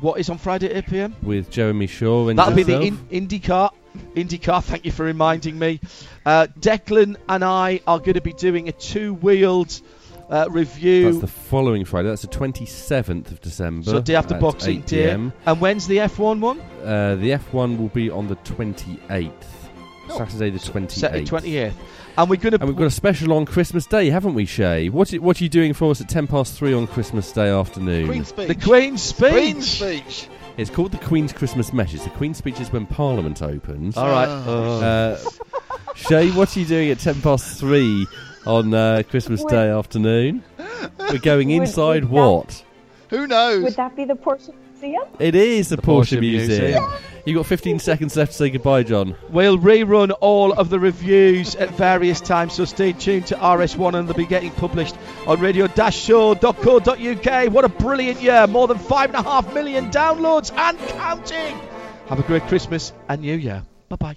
what is on Friday at 8 pm? with Jeremy Shaw and That'll be the in- IndyCar. IndyCar, thank you for reminding me. Uh, Declan and I are going to be doing a two-wheeled uh, review. That's the following Friday. That's the 27th of December. so day after Boxing 8 Day. And when's the F1 one? Uh, the F1 will be on the 28th. Saturday the 28th. Saturday 28th. And we're going to And we've got a special on Christmas Day, haven't we, Shea? What, i- what are you doing for us at 10 past 3 on Christmas Day afternoon? Queen's speech. the Queen's speech. Queen's speech. It's called the Queen's Christmas Message. The Queen's speech is when Parliament opens. All right. Ah. Uh, Shea, what are you doing at 10 past 3 on uh, Christmas Day afternoon? We're going Would- inside would that- what? Who knows? Would that be the Porsche Museum? It is the, Porsche, Porsche Museum. Museum. You've got 15 seconds left to say goodbye, John. We'll rerun all of the reviews at various times, so stay tuned to RS1 and they'll be getting published on radio-show.co.uk. What a brilliant year! More than five and a half million downloads and counting! Have a great Christmas and New Year. Bye-bye.